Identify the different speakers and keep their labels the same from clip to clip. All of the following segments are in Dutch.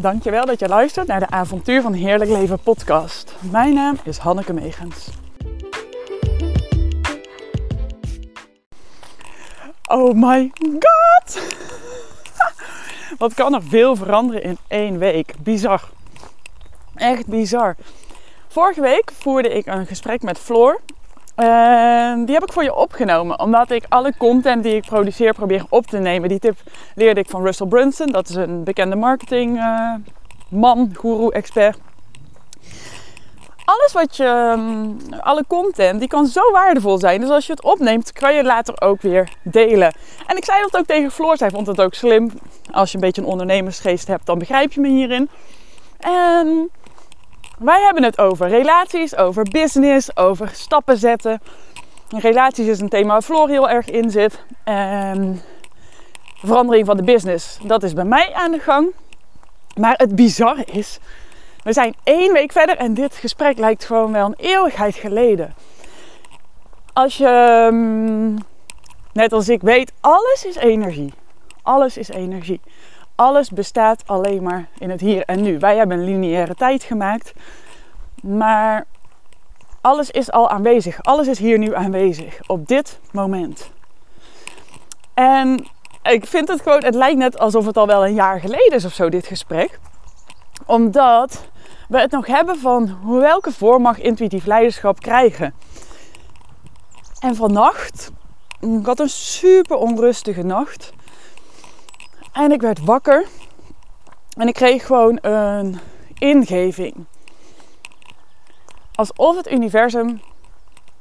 Speaker 1: Dankjewel dat je luistert naar de Avontuur van Heerlijk Leven podcast. Mijn naam is Hanneke Megens. Oh my god! Wat kan er veel veranderen in één week? Bizar. Echt bizar. Vorige week voerde ik een gesprek met Floor. En die heb ik voor je opgenomen, omdat ik alle content die ik produceer probeer op te nemen. Die tip leerde ik van Russell Brunson, dat is een bekende marketingman, uh, guru, expert. Alles wat je, ehm, alle content, die kan zo waardevol zijn. Dus als je het opneemt, kan je later ook weer delen. En ik zei dat ook tegen Floor, zij vond het ook slim. Als je een beetje een ondernemersgeest hebt, dan begrijp je me hierin. En wij hebben het over relaties, over business, over stappen zetten. Relaties is een thema waar Floor heel erg in zit. En verandering van de business, dat is bij mij aan de gang. Maar het bizarre is, we zijn één week verder en dit gesprek lijkt gewoon wel een eeuwigheid geleden. Als je, mm, net als ik weet, alles is energie. Alles is energie. Alles bestaat alleen maar in het hier en nu. Wij hebben een lineaire tijd gemaakt, maar alles is al aanwezig. Alles is hier nu aanwezig op dit moment. En ik vind het gewoon, het lijkt net alsof het al wel een jaar geleden is of zo, dit gesprek. Omdat we het nog hebben van welke vorm mag intuïtief leiderschap krijgen. En vannacht, ik had een super onrustige nacht. En ik werd wakker. En ik kreeg gewoon een ingeving. Alsof het universum,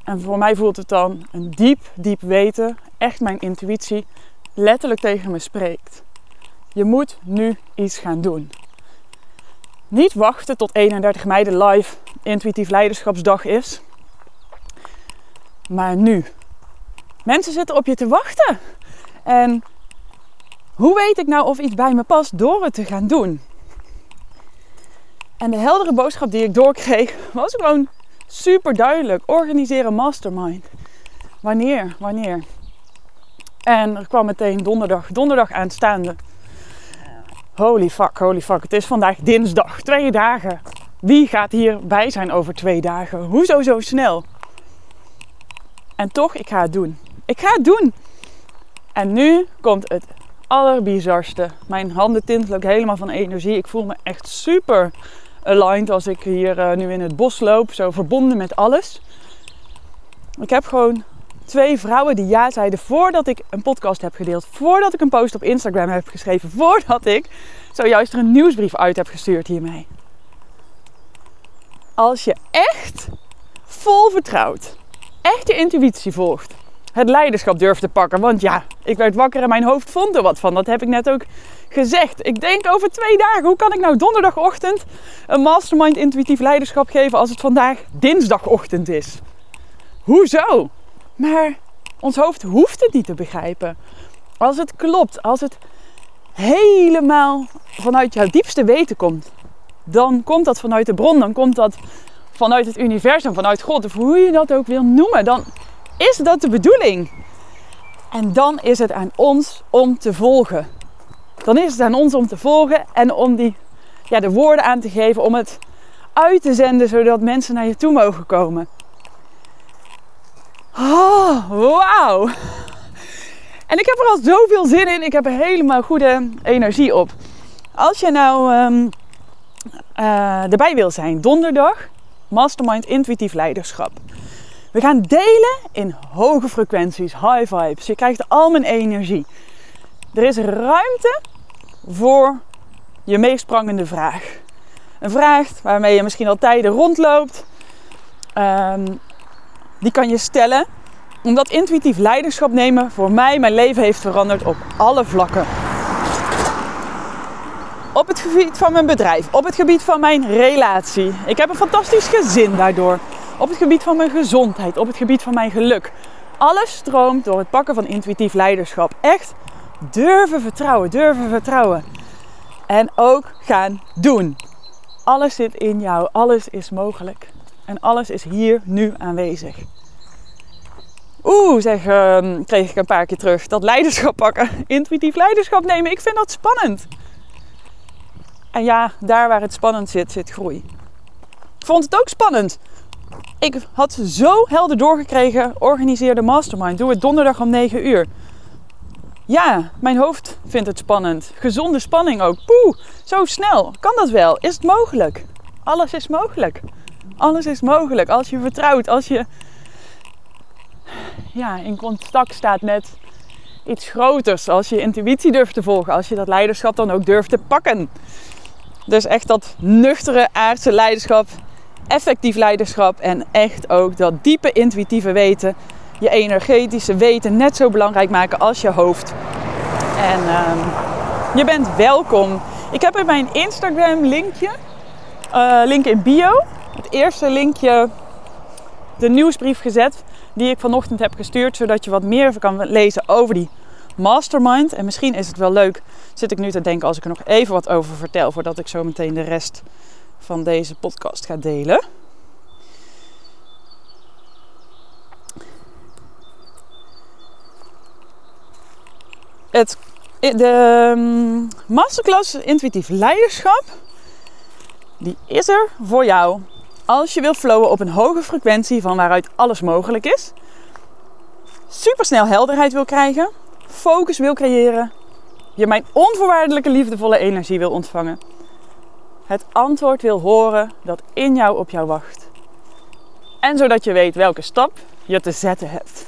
Speaker 1: en voor mij voelt het dan een diep, diep weten, echt mijn intuïtie, letterlijk tegen me spreekt. Je moet nu iets gaan doen. Niet wachten tot 31 mei de live intuïtief leiderschapsdag is. Maar nu. Mensen zitten op je te wachten. En hoe weet ik nou of iets bij me past door het te gaan doen? En de heldere boodschap die ik doorkreeg was gewoon super duidelijk. Organiseer een mastermind. Wanneer? Wanneer? En er kwam meteen donderdag, donderdag aanstaande. Holy fuck, holy fuck. Het is vandaag dinsdag. Twee dagen. Wie gaat hierbij zijn over twee dagen? Hoezo zo snel? En toch, ik ga het doen. Ik ga het doen. En nu komt het allerbizarste. Mijn handen tintelen ook helemaal van energie. Ik voel me echt super aligned als ik hier uh, nu in het bos loop. Zo verbonden met alles. Ik heb gewoon twee vrouwen die ja zeiden voordat ik een podcast heb gedeeld. Voordat ik een post op Instagram heb geschreven. Voordat ik zojuist er een nieuwsbrief uit heb gestuurd hiermee. Als je echt vol vertrouwt, echt je intuïtie volgt, het leiderschap durft te pakken. Want ja, ik werd wakker en mijn hoofd vond er wat van. Dat heb ik net ook gezegd. Ik denk over twee dagen, hoe kan ik nou donderdagochtend een mastermind intuïtief leiderschap geven als het vandaag dinsdagochtend is? Hoezo? Maar ons hoofd hoeft het niet te begrijpen. Als het klopt, als het helemaal vanuit jouw diepste weten komt, dan komt dat vanuit de bron, dan komt dat vanuit het universum, vanuit God, of hoe je dat ook wil noemen, dan is dat de bedoeling. En dan is het aan ons om te volgen. Dan is het aan ons om te volgen en om die, ja, de woorden aan te geven, om het uit te zenden, zodat mensen naar je toe mogen komen. Oh, wauw. En ik heb er al zoveel zin in. Ik heb er helemaal goede energie op. Als je nou um, uh, erbij wil zijn, donderdag, Mastermind Intuïtief Leiderschap. We gaan delen in hoge frequenties, high vibes. Je krijgt al mijn energie. Er is ruimte voor je meest prangende vraag. Een vraag waarmee je misschien al tijden rondloopt. Um, die kan je stellen. Omdat intuïtief leiderschap nemen voor mij mijn leven heeft veranderd op alle vlakken. Op het gebied van mijn bedrijf, op het gebied van mijn relatie. Ik heb een fantastisch gezin daardoor. Op het gebied van mijn gezondheid, op het gebied van mijn geluk. Alles stroomt door het pakken van intuïtief leiderschap. Echt durven vertrouwen, durven vertrouwen. En ook gaan doen. Alles zit in jou, alles is mogelijk. En alles is hier nu aanwezig. Oeh, zeg, uh, kreeg ik een paar keer terug. Dat leiderschap pakken, intuïtief leiderschap nemen, ik vind dat spannend. En ja, daar waar het spannend zit, zit groei. Ik vond het ook spannend. Ik had zo helder doorgekregen, organiseer de mastermind. Doe het donderdag om 9 uur. Ja, mijn hoofd vindt het spannend. Gezonde spanning ook. Poeh, zo snel. Kan dat wel? Is het mogelijk? Alles is mogelijk. Alles is mogelijk als je vertrouwt, als je ja, in contact staat met iets groters. Als je intuïtie durft te volgen, als je dat leiderschap dan ook durft te pakken. Dus echt dat nuchtere aardse leiderschap, effectief leiderschap en echt ook dat diepe intuïtieve weten, je energetische weten net zo belangrijk maken als je hoofd. En ehm, je bent welkom. Ik heb in mijn Instagram linkje, uh, link in bio, het eerste linkje, de nieuwsbrief gezet die ik vanochtend heb gestuurd, zodat je wat meer kan lezen over die mastermind. En misschien is het wel leuk, zit ik nu te denken, als ik er nog even wat over vertel, voordat ik zo meteen de rest van deze podcast ga delen. Het, de mm, masterclass intuïtief leiderschap, die is er voor jou als je wilt flowen op een hoge frequentie van waaruit alles mogelijk is. Supersnel helderheid wil krijgen focus wil creëren, je mijn onvoorwaardelijke liefdevolle energie wil ontvangen, het antwoord wil horen dat in jou op jou wacht. En zodat je weet welke stap je te zetten hebt.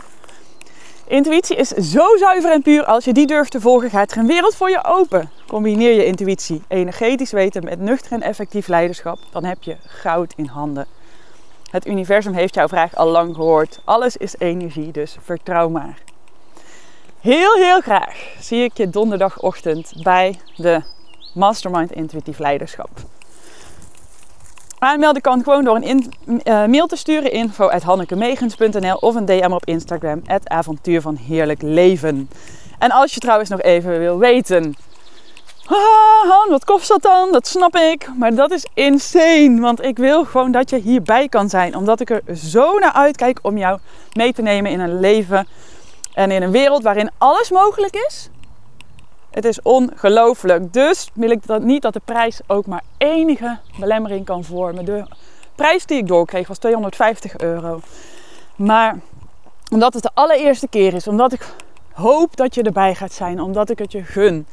Speaker 1: Intuïtie is zo zuiver en puur. Als je die durft te volgen, gaat er een wereld voor je open. Combineer je intuïtie, energetisch weten met nuchter en effectief leiderschap, dan heb je goud in handen. Het universum heeft jouw vraag al lang gehoord. Alles is energie, dus vertrouw maar. Heel, heel graag zie ik je donderdagochtend bij de Mastermind Intuïtief Leiderschap. Aanmelden kan gewoon door een uh, mail te sturen info.hannekemegens.nl of een DM op Instagram, het avontuur van heerlijk leven. En als je trouwens nog even wil weten, ah, wat kost dat dan? Dat snap ik, maar dat is insane, want ik wil gewoon dat je hierbij kan zijn, omdat ik er zo naar uitkijk om jou mee te nemen in een leven en in een wereld waarin alles mogelijk is, het is ongelooflijk. Dus wil ik dat niet dat de prijs ook maar enige belemmering kan vormen. De prijs die ik doorkreeg was 250 euro. Maar omdat het de allereerste keer is, omdat ik hoop dat je erbij gaat zijn, omdat ik het je gun,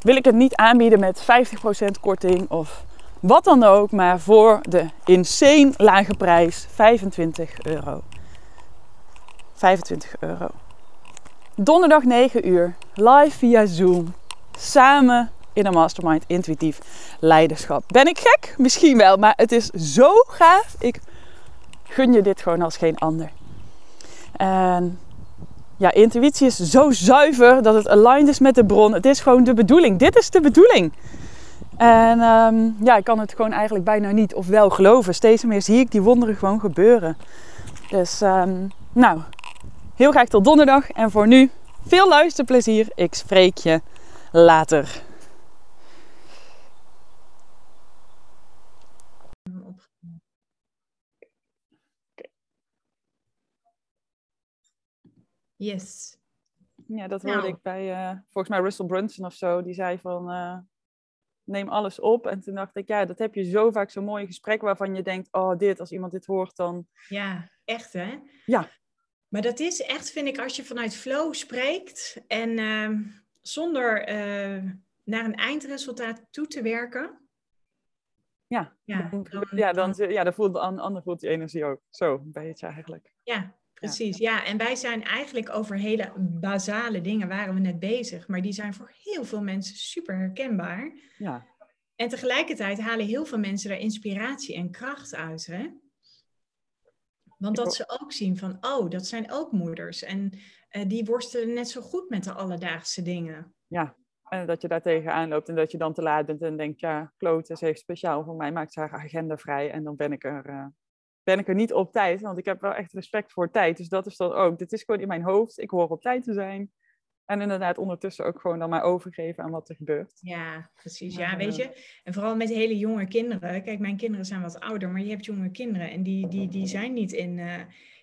Speaker 1: wil ik het niet aanbieden met 50% korting of wat dan ook, maar voor de insane lage prijs 25 euro. 25 euro. Donderdag 9 uur, live via Zoom. Samen in een mastermind intuïtief leiderschap. Ben ik gek? Misschien wel, maar het is zo gaaf. Ik gun je dit gewoon als geen ander. En ja, intuïtie is zo zuiver dat het aligned is met de bron. Het is gewoon de bedoeling. Dit is de bedoeling. En um, ja, ik kan het gewoon eigenlijk bijna niet of wel geloven. Steeds meer zie ik die wonderen gewoon gebeuren. Dus um, nou, Heel graag tot donderdag. En voor nu, veel luisterplezier. Ik spreek je later.
Speaker 2: Yes.
Speaker 1: Ja, dat hoorde nou. ik bij, uh, volgens mij Russell Brunson of zo. Die zei van, uh, neem alles op. En toen dacht ik, ja, dat heb je zo vaak zo'n mooie gesprek waarvan je denkt, oh dit, als iemand dit hoort dan...
Speaker 2: Ja, echt hè?
Speaker 1: Ja.
Speaker 2: Maar dat is echt, vind ik, als je vanuit flow spreekt en uh, zonder uh, naar een eindresultaat toe te werken.
Speaker 1: Ja, ja, dan, ja, dan, ja, dan voelt de ander voelt die energie ook zo een beetje eigenlijk.
Speaker 2: Ja, precies. Ja. ja, en wij zijn eigenlijk over hele basale dingen waren we net bezig, maar die zijn voor heel veel mensen super herkenbaar.
Speaker 1: Ja.
Speaker 2: En tegelijkertijd halen heel veel mensen daar inspiratie en kracht uit. Hè? Want dat ze ook zien van, oh, dat zijn ook moeders. En uh, die worstelen net zo goed met de alledaagse dingen.
Speaker 1: Ja, en dat je daar tegenaan loopt en dat je dan te laat bent en denkt, ja, klote, ze heeft speciaal voor mij, maakt haar agenda vrij. En dan ben ik er, uh, ben ik er niet op tijd, want ik heb wel echt respect voor tijd. Dus dat is dan ook, dit is gewoon in mijn hoofd, ik hoor op tijd te zijn. En inderdaad ondertussen ook gewoon dan maar overgeven aan wat er gebeurt.
Speaker 2: Ja, precies. Ja, weet je. En vooral met hele jonge kinderen. Kijk, mijn kinderen zijn wat ouder, maar je hebt jonge kinderen. En die, die, die zijn niet in, uh,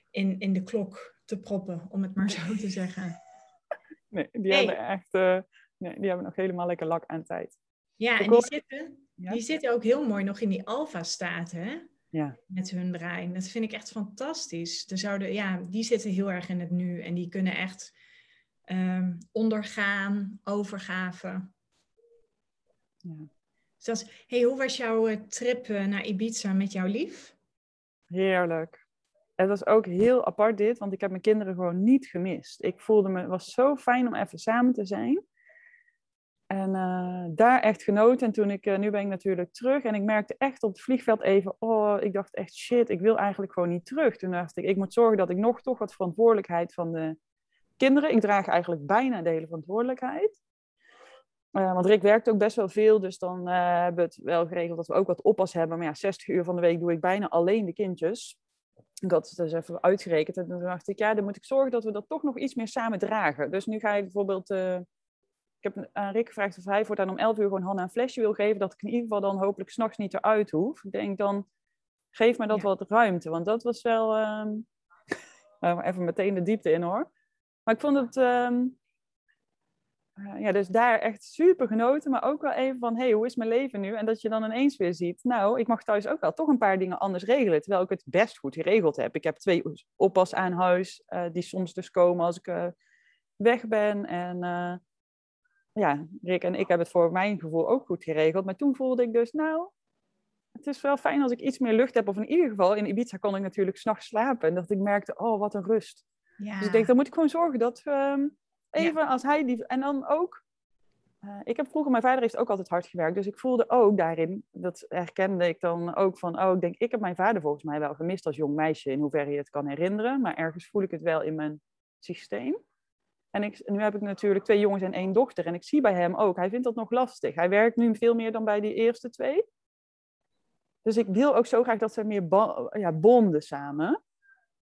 Speaker 2: in, in de klok te proppen, om het maar zo te zeggen.
Speaker 1: Nee, die hebben echt... Uh, nee, die hebben nog helemaal lekker lak aan tijd.
Speaker 2: Ja, en die zitten, Die zitten ook heel mooi nog in die alfa-staat, hè?
Speaker 1: Ja.
Speaker 2: Met hun brein. Dat vind ik echt fantastisch. Er zouden, ja, die zitten heel erg in het nu en die kunnen echt um, ondergaan, overgaven. Ja. Dus hey, hoe was jouw eh, trip eh, naar Ibiza met jouw lief?
Speaker 1: Heerlijk. Het was ook heel apart dit, want ik heb mijn kinderen gewoon niet gemist. Ik voelde me, het was zo fijn om even samen te zijn. En uh, daar echt genoten. En toen ik, uh, nu ben ik natuurlijk terug. En ik merkte echt op het vliegveld even, oh, ik dacht echt shit, ik wil eigenlijk gewoon niet terug. Toen dacht ik, ik moet zorgen dat ik nog toch wat verantwoordelijkheid van de kinderen. Ik draag eigenlijk bijna de hele verantwoordelijkheid. Uh, want Rick werkt ook best wel veel, dus dan hebben we het wel geregeld dat we ook wat oppas hebben. Maar ja, 60 uur van de week doe ik bijna alleen de kindjes. Ik had het dus even uitgerekend. En toen dacht ik, ja, dan moet ik zorgen dat we dat toch nog iets meer samen dragen. Dus nu ga ik bijvoorbeeld ik heb aan Rick gevraagd of hij voortaan om 11 uur gewoon Hanna een flesje wil geven. Dat ik in ieder geval dan hopelijk s'nachts niet eruit hoef. Ik denk dan, geef me dat wat ruimte. Want dat was wel, um... even meteen de diepte in hoor. Maar ik vond het, um... uh, ja, dus daar echt super genoten. Maar ook wel even van, hé, hey, hoe is mijn leven nu? En dat je dan ineens weer ziet, nou, ik mag thuis ook wel toch een paar dingen anders regelen. Terwijl ik het best goed geregeld heb. Ik heb twee oppas aan huis, uh, die soms dus komen als ik uh, weg ben. En ja, Rick en ik hebben het voor mijn gevoel ook goed geregeld. Maar toen voelde ik dus, nou, het is wel fijn als ik iets meer lucht heb. Of in ieder geval, in Ibiza kon ik natuurlijk s'nachts slapen. En dat ik merkte, oh, wat een rust. Ja. Dus ik denk, dan moet ik gewoon zorgen dat we even als hij die... En dan ook... Uh, ik heb vroeger, mijn vader heeft ook altijd hard gewerkt. Dus ik voelde ook daarin, dat herkende ik dan ook van... Oh, ik denk, ik heb mijn vader volgens mij wel gemist als jong meisje. In hoeverre je het kan herinneren. Maar ergens voel ik het wel in mijn systeem. En ik, nu heb ik natuurlijk twee jongens en één dochter. En ik zie bij hem ook, hij vindt dat nog lastig. Hij werkt nu veel meer dan bij die eerste twee. Dus ik wil ook zo graag dat ze meer ja, bonden samen.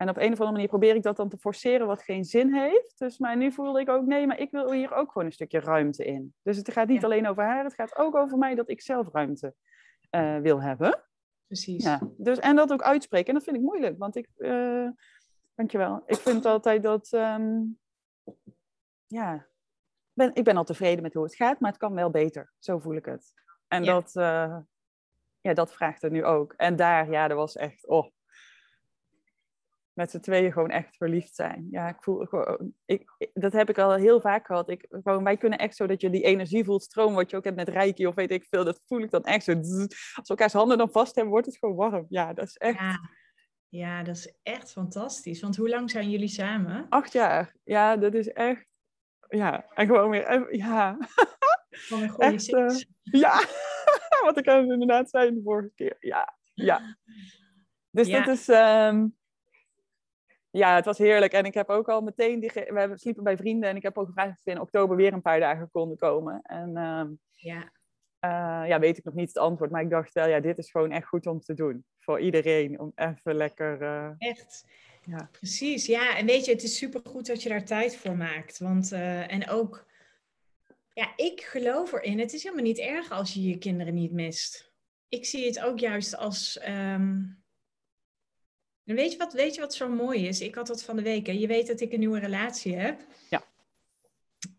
Speaker 1: En op een of andere manier probeer ik dat dan te forceren wat geen zin heeft. Dus maar nu voelde ik ook, nee, maar ik wil hier ook gewoon een stukje ruimte in. Dus het gaat niet alleen over haar, het gaat ook over mij dat ik zelf ruimte uh, wil hebben.
Speaker 2: Precies.
Speaker 1: Ja, dus, en dat ook uitspreken. En dat vind ik moeilijk, want ik, uh, dankjewel. Ik vind altijd dat, um, ja, ben, ik ben al tevreden met hoe het gaat, maar het kan wel beter. Zo voel ik het. En dat, uh, ja, dat vraagt er nu ook. En daar, ja, dat was echt, oh, met z'n tweeën gewoon echt verliefd zijn. Ja, ik voel gewoon, ik, dat heb ik al heel vaak gehad. Ik, gewoon, wij kunnen echt zo dat je die energie voelt stroom, wat je ook hebt met Reiki of weet ik veel, dat voel ik dan echt zo. Als we elkaars handen dan vast hebben, wordt het gewoon warm. Ja, dat is echt.
Speaker 2: Ja. Ja, dat is echt fantastisch. Want hoe lang zijn jullie samen?
Speaker 1: Acht jaar. Ja, dat is echt. Ja, en gewoon weer. Ja.
Speaker 2: Van een goede echt, uh,
Speaker 1: Ja, wat ik inderdaad zei de vorige keer. Ja, ja. Dus dat is. Um, ja, het was heerlijk. En ik heb ook al meteen. Die, we hebben, sliepen bij vrienden en ik heb ook gevraagd of we in oktober weer een paar dagen konden komen. En. Um,
Speaker 2: ja.
Speaker 1: Uh, ja, weet ik nog niet het antwoord. Maar ik dacht wel, ja, dit is gewoon echt goed om te doen. Voor iedereen, om even lekker... Uh...
Speaker 2: Echt, ja. precies. Ja, en weet je, het is supergoed dat je daar tijd voor maakt. Want, uh, en ook, ja, ik geloof erin. Het is helemaal niet erg als je je kinderen niet mist. Ik zie het ook juist als... Um... Weet je, wat, weet je wat zo mooi is? Ik had dat van de week. Hè? Je weet dat ik een nieuwe relatie heb.
Speaker 1: Ja.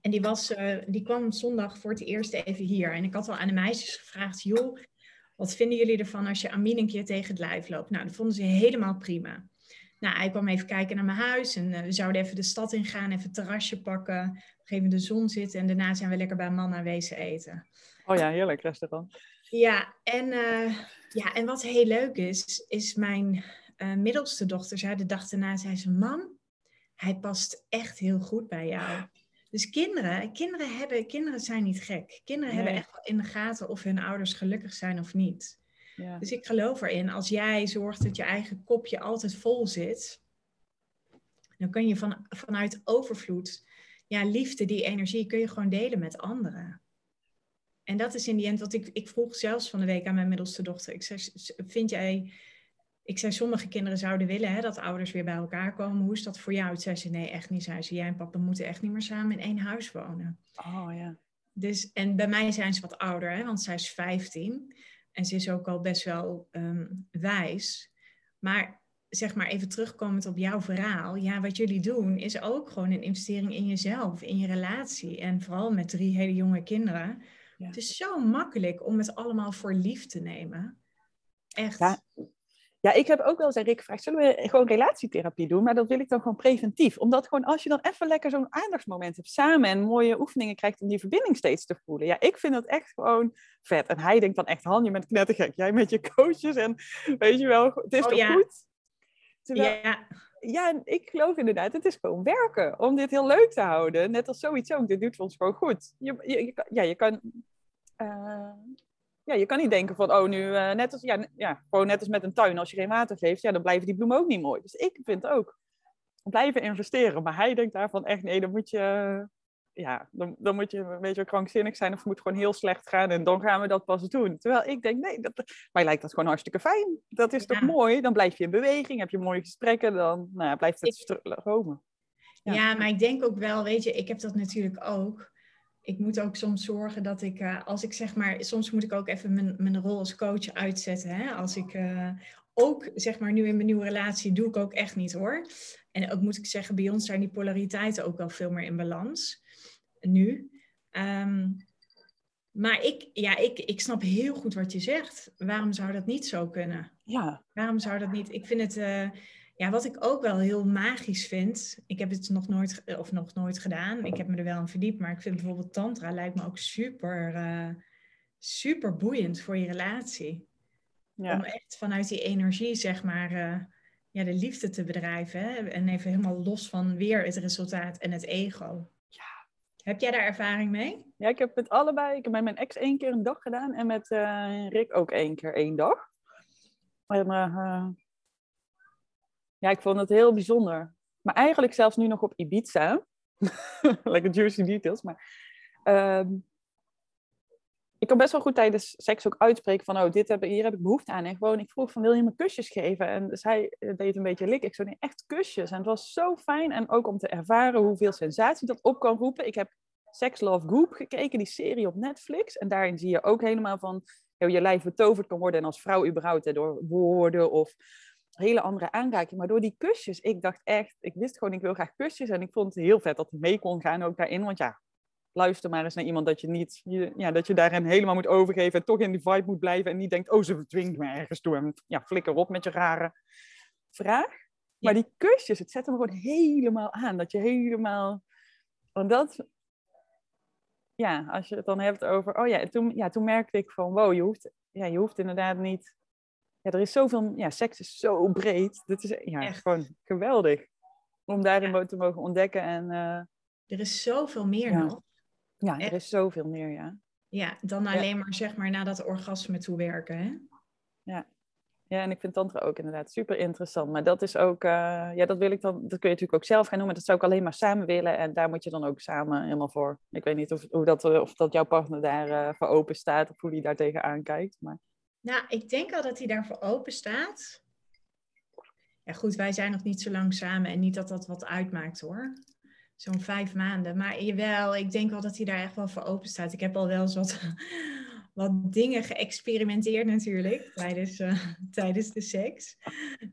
Speaker 2: En die, was, uh, die kwam zondag voor het eerst even hier. En ik had al aan de meisjes gevraagd, joh, wat vinden jullie ervan als je Amin een keer tegen het lijf loopt? Nou, dat vonden ze helemaal prima. Nou, hij kwam even kijken naar mijn huis en uh, we zouden even de stad ingaan, even het terrasje pakken, even de zon zitten en daarna zijn we lekker bij naar wezen eten.
Speaker 1: Oh ja, heerlijk restaurant.
Speaker 2: Ja, en, uh, ja, en wat heel leuk is, is mijn middelste dochter zei de dag daarna, zei ze, mam, hij past echt heel goed bij jou. Dus kinderen, kinderen, hebben, kinderen zijn niet gek. Kinderen hebben echt in de gaten of hun ouders gelukkig zijn of niet. Ja. Dus ik geloof erin, als jij zorgt dat je eigen kopje altijd vol zit, dan kun je van, vanuit overvloed, ja, liefde, die energie, kun je gewoon delen met anderen. En dat is in die end wat ik, ik vroeg zelfs van de week aan mijn middelste dochter. Ik zei, vind jij ik zei, sommige kinderen zouden willen hè, dat ouders weer bij elkaar komen. Hoe is dat voor jou? Toen zei ze, nee, echt niet. Zei ze, jij en papa moeten echt niet meer samen in één huis wonen.
Speaker 1: Oh ja.
Speaker 2: Dus, en bij mij zijn ze wat ouder, hè, want zij is 15. En ze is ook al best wel um, wijs. Maar zeg maar even terugkomend op jouw verhaal. Ja, wat jullie doen is ook gewoon een investering in jezelf, in je relatie. En vooral met drie hele jonge kinderen. Het is zo makkelijk om het allemaal voor lief te nemen. Echt.
Speaker 1: Ja, ja, ik heb ook wel eens aan Rick gevraagd, zullen we gewoon relatietherapie doen? Maar dat wil ik dan gewoon preventief. Omdat gewoon als je dan even lekker zo'n aandachtsmoment hebt samen en mooie oefeningen krijgt om die verbinding steeds te voelen. Ja, ik vind dat echt gewoon vet. En hij denkt dan echt, Han, je bent knettergek. Jij met je coaches en weet je wel, het is oh, toch ja. goed? Terwijl, ja. ja, ik geloof inderdaad, het is gewoon werken om dit heel leuk te houden. Net als zoiets ook, dit doet ons gewoon goed. Je, je, ja, je kan... Uh, ja, je kan niet denken van, oh, nu uh, net als, ja, ja, gewoon net als met een tuin, als je geen water geeft, ja, dan blijven die bloemen ook niet mooi. Dus ik vind ook, blijven investeren. Maar hij denkt daarvan echt, nee, dan moet je, ja, dan, dan moet je een beetje krankzinnig zijn of moet gewoon heel slecht gaan en dan gaan we dat pas doen. Terwijl ik denk, nee, dat, mij lijkt dat gewoon hartstikke fijn. Dat is toch mooi? Dan blijf je in beweging, heb je mooie gesprekken, dan nou ja, blijft het stromen.
Speaker 2: Ja. ja, maar ik denk ook wel, weet je, ik heb dat natuurlijk ook ik moet ook soms zorgen dat ik, uh, als ik zeg maar, soms moet ik ook even mijn, mijn rol als coach uitzetten. Hè? Als ik uh, ook, zeg maar, nu in mijn nieuwe relatie doe ik ook echt niet hoor. En ook moet ik zeggen, bij ons zijn die polariteiten ook wel veel meer in balans. Nu. Um, maar ik, ja, ik, ik snap heel goed wat je zegt. Waarom zou dat niet zo kunnen?
Speaker 1: Ja.
Speaker 2: Waarom zou dat niet? Ik vind het. Uh, ja, wat ik ook wel heel magisch vind, ik heb het nog nooit, of nog nooit gedaan. Ik heb me er wel in verdiept, maar ik vind bijvoorbeeld tantra lijkt me ook super, uh, super boeiend voor je relatie. Ja. Om echt vanuit die energie, zeg maar, uh, ja, de liefde te bedrijven. Hè? En even helemaal los van weer het resultaat en het ego. Ja. Heb jij daar ervaring mee?
Speaker 1: Ja, ik heb met allebei, ik heb met mijn ex één keer een dag gedaan en met uh, Rick ook één keer één dag. En ja, ik vond het heel bijzonder. Maar eigenlijk zelfs nu nog op Ibiza. Lekker juicy details. Maar ehm, ik kan best wel goed tijdens seks ook uitspreken van... oh, dit heb, hier heb ik behoefte aan. En gewoon, ik vroeg van, wil je me kusjes geven? En hij eh, deed een beetje lik. Ik zo, nee, echt kusjes. En het was zo fijn. En ook om te ervaren hoeveel sensatie dat op kan roepen. Ik heb Sex Love Goop gekeken, die serie op Netflix. En daarin zie je ook helemaal van... je lijf betoverd kan worden. En als vrouw überhaupt, door woorden of hele andere aanraking. Maar door die kusjes, ik dacht echt, ik wist gewoon, ik wil graag kusjes. En ik vond het heel vet dat hij mee kon gaan ook daarin. Want ja, luister maar eens naar iemand dat je niet, ja, dat je daarin helemaal moet overgeven. En toch in die vibe moet blijven. En niet denkt, oh, ze dwingt me ergens toe. En ja, flikker op met je rare vraag. Maar die kusjes, het zet hem gewoon helemaal aan. Dat je helemaal, want dat, ja, als je het dan hebt over, oh ja, toen, ja, toen merkte ik van, wow, je hoeft, ja, je hoeft inderdaad niet ja, er is zoveel, ja, seks is zo breed. Dit is ja, gewoon geweldig om daarin te mogen ontdekken. En, uh,
Speaker 2: er is zoveel meer nog.
Speaker 1: Ja, er is zoveel meer, ja.
Speaker 2: Ja, dan alleen maar zeg maar naar dat orgasme toe werken, hè?
Speaker 1: Ja. Ja, en ik vind tantra ook inderdaad super interessant. Maar dat is ook, uh, ja, dat wil ik dan, dat kun je natuurlijk ook zelf gaan doen, maar dat zou ik alleen maar samen willen. En daar moet je dan ook samen helemaal voor. Ik weet niet of, hoe dat, of dat jouw partner daar uh, voor open staat of hoe die daar tegenaan kijkt. Maar...
Speaker 2: Nou, ik denk al dat hij daarvoor open staat. Ja, goed, wij zijn nog niet zo lang samen en niet dat dat wat uitmaakt hoor. Zo'n vijf maanden. Maar jawel, ik denk wel dat hij daar echt wel voor open staat. Ik heb al wel eens wat, wat dingen geëxperimenteerd natuurlijk tijdens, uh, tijdens de seks.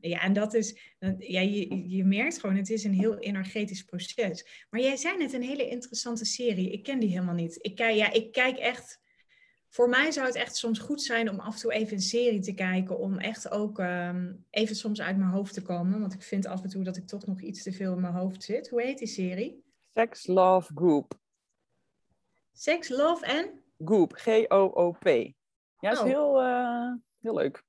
Speaker 2: Ja, en dat is, ja, je, je merkt gewoon, het is een heel energetisch proces. Maar jij zei net een hele interessante serie. Ik ken die helemaal niet. Ik, ja, ik kijk echt voor mij zou het echt soms goed zijn om af en toe even een serie te kijken. Om echt ook ehm, even soms uit mijn hoofd te komen. Want ik vind af en toe dat ik toch nog iets te veel in mijn hoofd zit. Hoe heet die serie?
Speaker 1: Sex, Love, Goop.
Speaker 2: Sex, Love en?
Speaker 1: Goop. G-O-O-P. Ja, is oh. heel, uh, heel leuk.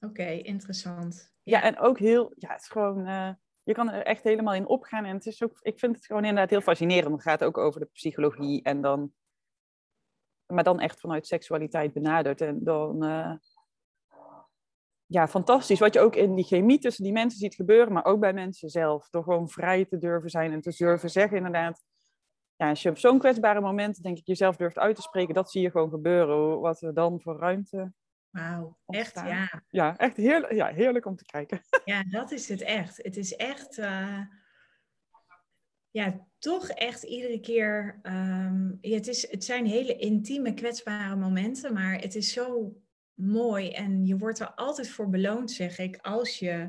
Speaker 2: Oké, interessant.
Speaker 1: Ja. en ook heel, ja, het is gewoon, uh, je kan er echt helemaal in opgaan. En het is ook, ik vind het gewoon inderdaad heel fascinerend. Het gaat ook over de psychologie en dan maar dan echt vanuit seksualiteit benaderd. En dan, uh, ja, fantastisch. Wat je ook in die chemie tussen die mensen ziet gebeuren, maar ook bij mensen zelf. Door gewoon vrij te durven zijn en te durven zeggen, inderdaad. Ja, als je op zo'n kwetsbare moment, denk ik, jezelf durft uit te spreken, dat zie je gewoon gebeuren. Wat er dan voor ruimte.
Speaker 2: Wauw, echt, ja.
Speaker 1: Ja, echt heerlijk, ja, heerlijk om te kijken.
Speaker 2: Ja, dat is het echt. Het is echt. Uh ja, toch echt iedere keer. Um, het, is, het zijn hele intieme, kwetsbare momenten, maar het is zo mooi en je wordt er altijd voor beloond, zeg ik, als je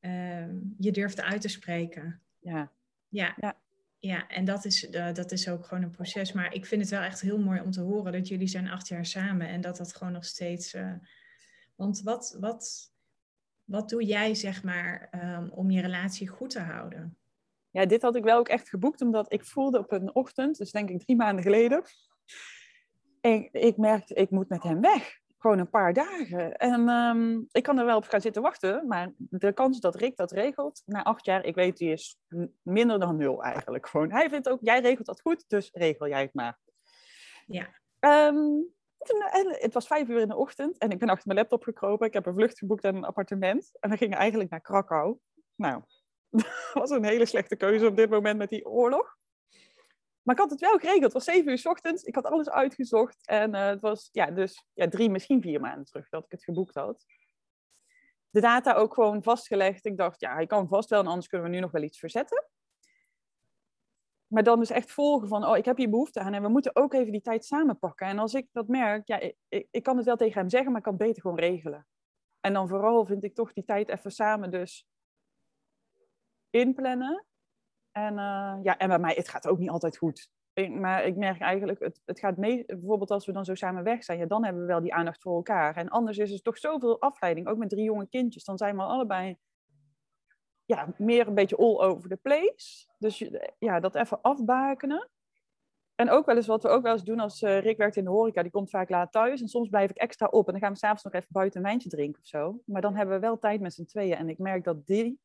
Speaker 2: um, je durft uit te spreken.
Speaker 1: Ja.
Speaker 2: Ja.
Speaker 1: ja.
Speaker 2: ja, en dat is, uh, dat is ook gewoon een proces. Maar ik vind het wel echt heel mooi om te horen dat jullie zijn acht jaar samen en dat dat gewoon nog steeds. Uh, want wat, wat, wat doe jij, zeg maar, um, om je relatie goed te houden?
Speaker 1: Ja, dit had ik wel ook echt geboekt, omdat ik voelde op een ochtend, dus denk ik drie maanden geleden. En ik merkte, ik moet met hem weg. Gewoon een paar dagen. En um, ik kan er wel op gaan zitten wachten, maar de kans dat Rick dat regelt, na acht jaar, ik weet, die is minder dan nul eigenlijk. Gewoon. Hij vindt ook, jij regelt dat goed, dus regel jij het maar.
Speaker 2: Ja.
Speaker 1: Um, en het was vijf uur in de ochtend en ik ben achter mijn laptop gekropen. Ik heb een vlucht geboekt en een appartement. En we gingen eigenlijk naar Krakau. Nou, was een hele slechte keuze op dit moment met die oorlog. Maar ik had het wel geregeld. Het was zeven uur s ochtends. Ik had alles uitgezocht. En uh, het was ja, dus ja, drie, misschien vier maanden terug dat ik het geboekt had. De data ook gewoon vastgelegd. Ik dacht, ja, hij kan vast wel en anders kunnen we nu nog wel iets verzetten. Maar dan dus echt volgen van, oh, ik heb hier behoefte aan en we moeten ook even die tijd samen pakken. En als ik dat merk, ja, ik, ik kan het wel tegen hem zeggen, maar ik kan het beter gewoon regelen. En dan vooral vind ik toch die tijd even samen dus inplannen. En, uh, ja, en bij mij, het gaat ook niet altijd goed. Maar ik merk eigenlijk, het, het gaat mee, bijvoorbeeld als we dan zo samen weg zijn, ja, dan hebben we wel die aandacht voor elkaar. En anders is er toch zoveel afleiding, ook met drie jonge kindjes. Dan zijn we allebei ja, meer een beetje all over the place. Dus ja, dat even afbakenen. En ook wel eens wat we ook wel eens doen als uh, Rick werkt in de horeca, die komt vaak laat thuis. En soms blijf ik extra op en dan gaan we s'avonds nog even buiten een wijntje drinken of zo. Maar dan hebben we wel tijd met z'n tweeën. En ik merk dat die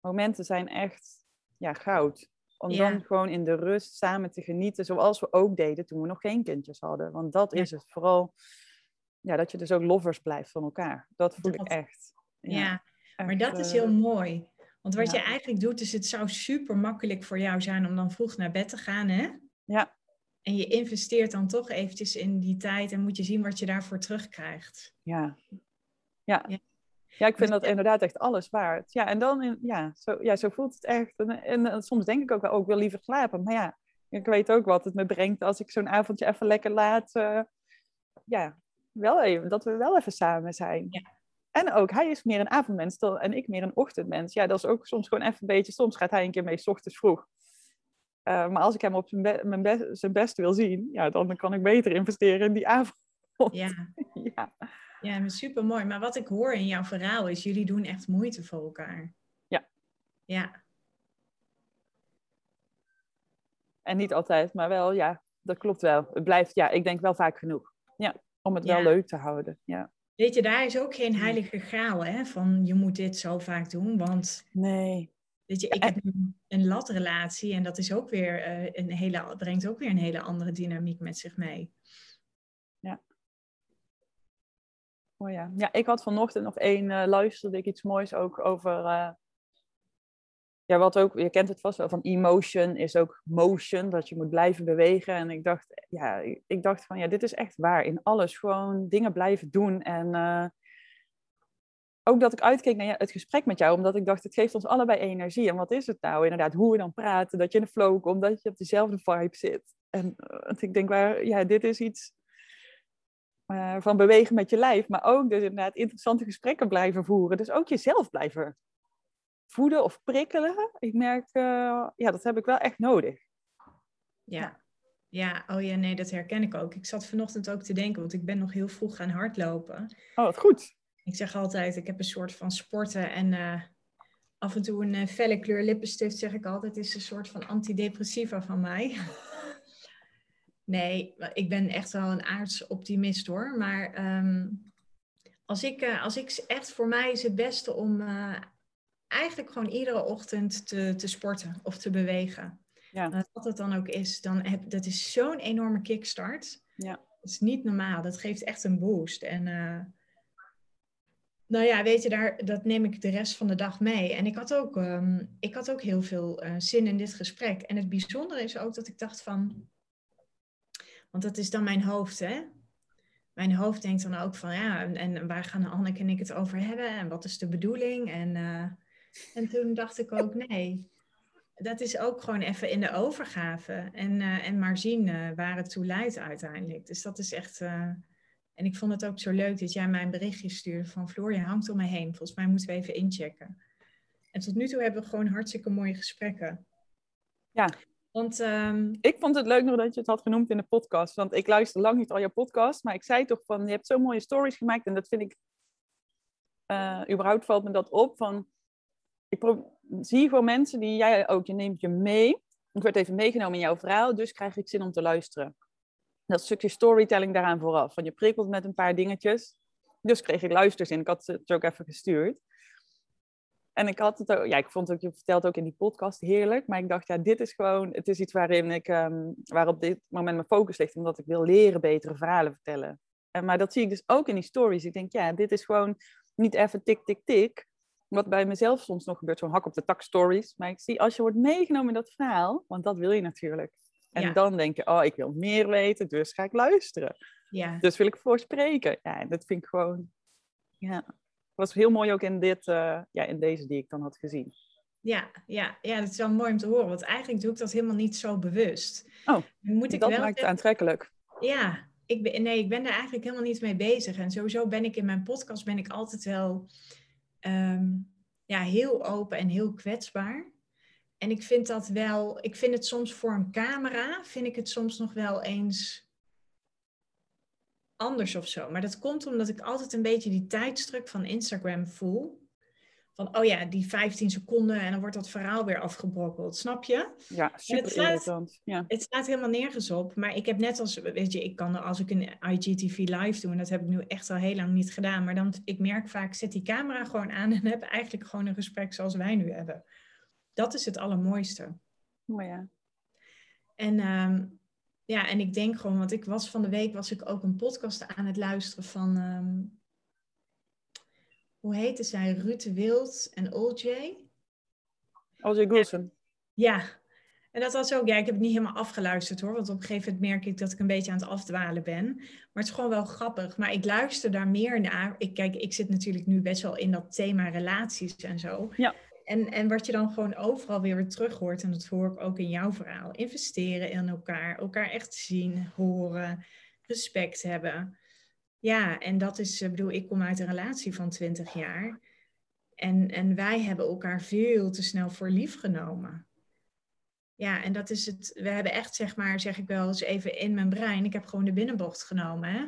Speaker 1: momenten zijn echt ja, goud. Om ja. dan gewoon in de rust samen te genieten, zoals we ook deden toen we nog geen kindjes hadden. Want dat ja. is het. Vooral ja, dat je dus ook lovers blijft van elkaar. Dat voel dat, ik echt.
Speaker 2: Ja, ja echt, maar dat is heel uh, mooi. Want wat je eigenlijk doet, is het zou super makkelijk voor jou zijn om dan vroeg naar bed te gaan, hè?
Speaker 1: Ja.
Speaker 2: En je investeert dan toch eventjes in die tijd en moet je zien wat je daarvoor terugkrijgt.
Speaker 1: Ja. Ja. Ja. Ik vind dat inderdaad echt alles waard. Ja, en dan, in, ja, zo, ja, zo voelt het echt. En, en, en, soms denk ik ook wel, oh, ik wil liever slapen. Maar ja, ik weet ook wat het me brengt als ik zo'n avondje even lekker laat. Uh, ja, wel even, dat we wel even samen zijn.
Speaker 2: Ja.
Speaker 1: En ook, hij is meer een avondmens en ik meer een ochtendmens. Ja, dat is ook soms gewoon even een beetje, soms gaat hij een keer mee s ochtends vroeg. Uh, maar als ik hem op zijn, be mijn be zijn best wil zien, ja, dan kan ik beter investeren in die avond.
Speaker 2: Ja.
Speaker 1: ja.
Speaker 2: Ja, super mooi. Maar wat ik hoor in jouw verhaal is, jullie doen echt moeite voor elkaar.
Speaker 1: Ja.
Speaker 2: Ja.
Speaker 1: En niet altijd, maar wel, ja, dat klopt wel. Het blijft, ja, ik denk wel vaak genoeg. Ja, om het ja. wel leuk te houden. Ja.
Speaker 2: Weet je, daar is ook geen heilige graal, hè? Van je moet dit zo vaak doen, want...
Speaker 1: Nee.
Speaker 2: Weet je, ik heb een latrelatie en dat is ook weer uh, een hele, brengt ook weer een hele andere dynamiek met zich mee.
Speaker 1: Ja. Oh ja. ja, ik had vanochtend nog één, uh, luisterde ik iets moois ook over, uh, ja, wat ook, je kent het vast wel, van emotion is ook motion, dat je moet blijven bewegen. En ik dacht, ja, ik dacht van, ja, dit is echt waar, in alles, gewoon dingen blijven doen. En ook dat ik uitkeek naar het gesprek met jou, omdat ik dacht, het geeft ons allebei energie. En wat is het nou inderdaad, hoe we dan praten, dat je in de flow komt, dat je op dezelfde vibe zit. En ik denk, waar, ja, dit is iets uh, van bewegen met je lijf, maar ook dus inderdaad interessante gesprekken blijven voeren. Dus ook jezelf blijven voeden of prikkelen. Ik merk, uh, ja, dat heb ik wel echt nodig.
Speaker 2: Ja. ja, oh ja, nee, dat herken ik ook. Ik zat vanochtend ook te denken, want ik ben nog heel vroeg gaan hardlopen.
Speaker 1: Oh, wat goed.
Speaker 2: Ik zeg altijd, ik heb een soort van sporten en uh, af en toe een felle kleur lippenstift, zeg ik altijd, is een soort van antidepressiva van mij. Nee, ik ben echt wel een aardsoptimist hoor. Maar um, als, ik, uh, als ik echt voor mij is het beste om uh, eigenlijk gewoon iedere ochtend te, te sporten of te bewegen.
Speaker 1: Ja.
Speaker 2: wat het dan ook is, dan heb, dat is zo'n enorme kickstart.
Speaker 1: Ja.
Speaker 2: Dat is niet normaal. Dat geeft echt een boost. En uh, nou ja, weet je, daar, dat neem ik de rest van de dag mee. En ik had ook, um, ik had ook heel veel zin in dit gesprek. En het bijzondere is ook dat ik dacht van want dat is dan mijn hoofd, hè? Mijn hoofd denkt dan ook van, ja, en, waar gaan Anneke en ik het over hebben? En wat is de bedoeling? En, uh, en toen dacht ik ook, nee, dat is ook gewoon even in de overgave. En, uh, en maar zien uh, waar het toe leidt uiteindelijk. Dus dat is echt... en ik vond het ook zo leuk dat jij mij een berichtje stuurde van... Floor, je hangt om me heen. Volgens mij moeten we even inchecken. En tot nu toe hebben we gewoon hartstikke mooie gesprekken.
Speaker 1: Ja,
Speaker 2: Want ehm,
Speaker 1: Ik vond het leuk nog dat je het had genoemd in de podcast. Want ik luister lang niet al jouw podcast. Maar ik zei toch van, je hebt zo mooie stories gemaakt. En dat vind ik, eh, überhaupt valt me dat op. Van, ik zie gewoon mensen die jij ook, je neemt je mee. Ik werd even meegenomen in jouw verhaal, dus krijg ik zin om te luisteren. Dat stukje storytelling daaraan vooraf. Van je prikkelt met een paar dingetjes. Dus kreeg ik luisterzin. Ik had het ook even gestuurd. En ik had het ook, ja, ik vond het ook, je vertelt ook in die podcast heerlijk. Maar ik dacht, ja, dit is gewoon, het is iets waarin ik, ehm, waar op dit moment mijn focus ligt. Omdat ik wil leren betere verhalen vertellen. En, maar dat zie ik dus ook in die stories. Ik denk, ja, dit is gewoon niet even tik, tik, tik. Wat bij mezelf soms nog gebeurt, zo'n hak op de tak stories. Maar ik zie, als je wordt meegenomen in dat verhaal, want dat wil je natuurlijk. En
Speaker 2: Ja.
Speaker 1: dan denk je, oh, ik wil meer weten, dus ga ik luisteren.
Speaker 2: ja,
Speaker 1: Dus wil ik voor spreken. Ja, en dat vind ik gewoon, ja. Was heel mooi ook in, dit, eh, ja, in deze die ik dan had gezien.
Speaker 2: ja, ja, ja, dat is wel mooi om te horen. Want eigenlijk doe ik dat helemaal niet zo bewust.
Speaker 1: Oh,
Speaker 2: moet ik
Speaker 1: dat
Speaker 2: wel
Speaker 1: maakt het aantrekkelijk.
Speaker 2: Ja, ik ben, nee, ik ben daar eigenlijk helemaal niet mee bezig. En sowieso ben ik in mijn podcast ben ik altijd wel ehm, ja, heel open en heel kwetsbaar. En ik vind dat wel, ik vind het soms voor een camera, vind ik het soms nog wel eens anders of zo. Maar dat komt omdat ik altijd een beetje die tijdsdruk van Instagram voel. Van, oh ja, die 15 seconden en dan wordt dat verhaal weer afgebrokkeld. Snap je?
Speaker 1: Ja, super irritant. Ja.
Speaker 2: Het staat helemaal nergens op. Maar ik heb net als, weet je, ik kan als ik een IGTV live doe, en dat heb ik nu echt al heel lang niet gedaan. Maar dan, ik merk vaak, zet die camera gewoon aan en heb eigenlijk gewoon een gesprek zoals wij nu hebben. Dat is het allermooiste.
Speaker 1: Oh, ja.
Speaker 2: En ehm, ja, en ik denk gewoon, want ik was van de week, was ik ook een podcast aan het luisteren van, ehm, hoe heette zij? Ruud de Wild en Old J.
Speaker 1: Als Goulson.
Speaker 2: Ja, en dat was ook, ja, ik heb het niet helemaal afgeluisterd hoor, want op een gegeven moment merk ik dat ik een beetje aan het afdwalen ben. Maar het is gewoon wel grappig. Maar ik luister daar meer naar. Ik, kijk, ik zit natuurlijk nu best wel in dat thema relaties en zo.
Speaker 1: Ja.
Speaker 2: En, en wat je dan gewoon overal weer terug hoort, en dat hoor ik ook in jouw verhaal. Investeren in elkaar, elkaar echt zien, horen, respect hebben. Ja, en dat is, ik bedoel, ik kom uit een relatie van 20 jaar. En, en wij hebben elkaar veel te snel voor lief genomen. Ja, en dat is het. We hebben echt, zeg maar, zeg ik wel eens even in mijn brein. Ik heb gewoon de binnenbocht genomen. Hè?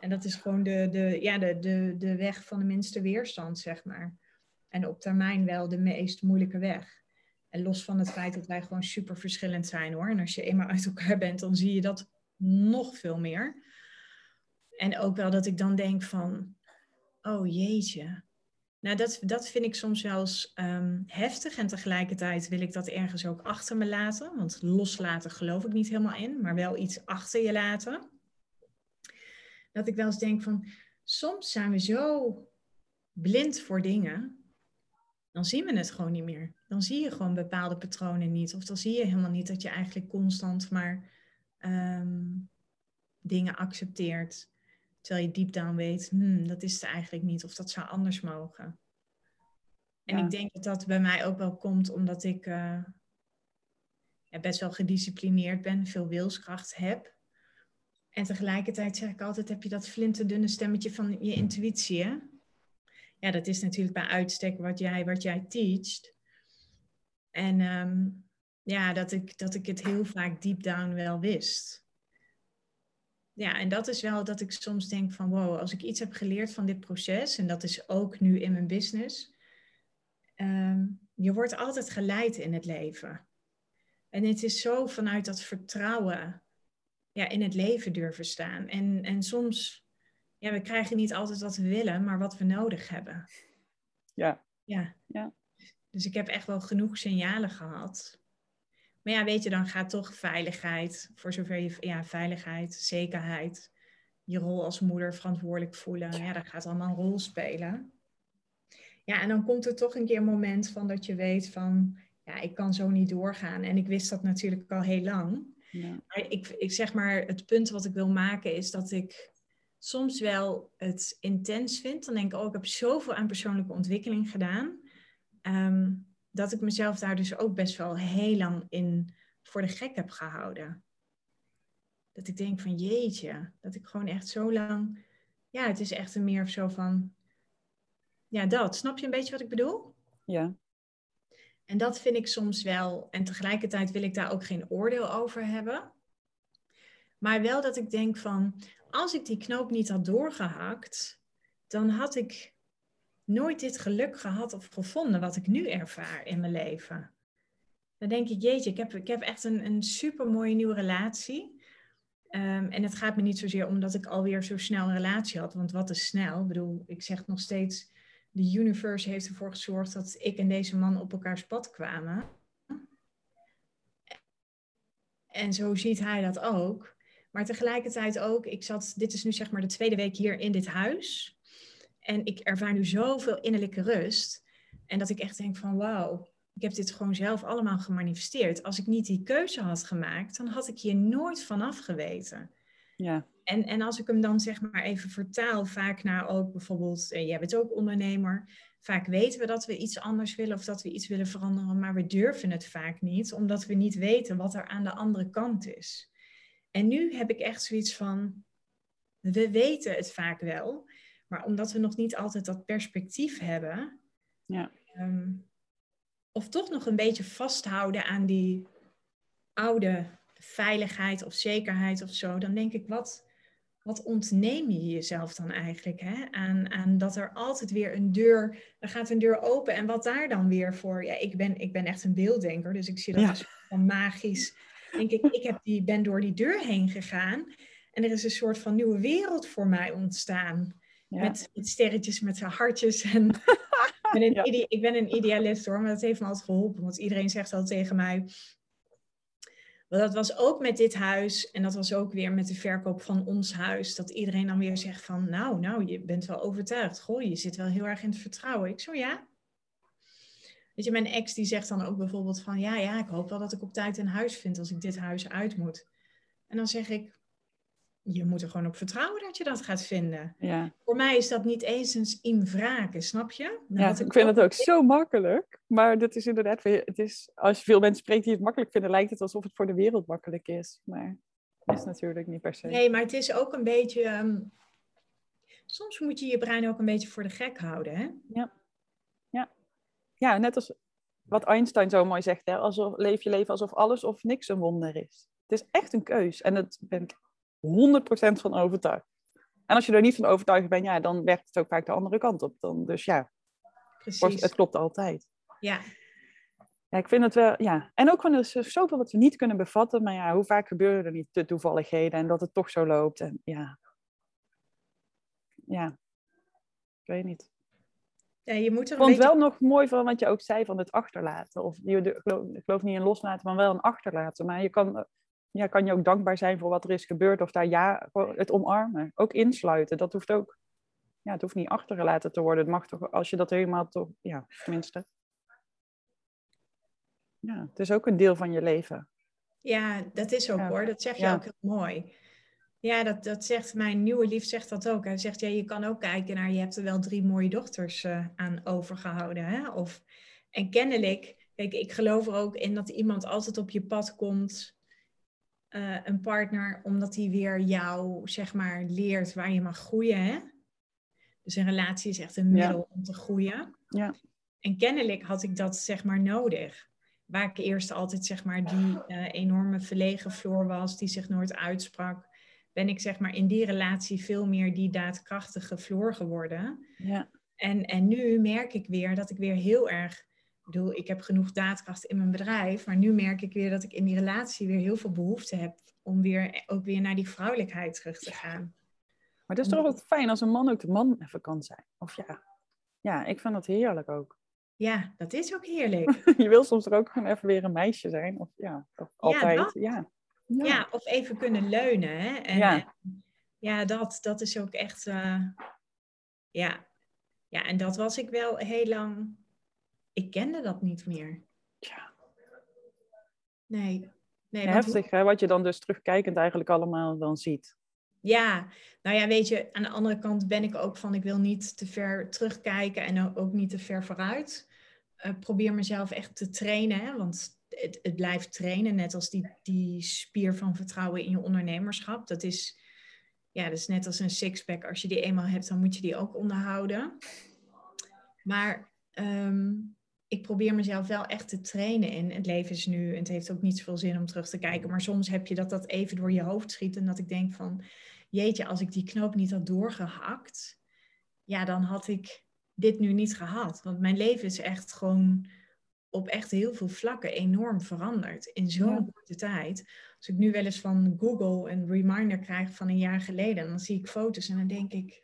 Speaker 2: En dat is gewoon de, de, ja, de, de, de weg van de minste weerstand, zeg maar. En op termijn wel de meest moeilijke weg. En los van het feit dat wij gewoon super verschillend zijn hoor. En als je eenmaal uit elkaar bent, dan zie je dat nog veel meer. En ook wel dat ik dan denk van, oh jeetje. Nou, dat, dat vind ik soms eens ehm, heftig. En tegelijkertijd wil ik dat ergens ook achter me laten. Want loslaten geloof ik niet helemaal in, maar wel iets achter je laten. Dat ik wel eens denk van, soms zijn we zo blind voor dingen dan zien we het gewoon niet meer. Dan zie je gewoon bepaalde patronen niet. Of dan zie je helemaal niet dat je eigenlijk constant maar ehm, dingen accepteert. Terwijl je deep down weet, hmm, dat is het eigenlijk niet. Of dat zou anders mogen. En
Speaker 1: Ja.
Speaker 2: ik denk dat dat bij mij ook wel komt omdat ik eh, ja, best wel gedisciplineerd ben. Veel wilskracht heb. En tegelijkertijd zeg ik altijd, heb je dat flinterdunne stemmetje van je intuïtie, hè? Ja, dat is natuurlijk bij uitstek wat jij, wat jij teacht. En ehm, ja, dat ik, dat ik het heel vaak deep down wel wist. Ja, en dat is wel dat ik soms denk van wow, als ik iets heb geleerd van dit proces, en dat is ook nu in mijn business, ehm, je wordt altijd geleid in het leven. En het is zo vanuit dat vertrouwen ja, in het leven durven staan. En, en soms ja, we krijgen niet altijd wat we willen, maar wat we nodig hebben.
Speaker 1: Ja.
Speaker 2: Ja.
Speaker 1: Ja.
Speaker 2: Dus ik heb echt wel genoeg signalen gehad. Maar ja, weet je, dan gaat toch veiligheid, voor zover je, ja, veiligheid, zekerheid, je rol als moeder verantwoordelijk voelen, ja, dat gaat allemaal een rol spelen. Ja, en dan komt er toch een keer een moment van dat je weet van, ja, ik kan zo niet doorgaan. En ik wist dat natuurlijk al heel lang.
Speaker 1: Ja.
Speaker 2: Maar ik, ik zeg maar, het punt wat ik wil maken is dat ik soms wel het intens vind. Dan denk ik, oh, ik heb zoveel aan persoonlijke ontwikkeling gedaan. ehm, dat ik mezelf daar dus ook best wel heel lang in voor de gek heb gehouden. Dat ik denk van jeetje, dat ik gewoon echt zo lang. Ja, het is echt een meer zo van. Ja, dat. Snap je een beetje wat ik bedoel?
Speaker 1: ja.
Speaker 2: En dat vind ik soms wel. En tegelijkertijd wil ik daar ook geen oordeel over hebben. Maar wel dat ik denk van, als ik die knoop niet had doorgehakt, dan had ik nooit dit geluk gehad of gevonden wat ik nu ervaar in mijn leven. Dan denk ik, jeetje, ik heb, ik heb echt een, een super mooie nieuwe relatie. Ehm, en het gaat me niet zozeer omdat ik alweer zo snel een relatie had, want wat is snel? Ik bedoel, ik zeg nog steeds, de universe heeft ervoor gezorgd dat ik en deze man op elkaars pad kwamen. En zo ziet hij dat ook. Maar tegelijkertijd ook, ik zat, dit is nu zeg maar de tweede week hier in dit huis. En ik ervaar nu zoveel innerlijke rust. En dat ik echt denk van wauw, ik heb dit gewoon zelf allemaal gemanifesteerd. Als ik niet die keuze had gemaakt, dan had ik hier nooit vanaf geweten.
Speaker 1: Ja.
Speaker 2: En, en als ik hem dan zeg maar even vertaal, vaak naar ook bijvoorbeeld, eh, jij bent ook ondernemer. Vaak weten we dat we iets anders willen of dat we iets willen veranderen, maar we durven het vaak niet, omdat we niet weten wat er aan de andere kant is. En nu heb ik echt zoiets van, we weten het vaak wel, maar omdat we nog niet altijd dat perspectief hebben,
Speaker 1: ja.
Speaker 2: Ehm, of toch nog een beetje vasthouden aan die oude veiligheid of zekerheid of zo, dan denk ik, wat, wat ontneem je jezelf dan eigenlijk? Hè? Aan, aan dat er altijd weer een deur, er gaat een deur open en wat daar dan weer voor? Ja, ik ben, ik ben echt een beelddenker, dus ik zie dat als van magisch. Denk ik, ik heb die, ben door die deur heen gegaan en er is een soort van nieuwe wereld voor mij ontstaan. Met, met sterretjes, met hartjes en ben een ik ben een idealist hoor, maar dat heeft me altijd geholpen. Want iedereen zegt al tegen mij. Maar dat was ook met dit huis en dat was ook weer met de verkoop van ons huis. Dat iedereen dan weer zegt van, nou, nou, je bent wel overtuigd. Goh, je zit wel heel erg in het vertrouwen. Ik zo, ja. Weet je, mijn ex die zegt dan ook bijvoorbeeld van, ja, ja, ik hoop wel dat ik op tijd een huis vind als ik dit huis uit moet. En dan zeg ik, je moet er gewoon op vertrouwen dat je dat gaat vinden.
Speaker 1: Ja.
Speaker 2: Voor mij is dat niet eens in vragen, snap je?
Speaker 1: Nou, ja, ik vind het ook zo makkelijk. Maar dat is inderdaad, het is, als je veel mensen spreekt die het makkelijk vinden, lijkt het alsof het voor de wereld makkelijk is. Maar dat is natuurlijk niet per se.
Speaker 2: Nee, maar het is ook een beetje. Ehm, soms moet je je brein ook een beetje voor de gek houden, hè?
Speaker 1: Ja, ja net als wat Einstein zo mooi zegt, hè? Alsof, leef je leven alsof alles of niks een wonder is. Het is echt een keus. En dat ben ik 100% van overtuigd. En als je er niet van overtuigd bent, ja, dan werkt het ook vaak de andere kant op. Dan, dus ja,
Speaker 2: Precies.
Speaker 1: het klopt altijd.
Speaker 2: Ja.
Speaker 1: Ja, ik vind het wel, ja. En ook van er is zoveel wat we niet kunnen bevatten, maar ja, hoe vaak gebeuren er niet de toevalligheden en dat het toch zo loopt. En ja, ja, ik weet niet.
Speaker 2: Ja, je moet er
Speaker 1: ik vond
Speaker 2: beetje...
Speaker 1: wel nog mooi van wat je ook zei van het achterlaten. Of je, ik, geloof, geloof niet in loslaten, maar wel een achterlaten. Maar je kan ja, kan je ook dankbaar zijn voor wat er is gebeurd. Of daar ja, het omarmen. Ook insluiten. Dat hoeft ook, ja, het hoeft niet achtergelaten te worden. Het mag toch, als je dat helemaal toch, ja, tenminste. Ja, het is ook een deel van je leven.
Speaker 2: Ja, dat is ook hoor. Dat zeg je ook heel mooi. Ja, dat, dat zegt mijn nieuwe lief zegt dat ook. Hij zegt, ja, je kan ook kijken naar, je hebt er wel drie mooie dochters uh, aan overgehouden. Hè? Of, en kennelijk, kijk, ik geloof er ook in dat iemand altijd op je pad komt uh, een partner omdat hij weer jou, zeg maar, leert waar je mag groeien. Hè? Dus een relatie is echt een middel om te groeien.
Speaker 1: Ja.
Speaker 2: En kennelijk had ik dat, zeg maar, nodig. Waar ik eerst altijd, zeg maar, die uh, enorme verlegen Floor was, die zich nooit uitsprak, ben ik, zeg maar, in die relatie veel meer die daadkrachtige Floor geworden.
Speaker 1: Ja.
Speaker 2: En, en nu merk ik weer dat ik weer heel erg ik bedoel, ik heb genoeg daadkracht in mijn bedrijf, maar nu merk ik weer dat ik in die relatie weer heel veel behoefte heb om weer ook weer naar die vrouwelijkheid terug te gaan.
Speaker 1: Maar het is toch ook fijn als een man ook de man even kan zijn. Of ja, ja, ik vind dat heerlijk ook.
Speaker 2: Ja, dat is ook heerlijk.
Speaker 1: je wil soms er ook gewoon even weer een meisje zijn. Of ja, of altijd. Ja,
Speaker 2: ja. Ja. of even kunnen leunen. Hè? En, ja. ja, dat, dat is ook echt. Uh, ja. ja, en dat was ik wel heel lang ik kende dat niet meer.
Speaker 1: Ja.
Speaker 2: Nee. nee
Speaker 1: Heftig, hè? Wat je dan dus terugkijkend eigenlijk allemaal dan ziet.
Speaker 2: Ja, nou ja, weet je, aan de andere kant ben ik ook van, ik wil niet te ver terugkijken en ook niet te ver vooruit. Uh, probeer mezelf echt te trainen, hè? want het, het blijft trainen, net als die, die spier van vertrouwen in je ondernemerschap. Dat is, ja, dat is net als een sixpack. Als je die eenmaal hebt, dan moet je die ook onderhouden. Maar um, ik probeer mezelf wel echt te trainen in het leven is nu. En het heeft ook niet zoveel zin om terug te kijken. Maar soms heb je dat dat even door je hoofd schiet. En dat ik denk van, jeetje, als ik die knoop niet had doorgehakt, ja, dan had ik dit nu niet gehad. Want mijn leven is echt gewoon op echt heel veel vlakken enorm veranderd in zo'n korte tijd. Als ik nu wel eens van Google een reminder krijg van een jaar geleden, dan zie ik foto's en dan denk ik,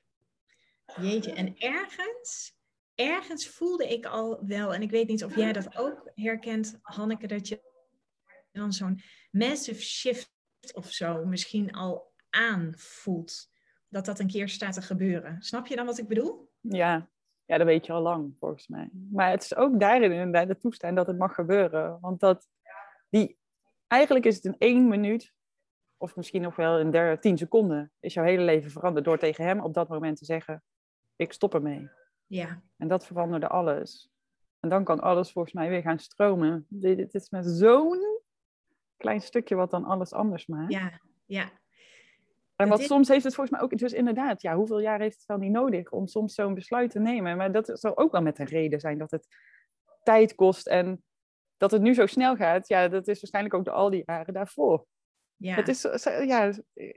Speaker 2: jeetje, en ergens ergens voelde ik al wel, en ik weet niet of jij dat ook herkent, Hanneke, dat je dan zo'n massive shift of zo misschien al aanvoelt. Dat dat een keer staat te gebeuren. Snap je dan wat ik bedoel?
Speaker 1: Ja, ja dat weet je al lang volgens mij. Maar het is ook daarin inderdaad de toestand dat het mag gebeuren. Want dat die, eigenlijk is het in één minuut, of misschien nog wel in der, tien seconden, is jouw hele leven veranderd door tegen hem op dat moment te zeggen: Ik stop ermee.
Speaker 2: Ja.
Speaker 1: En dat veranderde alles. En dan kan alles volgens mij weer gaan stromen. Dit, is met zo'n klein stukje wat dan alles anders maakt.
Speaker 2: Ja, ja.
Speaker 1: En wat soms heeft het volgens mij ook, dus inderdaad, ja, hoeveel jaar heeft het dan niet nodig om soms zo'n besluit te nemen? Maar dat zal ook wel met een reden zijn dat het tijd kost en dat het nu zo snel gaat. Ja, dat is waarschijnlijk ook de al die jaren daarvoor. Ja. Het is, ja,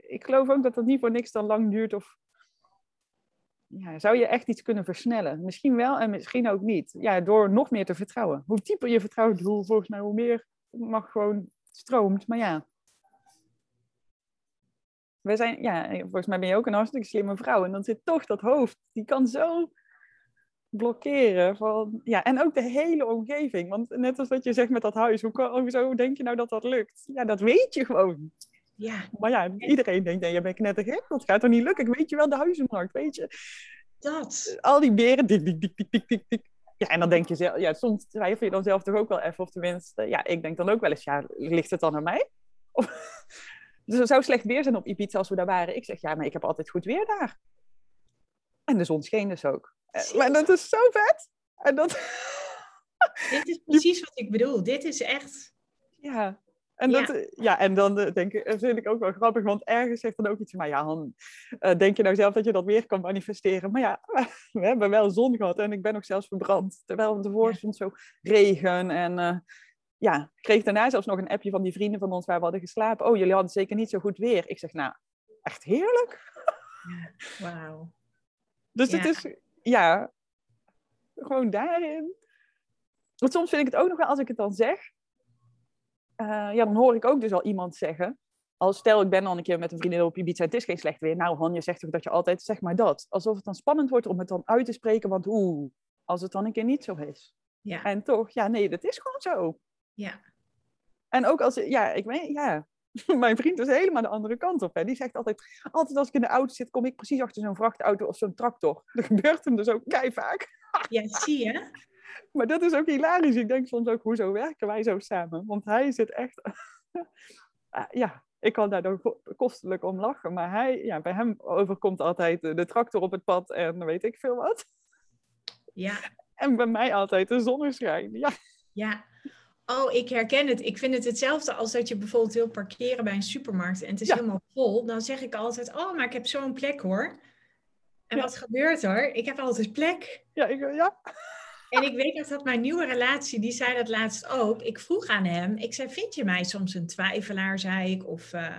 Speaker 1: ik geloof ook dat het niet voor niks dan lang duurt of ja, zou je echt iets kunnen versnellen? Misschien wel en misschien ook niet. Ja, door nog meer te vertrouwen. Hoe dieper je vertrouwt, hoe, volgens mij, hoe meer mag gewoon stroomt. Maar ja. We zijn, ja, volgens mij ben je ook een hartstikke slimme vrouw. En dan zit toch dat hoofd, die kan zo blokkeren. Van, ja, en ook de hele omgeving. Want net als wat je zegt met dat huis, hoe, kan, denk je nou dat dat lukt? Ja, dat weet je gewoon.
Speaker 2: Ja.
Speaker 1: Maar ja, iedereen denkt, nee, je bent knettergek, dat gaat toch niet lukken? Ik weet je wel, de huizenmarkt, weet je.
Speaker 2: Dat.
Speaker 1: Al die beren, dik, dik, dik, dik, dik, dik. Ja, en dan denk je zelf, ja, soms twijfel je dan zelf toch ook wel even, of tenminste, ja, ik denk dan ook wel eens, ja, ligt het dan aan mij? Of, dus zou slecht weer zijn op Ibiza als we daar waren. Ik zeg, ja, maar ik heb altijd goed weer daar. En de zon scheen dus ook. Eh, maar dat is zo vet. En dat...
Speaker 2: Dit is precies wat ik bedoel. Dit is echt...
Speaker 1: Ja, en, dat, ja. ja. en dan eh, denk ik, vind ik ook wel grappig, want ergens zegt dan ook iets van, maar ja, Han, denk je nou zelf dat je dat weer kan manifesteren? Maar ja, we hebben wel zon gehad en ik ben ook zelfs verbrand. Terwijl ervoor ja. stond zo regen en uh, ja, ik kreeg daarna zelfs nog een appje van die vrienden van ons waar we hadden geslapen. Oh, jullie hadden zeker niet zo goed weer. Ik zeg, nou, echt heerlijk.
Speaker 2: Wauw.
Speaker 1: Dus het is, ja, gewoon daarin. Want soms vind ik het ook nog wel, als ik het dan zeg, uh, ja, dan hoor ik ook dus al iemand zeggen. Als stel, ik ben dan een keer met een vriendin op Ibiza, het is geen slecht weer. Nou, Han, je zegt toch dat je altijd, zeg maar dat. Alsof het dan spannend wordt om het dan uit te spreken, want oeh, als het dan een keer niet zo is.
Speaker 2: Ja.
Speaker 1: En toch, ja, nee, dat is gewoon zo.
Speaker 2: Ja.
Speaker 1: En ook als, ja, ik weet, ja, mijn vriend is helemaal de andere kant op. Hè. Die zegt altijd, altijd als ik in de auto zit, kom ik precies achter zo'n vrachtauto of zo'n tractor. Dat gebeurt hem dus ook kei vaak.
Speaker 2: Ja, zie je?
Speaker 1: Maar dat is ook hilarisch. Ik denk soms ook, hoezo werken wij zo samen? Want hij zit echt... Ah, ja, ik kan daar dan kostelijk om lachen. Maar hij, ja, bij hem overkomt altijd de tractor op het pad en weet ik veel wat.
Speaker 2: Ja.
Speaker 1: En bij mij altijd de zonneschijn. Ja.
Speaker 2: Ja. Oh, ik herken het. Ik vind het hetzelfde als dat je bijvoorbeeld wil parkeren bij een supermarkt en het is
Speaker 1: Ja.
Speaker 2: helemaal vol. Dan zeg ik altijd, oh, maar ik heb zo'n plek hoor. En
Speaker 1: Ja.
Speaker 2: wat gebeurt er? Ik heb altijd plek.
Speaker 1: Ja, ik, ja.
Speaker 2: En ik weet dat mijn nieuwe relatie, die zei dat laatst ook. Ik vroeg aan hem, ik zei, vind je mij soms een twijfelaar, zei ik. Of, eh,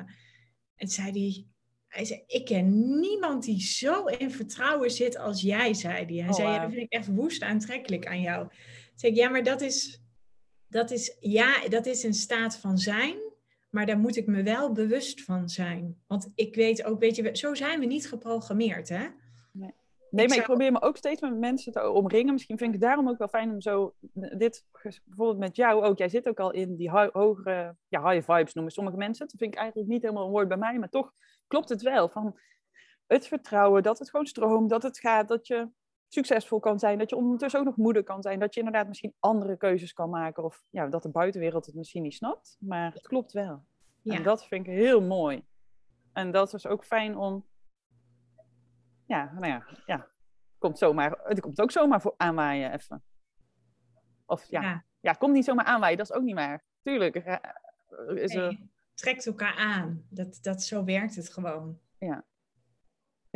Speaker 2: en zei hij, hij zei, ik ken niemand die zo in vertrouwen zit als jij, zei hij. Hij
Speaker 1: Oh,
Speaker 2: zei, ja, dat vind ik echt woest aantrekkelijk aan jou. Zei ik, ja, maar dat is, dat is, ja, dat is een staat van zijn. Maar daar moet ik me wel bewust van zijn. Want ik weet ook, weet je, zo zijn we niet geprogrammeerd, hè?
Speaker 1: Nee,
Speaker 2: Ik
Speaker 1: maar ik probeer me ook steeds met mensen te omringen. Misschien vind ik het daarom ook wel fijn om zo dit, bijvoorbeeld met jou ook. Jij zit ook al in die ho- hogere, ja, high vibes noemen sommige mensen. Dat vind ik eigenlijk niet helemaal een woord bij mij, maar toch klopt het wel. Van het vertrouwen, dat het gewoon stroomt, dat het gaat, dat je succesvol kan zijn, dat je ondertussen ook nog moeder kan zijn, dat je inderdaad misschien andere keuzes kan maken of ja, dat de buitenwereld het misschien niet snapt, maar het klopt wel.
Speaker 2: Ja.
Speaker 1: En dat vind ik heel mooi. En dat is ook fijn om ja, nou ja, ja. Komt zomaar, het komt ook zomaar voor aanwaaien even. Of ja, ja.
Speaker 2: Ja.
Speaker 1: komt niet zomaar aanwaaien, dat is ook niet waar. Tuurlijk. eh, Is er,
Speaker 2: Nee, trekt elkaar aan. Dat, dat, zo werkt het gewoon.
Speaker 1: ja.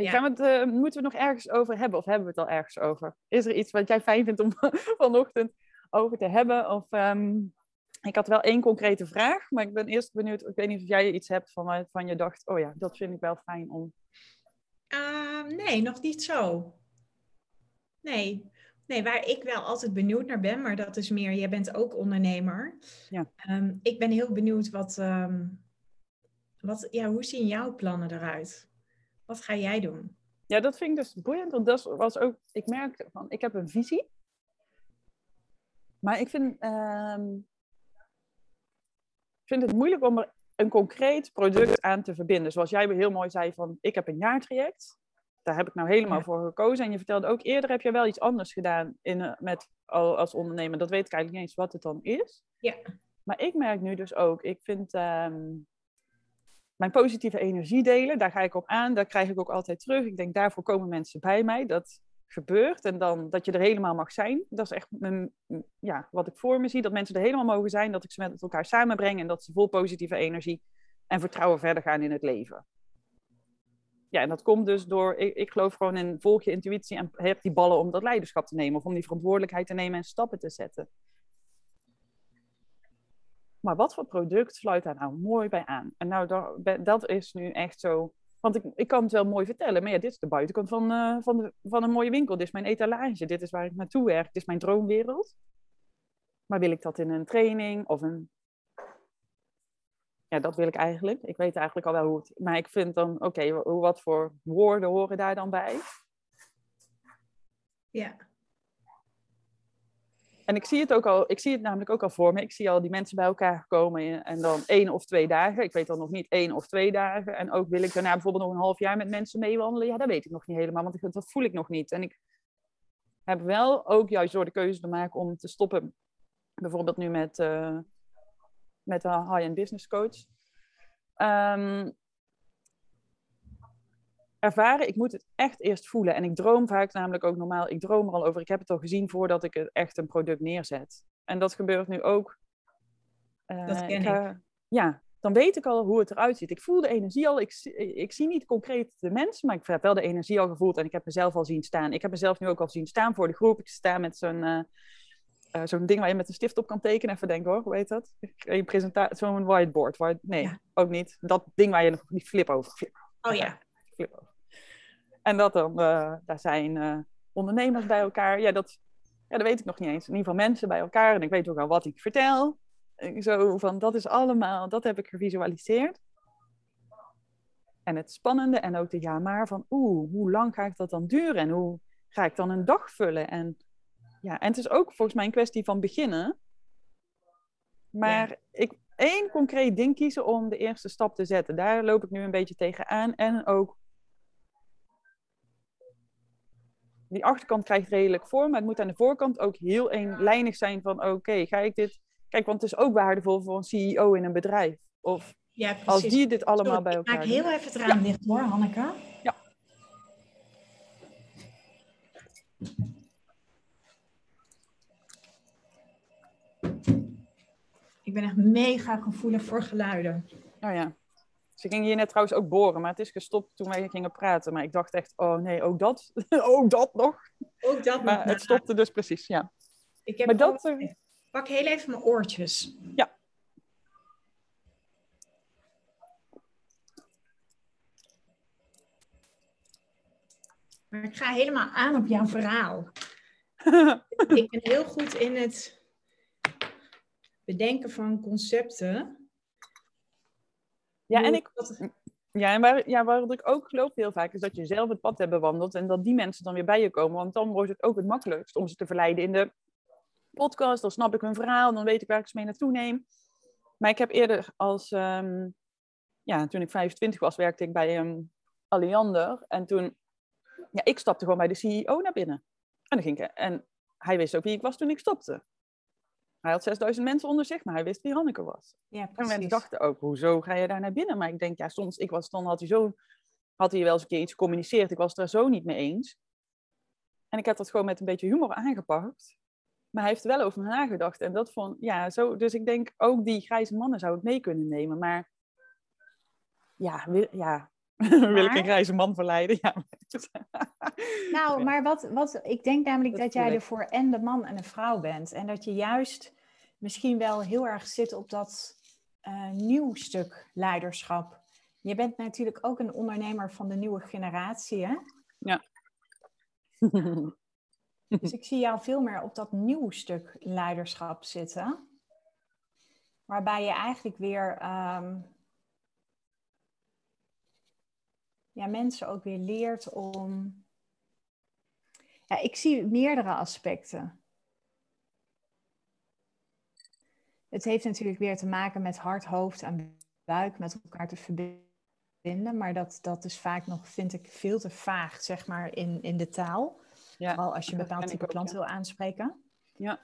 Speaker 2: Ja.
Speaker 1: Gaan we het, eh, moeten we het nog ergens over hebben of hebben we het al ergens over? Is er iets wat jij fijn vindt om vanochtend over te hebben. Of, ehm, ik had wel één concrete vraag, maar ik ben eerst benieuwd. Ik weet niet of jij iets hebt van, van je dacht, oh ja, dat vind ik wel fijn om.
Speaker 2: Ehm, nee, nog niet zo. Nee. Nee, waar ik wel altijd benieuwd naar ben, maar dat is meer, jij bent ook ondernemer.
Speaker 1: Ja.
Speaker 2: Ehm, ik ben heel benieuwd wat, wat, ja, hoe zien jouw plannen eruit? Wat ga jij doen?
Speaker 1: Ja, dat vind ik dus boeiend, want dat was ook, ik merkte van, ik heb een visie. Maar ik vind, ehm, vind het moeilijk om er een concreet product aan te verbinden. Zoals jij heel mooi zei van, ik heb een jaartraject. Daar heb ik nou helemaal voor gekozen. En je vertelde ook eerder, heb je wel iets anders gedaan in, eh, met, als ondernemer. Dat weet ik eigenlijk niet eens wat het dan is.
Speaker 2: Ja.
Speaker 1: Maar ik merk nu dus ook, ik vind ehm, mijn positieve energie delen, daar ga ik op aan. Dat krijg ik ook altijd terug. Ik denk, daarvoor komen mensen bij mij. Dat gebeurt. En dan dat je er helemaal mag zijn. Dat is echt ja, wat ik voor me zie. Dat mensen er helemaal mogen zijn. Dat ik ze met elkaar samenbreng. En dat ze vol positieve energie en vertrouwen verder gaan in het leven. Ja, en dat komt dus door, ik, ik geloof gewoon in volg je intuïtie en heb die ballen om dat leiderschap te nemen. Of om die verantwoordelijkheid te nemen en stappen te zetten. Maar wat voor product sluit daar nou mooi bij aan? En nou, dat is nu echt zo. Want ik, ik kan het wel mooi vertellen, maar ja, dit is de buitenkant van, uh, van, de, van een mooie winkel. Dit is mijn etalage. Dit is waar ik naartoe werk. Dit is mijn droomwereld. Maar wil ik dat in een training of een. Ja, dat wil ik eigenlijk. Ik weet eigenlijk al wel hoe het. Maar ik vind dan, oké, wat voor woorden horen daar dan bij?
Speaker 2: Ja.
Speaker 1: En ik zie het ook al, ik zie het namelijk ook al voor me. Ik zie al die mensen bij elkaar komen en dan één of twee dagen. Ik weet dan nog niet één of twee dagen. En ook wil ik daarna bijvoorbeeld nog een half jaar met mensen meewandelen. Ja, dat weet ik nog niet helemaal, want dat voel ik nog niet. En ik heb wel ook juist door de keuze maken om te stoppen. Bijvoorbeeld nu met, uh, met de high-end business coach. Um, ervaren. Ik moet het echt eerst voelen. En ik droom vaak namelijk ook normaal. Ik droom er al over. Ik heb het al gezien voordat ik het echt een product neerzet. En dat gebeurt nu ook.
Speaker 2: Uh, dat ken ik,
Speaker 1: Ja, dan weet ik al hoe het eruit ziet. Ik voel de energie al. Ik, ik zie niet concreet de mensen, maar ik heb wel de energie al gevoeld. En ik heb mezelf al zien staan. Ik heb mezelf nu ook al zien staan voor de groep. Ik sta met zo'n... Uh, uh, zo'n ding waar je met een stift op kan tekenen. Even denken hoor, hoe heet dat? Een presentatie, zo'n whiteboard. Waar, nee, ook niet. Dat ding waar je nog die flip over. Flip.
Speaker 2: Oh ja.
Speaker 1: En dat dan, uh, daar zijn uh, ondernemers bij elkaar. Ja dat, ja, dat weet ik nog niet eens. In ieder geval mensen bij elkaar. En ik weet ook al wat ik vertel. Zo van, dat is allemaal, dat heb ik gevisualiseerd. En het spannende en ook de ja maar van, oeh, hoe lang ga ik dat dan duren? En hoe ga ik dan een dag vullen? En, ja, en het is ook volgens mij een kwestie van beginnen. Maar ik, één concreet ding kiezen om de eerste stap te zetten. Daar loop ik nu een beetje tegenaan. En ook die achterkant krijgt redelijk vorm, maar het moet aan de voorkant ook heel eenlijnig zijn van oké, ga ik dit... Kijk, want het is ook waardevol voor een CEO in een bedrijf. Of ja, als die dit allemaal bij elkaar
Speaker 2: Ik maak heel even het raam dicht hoor, Hanneke.
Speaker 1: Ja.
Speaker 2: Ik ben echt mega gevoelig voor geluiden.
Speaker 1: Oh ja. Ze gingen hier net trouwens ook boren, maar het is gestopt toen wij gingen praten. Maar ik dacht echt, oh nee, ook dat, ook dat nog.
Speaker 2: Ook dat
Speaker 1: maar het stopte dus precies, ja.
Speaker 2: Ik heb maar dat, ook... Pak heel even mijn oortjes.
Speaker 1: Ja.
Speaker 2: Maar ik ga helemaal aan op jouw verhaal. ik ben heel goed in het bedenken van concepten.
Speaker 1: Ja, en ik. Ja, en waar, ja, waar ik ook geloof heel vaak is dat je zelf het pad hebt bewandeld en dat die mensen dan weer bij je komen. Want dan wordt het ook het makkelijkst om ze te verleiden in de podcast. Dan snap ik hun verhaal, dan weet ik waar ik ze mee naartoe neem. Maar ik heb eerder als, um, ja, toen ik 25 was, werkte ik bij um, Alliander. En toen, ja, ik stapte gewoon bij de CEO naar binnen. En, dan ging ik, en hij wist ook wie ik was toen ik stopte. Hij had 6000 mensen onder zich, maar hij wist wie Hanneke was.
Speaker 2: Ja,
Speaker 1: en mensen dachten ook, hoezo ga je daar naar binnen? Maar ik denk, ja, soms, ik was dan, had hij zo, had hij wel eens een keer iets gecommuniceerd. Ik was het er zo niet mee eens. En ik heb dat gewoon met een beetje humor aangepakt. Maar hij heeft er wel over nagedacht. En dat vond, ja, zo. Dus ik denk, ook die grijze mannen zou ik mee kunnen nemen. Maar ja, ja Wil ik een grijze man verleiden? Ja.
Speaker 2: nou, maar wat, wat, ik denk namelijk dat, jij er voor en de man en de vrouw bent. En dat je juist misschien wel heel erg zit op dat uh, nieuw stuk leiderschap. Je bent natuurlijk ook een ondernemer van de nieuwe generatie, hè?
Speaker 1: Ja.
Speaker 2: dus ik zie jou veel meer op dat nieuw stuk leiderschap zitten. Waarbij je eigenlijk weer ehm, ja, mensen ook weer leert om. Ja, ik zie meerdere aspecten. Het heeft natuurlijk weer te maken met hart, hoofd en buik met elkaar te verbinden. Maar dat, dat is vaak nog, vind ik, veel te vaag, zeg maar, in, in de taal. Ja, Vooral als je een bepaald type klant wil aanspreken.
Speaker 1: Ja.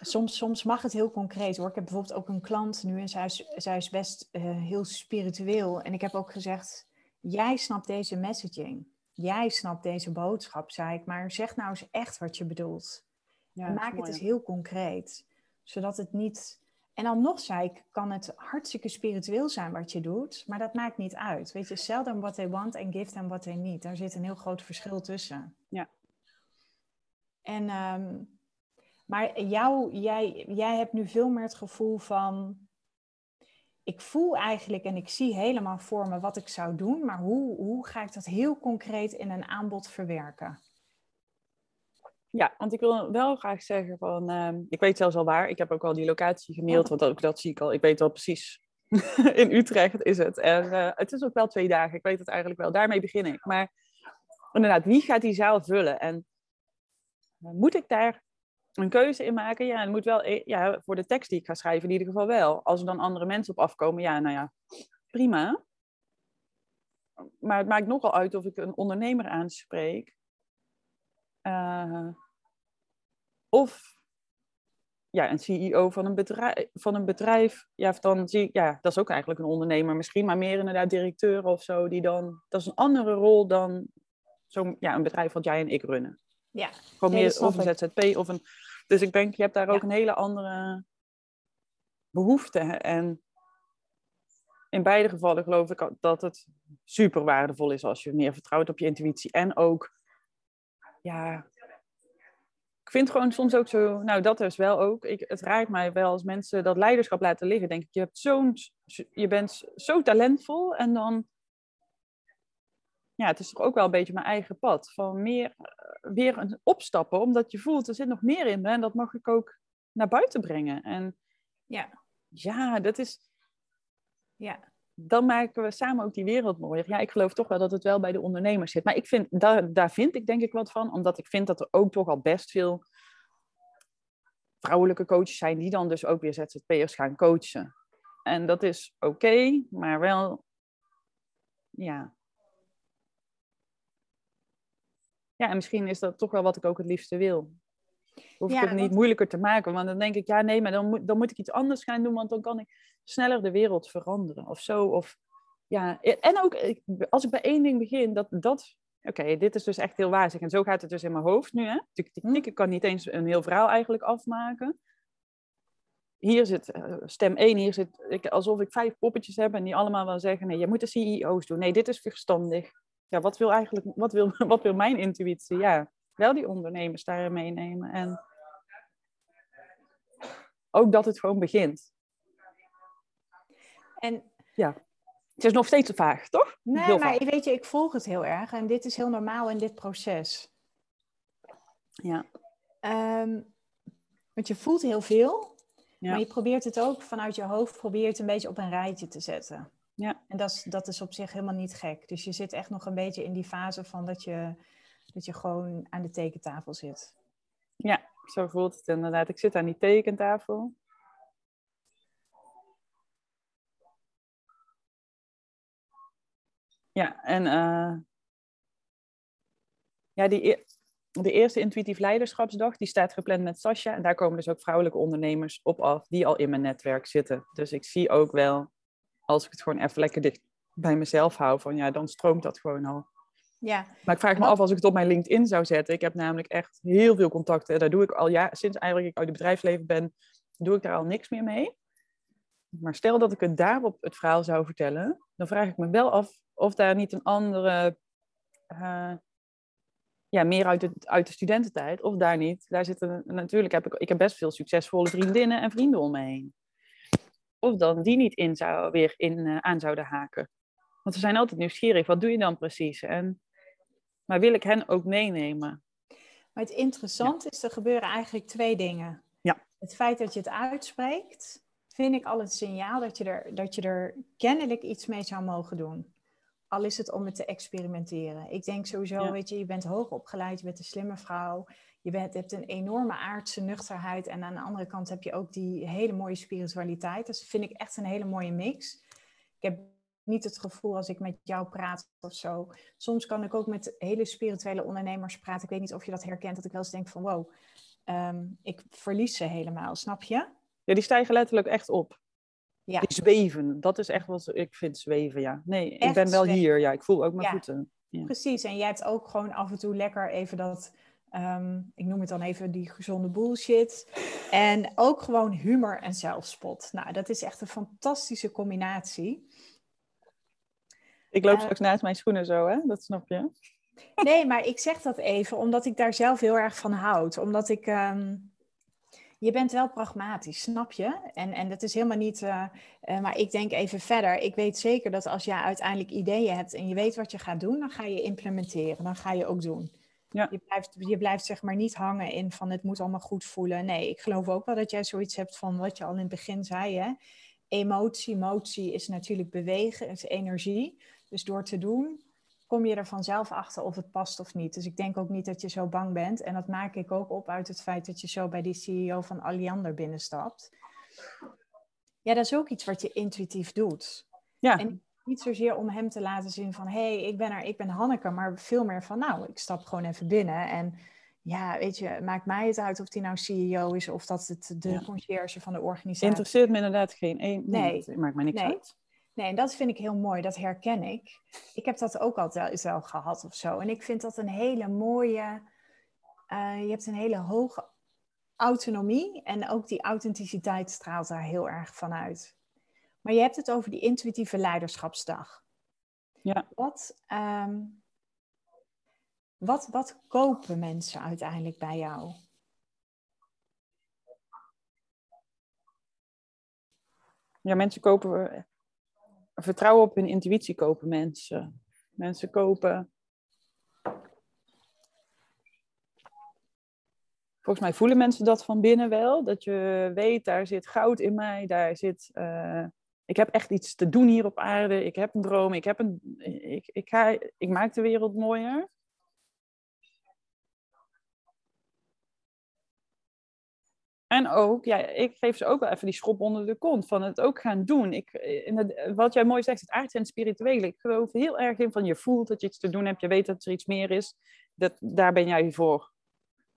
Speaker 2: Soms, soms mag het heel concreet hoor. Ik heb bijvoorbeeld ook een klant nu en zij is, zij is best uh, heel spiritueel. En ik heb ook gezegd, jij snapt deze messaging. Jij snapt deze boodschap, zei ik. Maar zeg nou eens echt wat je bedoelt. Ja, maak het eens heel concreet. Zodat het niet... En dan nog, zei ik, kan het hartstikke spiritueel zijn wat je doet. Maar dat maakt niet uit. Weet je, sell them what they want en give them what they need. Daar zit een heel groot verschil tussen.
Speaker 1: Ja.
Speaker 2: En... Um, maar jou, jij, jij hebt nu veel meer het gevoel van ik voel eigenlijk en ik zie helemaal voor me wat ik zou doen, maar hoe, hoe ga ik dat heel concreet in een aanbod verwerken?
Speaker 1: Ja, want ik wil wel graag zeggen van, uh, ik weet zelfs al waar, ik heb ook al die locatie gemaild, want dat zie ik al, ik weet wel precies. in Utrecht is het. En uh, het is ook wel twee dagen, ik weet het eigenlijk wel, daarmee begin ik. Maar inderdaad, wie gaat die zaal vullen? En moet ik daar een keuze in maken. Ja, het moet wel, e- ja, voor de tekst die ik ga schrijven, in ieder geval wel. Als er dan andere mensen op afkomen, ja, nou ja, prima. Maar het maakt nogal uit of ik een ondernemer aanspreek. Uh, of ja, een CEO van een bedrijf. Van een bedrijf ja, dan zie ik, ja, dat is ook eigenlijk een ondernemer misschien, maar meer inderdaad directeur of zo, die dan, dat is een andere rol dan zo'n ja, een bedrijf wat jij en ik runnen.
Speaker 2: Ja.
Speaker 1: Gewoon meer of een ZZP of een. Dus ik denk, je hebt daar ook een hele andere behoefte. En in beide gevallen geloof ik dat het super waardevol is als je meer vertrouwt op je intuïtie. En ook, ja, ik vind gewoon soms ook zo, nou dat is wel ook, ik, het raakt mij wel als mensen dat leiderschap laten liggen. Denk ik, je, hebt zo'n, je bent zo talentvol en dan ja, het is toch ook wel een beetje mijn eigen pad. Van meer, uh, weer een opstappen, omdat je voelt, er zit nog meer in me en dat mag ik ook naar buiten brengen. En
Speaker 2: ja,
Speaker 1: ja dat is...
Speaker 2: Ja.
Speaker 1: Dan maken we samen ook die wereld mooier. Ja, ik geloof toch wel dat het wel bij de ondernemers zit. Maar ik vind, daar, daar vind ik denk ik wat van, omdat ik vind dat er ook toch al best veel vrouwelijke coaches zijn die dan dus ook weer ZZP'ers gaan coachen. En dat is oké, maar wel, ja, ja, en misschien is dat toch wel wat ik ook het liefste wil. Hoef ik het niet moeilijker te maken. Want dan denk ik, ja, nee, maar dan moet, dan moet ik iets anders gaan doen, want dan kan ik sneller de wereld veranderen of zo. Of, ja. En ook, als ik bij één ding begin, dat, dat oké, dit is dus echt heel wazig. En zo gaat het dus in mijn hoofd nu, hè. Hm. Ik kan niet eens een heel verhaal eigenlijk afmaken. Hier zit uh, stem 1, hier zit ik, alsof ik vijf poppetjes heb en die allemaal wel zeggen, nee, je moet de CEO's doen. Nee, dit is verstandig ja, wat wil eigenlijk, wat wil, wat wil mijn intuïtie? Ja, wel die ondernemers daarin meenemen. En ook dat het gewoon begint.
Speaker 2: En
Speaker 1: ja, het is nog steeds te vaag, toch?
Speaker 2: Nee, maar weet je, ik volg het heel erg. En dit is heel normaal in dit proces.
Speaker 1: Ja.
Speaker 2: Um, want je voelt heel veel. Ja. Maar je probeert het ook vanuit je hoofd, probeer het een beetje op een rijtje te zetten.
Speaker 1: Ja.
Speaker 2: En dat is, dat is op zich helemaal niet gek. Dus je zit echt nog een beetje in die fase van dat je, dat je gewoon aan de tekentafel zit.
Speaker 1: Ja, zo voelt het inderdaad. Ik zit aan die tekentafel. Ja, en uh, ja, die, e-, de eerste intuïtief leiderschapsdag, die staat gepland met Sascha. En daar komen dus ook vrouwelijke ondernemers op af die al in mijn netwerk zitten. Dus ik zie ook wel als ik het gewoon even lekker dicht bij mezelf hou, van ja, dan stroomt dat gewoon al.
Speaker 2: Ja.
Speaker 1: Maar ik vraag me af als ik het op mijn LinkedIn zou zetten. Ik heb namelijk echt heel veel contacten. Daar doe ik al ja, sinds eigenlijk ik uit het bedrijfsleven ben, doe ik daar al niks meer mee. Maar stel dat ik het daarop het verhaal zou vertellen, dan vraag ik me wel af of daar niet een andere, uh, ja, meer uit de, uit de studententijd, of daar niet. Daar zitten, natuurlijk heb ik, ik heb best veel succesvolle vriendinnen en vrienden om me heen. Of dan die niet in zou, weer in, uh, aan zouden haken. Want ze zijn altijd nieuwsgierig, wat doe je dan precies? En, maar wil ik hen ook meenemen?
Speaker 2: Maar het interessante is, er gebeuren eigenlijk twee dingen.
Speaker 1: Ja.
Speaker 2: Het feit dat je het uitspreekt, vind ik al het signaal dat je, er, dat je er kennelijk iets mee zou mogen doen. Al is het om het te experimenteren. Ik denk sowieso, weet je, je bent hoog opgeleid, je bent een slimme vrouw. Je bent, hebt een enorme aardse nuchterheid. En aan de andere kant heb je ook die hele mooie spiritualiteit. Dus dat vind ik echt een hele mooie mix. Ik heb niet het gevoel als ik met jou praat of zo. Soms kan ik ook met hele spirituele ondernemers praten. Ik weet niet of je dat herkent, dat ik wel eens denk van wow, ehm, ik verlies ze helemaal, snap je?
Speaker 1: Ja, die stijgen letterlijk echt op. Ja. Die zweven, dat is echt wat ik vind zweven, ja. Nee, ik ben wel hier, ja. Ik voel ook mijn voeten. Ja.
Speaker 2: Precies, en jij hebt ook gewoon af en toe lekker even dat, ehm, ik noem het dan even die gezonde bullshit. En ook gewoon humor en zelfspot. Nou, dat is echt een fantastische combinatie.
Speaker 1: Ik loop uh, straks naast mijn schoenen zo, hè? Dat snap je.
Speaker 2: Nee, maar ik zeg dat even omdat ik daar zelf heel erg van houd. Omdat ik. Ehm, je bent wel pragmatisch, snap je? En, en dat is helemaal niet. Uh, uh, maar ik denk even verder. Ik weet zeker dat als jij uiteindelijk ideeën hebt en je weet wat je gaat doen, dan ga je implementeren. Dan ga je ook doen. Ja. Je, blijft, je blijft zeg maar niet hangen in van het moet allemaal goed voelen. Nee, ik geloof ook wel dat jij zoiets hebt van wat je al in het begin zei. Hè? Emotie, motie is natuurlijk bewegen, is energie. Dus door te doen, kom je er vanzelf achter of het past of niet. Dus ik denk ook niet dat je zo bang bent. En dat maak ik ook op uit het feit dat je zo bij die CEO van Alliander binnenstapt. Ja, dat is ook iets wat je intuïtief doet. Ja. En niet zozeer om hem te laten zien van... hé, hey, ik ben er, ik ben Hanneke. Maar veel meer van, nou, ik stap gewoon even binnen. En ja, weet je, maakt mij het uit of die nou CEO is... of dat het de ja. conciërge van de organisatie...
Speaker 1: Interesseert me inderdaad geen één... Nee, maakt mij niks nee. uit.
Speaker 2: Nee, en dat vind ik heel mooi, dat herken ik. Ik heb dat ook altijd wel gehad of zo. En ik vind dat een hele mooie. Uh, je hebt een hele hoge autonomie en ook die authenticiteit straalt daar heel erg van uit. Maar je hebt het over die intuïtieve leiderschapsdag.
Speaker 1: Ja.
Speaker 2: Wat, um, wat, wat kopen mensen uiteindelijk bij jou?
Speaker 1: Ja, mensen kopen vertrouwen op hun intuïtie kopen mensen. Mensen kopen. Volgens mij voelen mensen dat van binnen wel. Dat je weet, daar zit goud in mij. Daar zit. Uh, ik heb echt iets te doen hier op aarde. Ik heb een droom. Ik, heb een, ik, ik, ga, ik maak de wereld mooier. En ook, ja, ik geef ze ook wel even die schop onder de kont van het ook gaan doen. Ik, het, wat jij mooi zegt, het aardse en spirituele. Ik geloof heel erg in van je voelt dat je iets te doen hebt, je weet dat er iets meer is. Dat, daar ben jij voor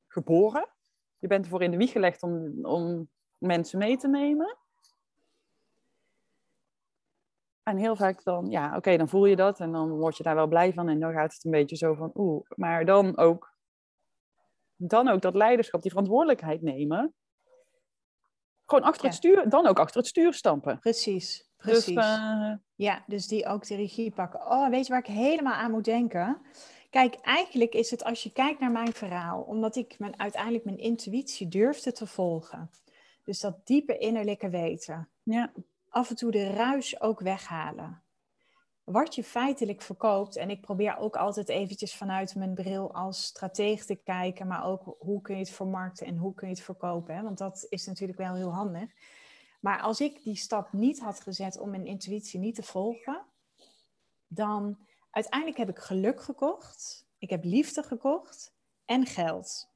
Speaker 1: geboren. Je bent ervoor in de wieg gelegd om, om mensen mee te nemen. En heel vaak dan, ja, oké, dan voel je dat en dan word je daar wel blij van. En dan gaat het een beetje zo van, oeh, maar dan ook, dan ook dat leiderschap, die verantwoordelijkheid nemen. Gewoon achter het stuur, dan ook achter het stuur stampen.
Speaker 2: Precies, dus, precies. Dus, uh... Ja, dus die ook de regie pakken. Oh, weet je waar ik helemaal aan moet denken? Kijk, eigenlijk is het als je kijkt naar mijn verhaal, omdat ik mijn, uiteindelijk mijn intuïtie durfde te volgen. Dus dat diepe innerlijke weten.
Speaker 1: Ja.
Speaker 2: Af en toe de ruis ook weghalen wat je feitelijk verkoopt. En ik probeer ook altijd eventjes vanuit mijn bril als strateeg te kijken, maar ook hoe kun je het vermarkten en hoe kun je het verkopen. Hè? Want dat is natuurlijk wel heel handig. Maar als ik die stap niet had gezet om mijn intuïtie niet te volgen, dan uiteindelijk heb ik geluk gekocht, ik heb liefde gekocht en geld.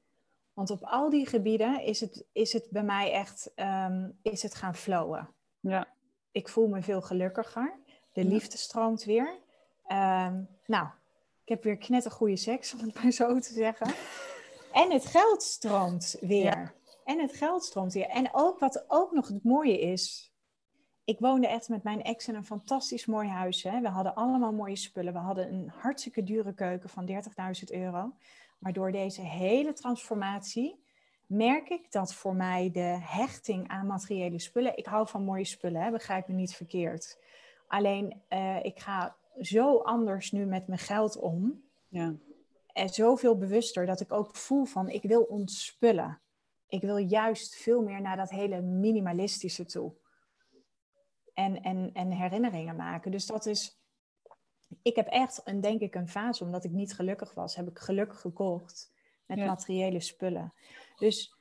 Speaker 2: Want op al die gebieden is het, is het bij mij echt um, is het gaan flowen.
Speaker 1: Ja.
Speaker 2: Ik voel me veel gelukkiger. De liefde stroomt weer. Um, nou, ik heb weer knettergoede seks, om het maar zo te zeggen. En het geld stroomt weer. En het geld stroomt weer. En ook wat ook nog het mooie is. Ik woonde echt met mijn ex in een fantastisch mooi huis. Hè. We hadden allemaal mooie spullen. We hadden een hartstikke dure keuken van 30.000 euro. Maar door deze hele transformatie merk ik dat voor mij de hechting aan materiële spullen. Ik hou van mooie spullen, hè, begrijp me niet verkeerd. Alleen uh, ik ga zo anders nu met mijn geld om.
Speaker 1: Ja.
Speaker 2: En zoveel bewuster dat ik ook voel van ik wil ontspullen. Ik wil juist veel meer naar dat hele minimalistische toe. En, en, en herinneringen maken. Dus dat is. Ik heb echt een, denk ik, een fase, omdat ik niet gelukkig was, heb ik gelukkig gekocht met materiële spullen. Dus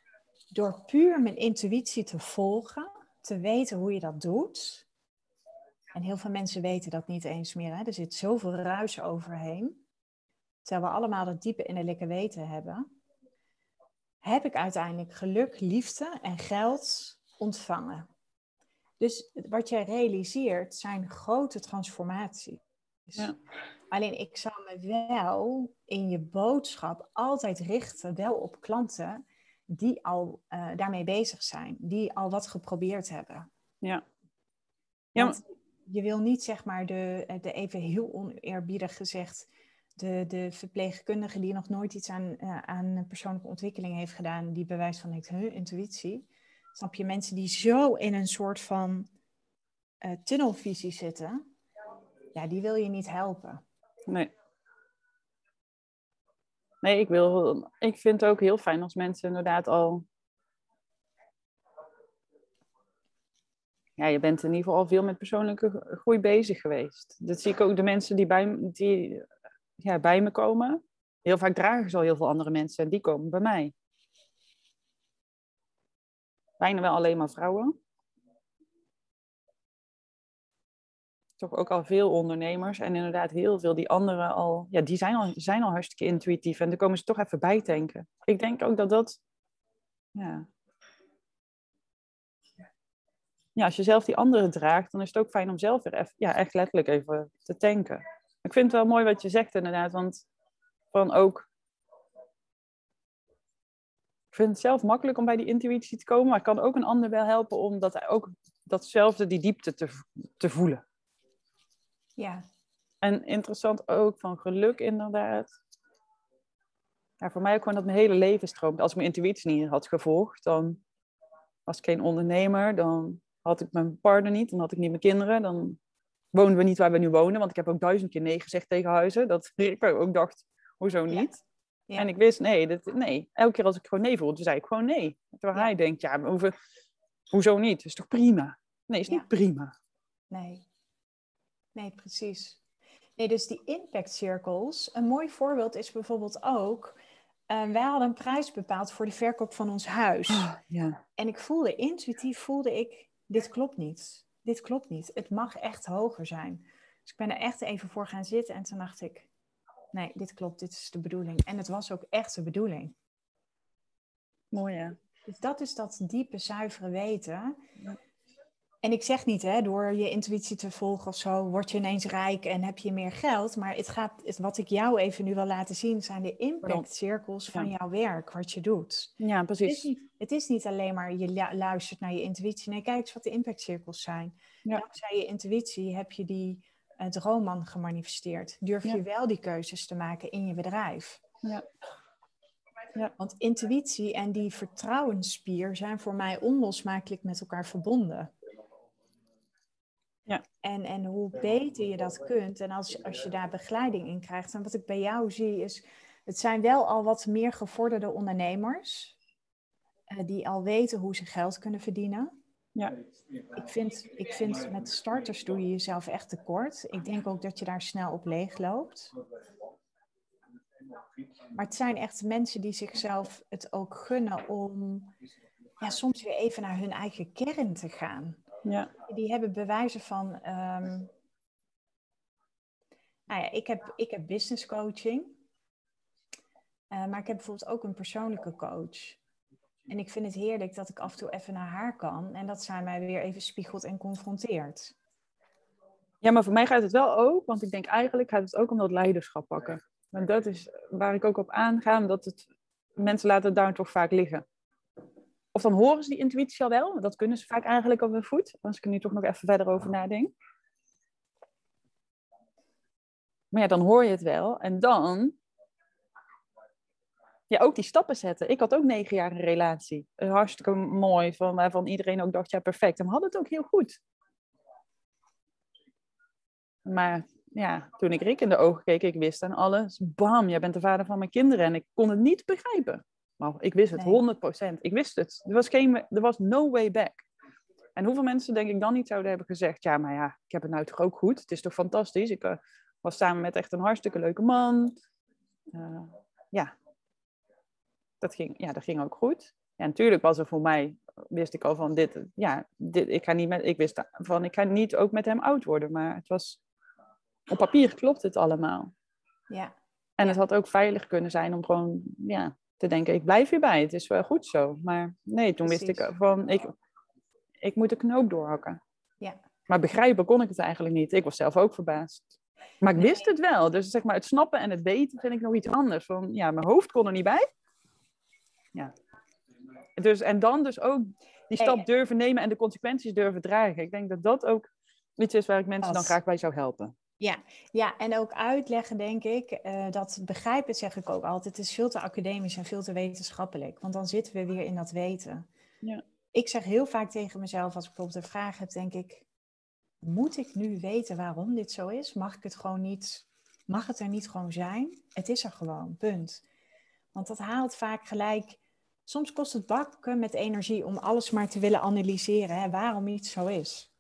Speaker 2: door puur mijn intuïtie te volgen, te weten hoe je dat doet. En heel veel mensen weten dat niet eens meer. Hè? Er zit zoveel ruis overheen. Terwijl we allemaal dat diepe innerlijke weten hebben. Heb ik uiteindelijk geluk, liefde en geld ontvangen. Dus wat jij realiseert zijn grote transformaties. Ja. Alleen ik zou me wel in je boodschap altijd richten, wel op klanten die al uh, daarmee bezig zijn, die al wat geprobeerd hebben.
Speaker 1: Ja.
Speaker 2: ja je wil niet zeg maar de, de even heel oneerbiedig gezegd, de, de verpleegkundige die nog nooit iets aan, uh, aan persoonlijke ontwikkeling heeft gedaan, die bewijst van heeft hun intuïtie. Snap je, mensen die zo in een soort van uh, tunnelvisie zitten, ja, die wil je niet helpen.
Speaker 1: Nee. Nee, ik, wil, ik vind het ook heel fijn als mensen inderdaad al. Ja, je bent in ieder geval al veel met persoonlijke groei bezig geweest. Dat zie ik ook de mensen die bij, die, ja, bij me komen. Heel vaak dragen ze al heel veel andere mensen en die komen bij mij. Bijna wel alleen maar vrouwen. Toch ook al veel ondernemers en inderdaad heel veel die anderen al, ja, die zijn al, zijn al hartstikke intuïtief en daar komen ze toch even bij tanken. Ik denk ook dat dat, ja. Ja, als je zelf die anderen draagt, dan is het ook fijn om zelf weer ja, echt letterlijk even te tanken. Ik vind het wel mooi wat je zegt inderdaad, want van ook, ik vind het zelf makkelijk om bij die intuïtie te komen, maar ik kan ook een ander wel helpen om dat ook datzelfde, die diepte te, te voelen.
Speaker 2: Ja.
Speaker 1: En interessant ook van geluk inderdaad. Ja, voor mij ook gewoon dat mijn hele leven stroomt. Als ik mijn intuïtie niet had gevolgd, dan was ik geen ondernemer. Dan had ik mijn partner niet, dan had ik niet mijn kinderen. Dan woonden we niet waar we nu wonen. Want ik heb ook duizend keer nee gezegd tegen huizen. Dat ik ook dacht, hoezo niet? Ja. En ik wist, nee, dit, nee. Elke keer als ik gewoon nee voelde, zei ik gewoon nee. Terwijl hij denkt, ja, over, hoezo niet? Dat is toch prima? Nee, is niet prima.
Speaker 2: Nee. Nee, precies. Nee, dus die impact circles. Een mooi voorbeeld is bijvoorbeeld ook. Uh, wij hadden een prijs bepaald voor de verkoop van ons huis.
Speaker 1: Oh, ja.
Speaker 2: En ik voelde, intuïtief voelde ik, dit klopt niet. Dit klopt niet. Het mag echt hoger zijn. Dus ik ben er echt even voor gaan zitten en toen dacht ik, nee, dit klopt, dit is de bedoeling. En het was ook echt de bedoeling.
Speaker 1: Mooi hè?
Speaker 2: Dus dat is dat diepe, zuivere weten. En ik zeg niet, hè, door je intuïtie te volgen of zo, word je ineens rijk en heb je meer geld. Maar het gaat, wat ik jou even nu wil laten zien, zijn de impactcirkels van jouw werk, wat je doet.
Speaker 1: Ja, precies.
Speaker 2: Het is, niet, het is niet alleen maar je luistert naar je intuïtie. Nee, kijk eens wat de impactcirkels zijn. Ja. Dankzij je intuïtie heb je die uh, droomman gemanifesteerd. Durf je wel die keuzes te maken in je bedrijf.
Speaker 1: Ja.
Speaker 2: Ja. Want intuïtie en die vertrouwensspier zijn voor mij onlosmakelijk met elkaar verbonden.
Speaker 1: Ja.
Speaker 2: En, en hoe beter je dat kunt en als, als je daar begeleiding in krijgt. En wat ik bij jou zie is, het zijn wel al wat meer gevorderde ondernemers. Uh, die al weten hoe ze geld kunnen verdienen.
Speaker 1: Ja.
Speaker 2: Ik vind, ik vind met starters doe je jezelf echt tekort. Ik denk ook dat je daar snel op leeg loopt. Maar het zijn echt mensen die zichzelf het ook gunnen om ja, soms weer even naar hun eigen kern te gaan.
Speaker 1: Ja.
Speaker 2: Die hebben bewijzen van. Um, nou ja, ik heb, ik heb business coaching. Uh, maar ik heb bijvoorbeeld ook een persoonlijke coach. En ik vind het heerlijk dat ik af en toe even naar haar kan. En dat zij mij weer even spiegelt en confronteert.
Speaker 1: Ja, maar voor mij gaat het wel ook. Want ik denk eigenlijk gaat het ook om dat leiderschap pakken. Want dat is waar ik ook op aanga. Dat het, mensen laten daar toch vaak liggen. Of dan horen ze die intuïtie al wel. Dat kunnen ze vaak eigenlijk op hun voet. Als ik er nu toch nog even verder over nadenk. Maar ja, dan hoor je het wel. En dan ja, ook die stappen zetten. Ik had ook negen jaar een relatie. Hartstikke mooi, van, waarvan iedereen ook dacht, ja, perfect. En we hadden het ook heel goed. Maar ja, toen ik Rick in de ogen keek, ik wist aan alles. Bam, jij bent de vader van mijn kinderen. En ik kon het niet begrijpen. Maar ik wist het,
Speaker 2: Nee.
Speaker 1: 100%. Ik wist het. Er was, geen, er was no way back. En hoeveel mensen denk ik dan niet zouden hebben gezegd... Ja, maar ja, ik heb het nou toch ook goed. Het is toch fantastisch. Ik eh, was samen met echt een hartstikke leuke man. Eh, ja. Dat ging, ja, dat ging ook goed. Ja, natuurlijk was er voor mij... Wist ik al van dit... Ja, dit, ik, ga niet met, ik wist van... Ik ga niet ook met hem oud worden. Maar het was... Op papier klopt het allemaal.
Speaker 2: Ja,
Speaker 1: En
Speaker 2: Ja.
Speaker 1: het had ook veilig kunnen zijn om gewoon ja, te denken, ik blijf hierbij, het is wel goed zo. Maar nee, toen wist ik van, ik, ik moet de knoop doorhakken.
Speaker 2: ja.
Speaker 1: Maar begrijpen kon ik het eigenlijk niet. Ik was zelf ook verbaasd. Maar ik wist het wel. Dus zeg maar, het snappen en het weten vind ik nog iets anders. Van, ja, mijn hoofd kon er niet bij. Ja. Dus, en dan dus ook die stap durven nemen en de consequenties durven dragen. Ik denk dat dat ook iets is waar ik mensen dan graag bij zou helpen.
Speaker 2: Ja, ja, en ook uitleggen, denk ik, eh, dat begrijpen zeg ik ook altijd, het is veel te academisch en veel te wetenschappelijk. Want dan zitten we weer in dat weten.
Speaker 1: Ja.
Speaker 2: Ik zeg heel vaak tegen mezelf, als ik bijvoorbeeld een vraag heb, denk ik, moet ik nu weten waarom dit zo is? Mag ik het gewoon niet, mag het er niet gewoon zijn? Het is er gewoon, punt. Want dat haalt vaak gelijk, soms kost het bakken met energie om alles maar te willen analyseren, hè, waarom iets zo is.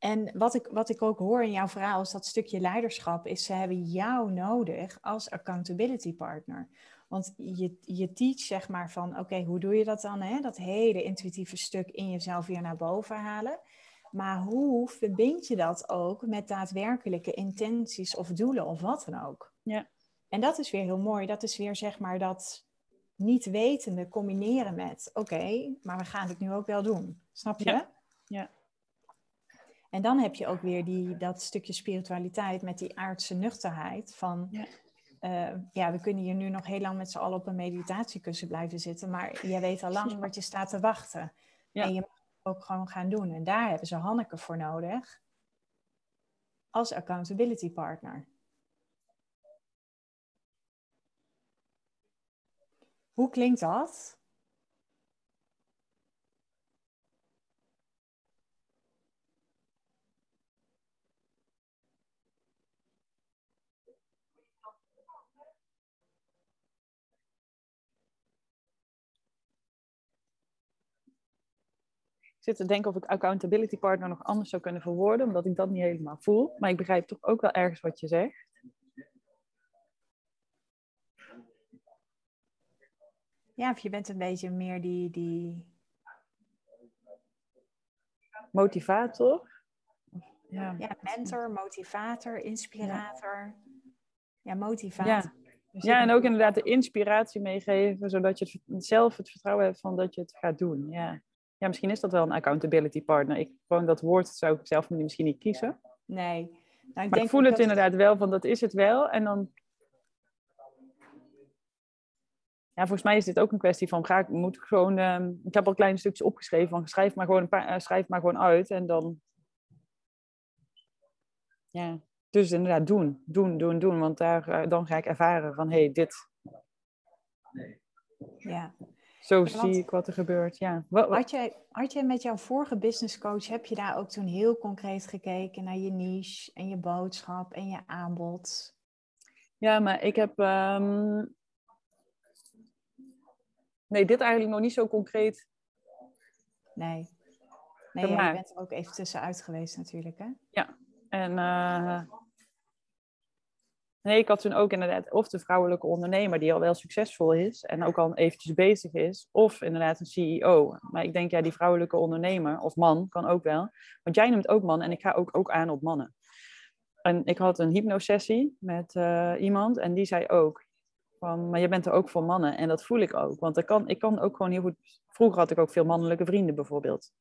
Speaker 2: En wat ik, wat ik ook hoor in jouw verhaal is dat stukje leiderschap is, ze hebben jou nodig als accountability partner. Want je, je teach zeg maar van, oké, hoe doe je dat dan? Hè? Dat hele intuïtieve stuk in jezelf weer naar boven halen. Maar hoe verbind je dat ook met daadwerkelijke intenties of doelen of wat dan ook?
Speaker 1: Ja.
Speaker 2: En dat is weer heel mooi. Dat is weer zeg maar dat niet wetende combineren met, oké, maar we gaan het nu ook wel doen. Snap je?
Speaker 1: Ja. Ja.
Speaker 2: En dan heb je ook weer die, dat stukje spiritualiteit met die aardse nuchterheid van...
Speaker 1: Ja.
Speaker 2: eh, ja, we kunnen hier nu nog heel lang met z'n allen op een meditatiekussen blijven zitten, maar jij weet al lang wat je staat te wachten.
Speaker 1: Ja.
Speaker 2: En je mag het ook gewoon gaan doen. En daar hebben ze Hanneke voor nodig als accountability partner. Hoe klinkt dat?
Speaker 1: Ik zit te denken of ik accountability partner nog anders zou kunnen verwoorden, omdat ik dat niet helemaal voel. Maar ik begrijp toch ook wel ergens wat je zegt.
Speaker 2: Ja, of je bent een beetje meer die, die
Speaker 1: Motivator. Ja.
Speaker 2: ja, mentor, motivator, inspirator. Ja, motivator.
Speaker 1: Ja.
Speaker 2: Dus
Speaker 1: ja, en ook inderdaad de inspiratie meegeven, zodat je het zelf het vertrouwen hebt van dat je het gaat doen. Ja. Ja, misschien is dat wel een accountability partner. Ik, gewoon dat woord zou ik zelf misschien niet kiezen.
Speaker 2: Nee. Nou, ik
Speaker 1: Maar
Speaker 2: denk
Speaker 1: ik voel het
Speaker 2: dat-
Speaker 1: inderdaad wel, van dat is het wel. En dan... Ja, volgens mij is dit ook een kwestie van, ga ik, moet ik gewoon... ehm, ik heb al kleine stukjes opgeschreven van, schrijf maar gewoon, een paar, eh, schrijf maar gewoon uit. En dan... Ja, dus inderdaad doen, doen, doen, doen. Want daar, eh, dan ga ik ervaren van, hé, hey, dit,
Speaker 2: Ja.
Speaker 1: Zo zie ik wat er gebeurt. Ja. Wat, wat-
Speaker 2: Had jij, had jij met jouw vorige business coach, heb je daar ook toen heel concreet gekeken naar je niche en je boodschap en je aanbod?
Speaker 1: Ja, maar ik heb. ehm, Nee, dit eigenlijk nog niet zo concreet.
Speaker 2: Nee. Nee, ja, je bent er ook even tussenuit geweest natuurlijk, hè?
Speaker 1: En. eh, Nee, ik had toen ook inderdaad of de vrouwelijke ondernemer die al wel succesvol is en ook al eventjes bezig is, of inderdaad een CEO. Maar ik denk, ja, die vrouwelijke ondernemer of man kan ook wel. Want jij noemt ook man en ik ga ook, ook aan op mannen. En ik had een hypnosessie met eh, iemand en die zei ook, van, maar je bent er ook voor mannen en dat voel ik ook. Want ik kan, ik kan ook gewoon heel goed, vroeger had ik ook veel mannelijke vrienden bijvoorbeeld.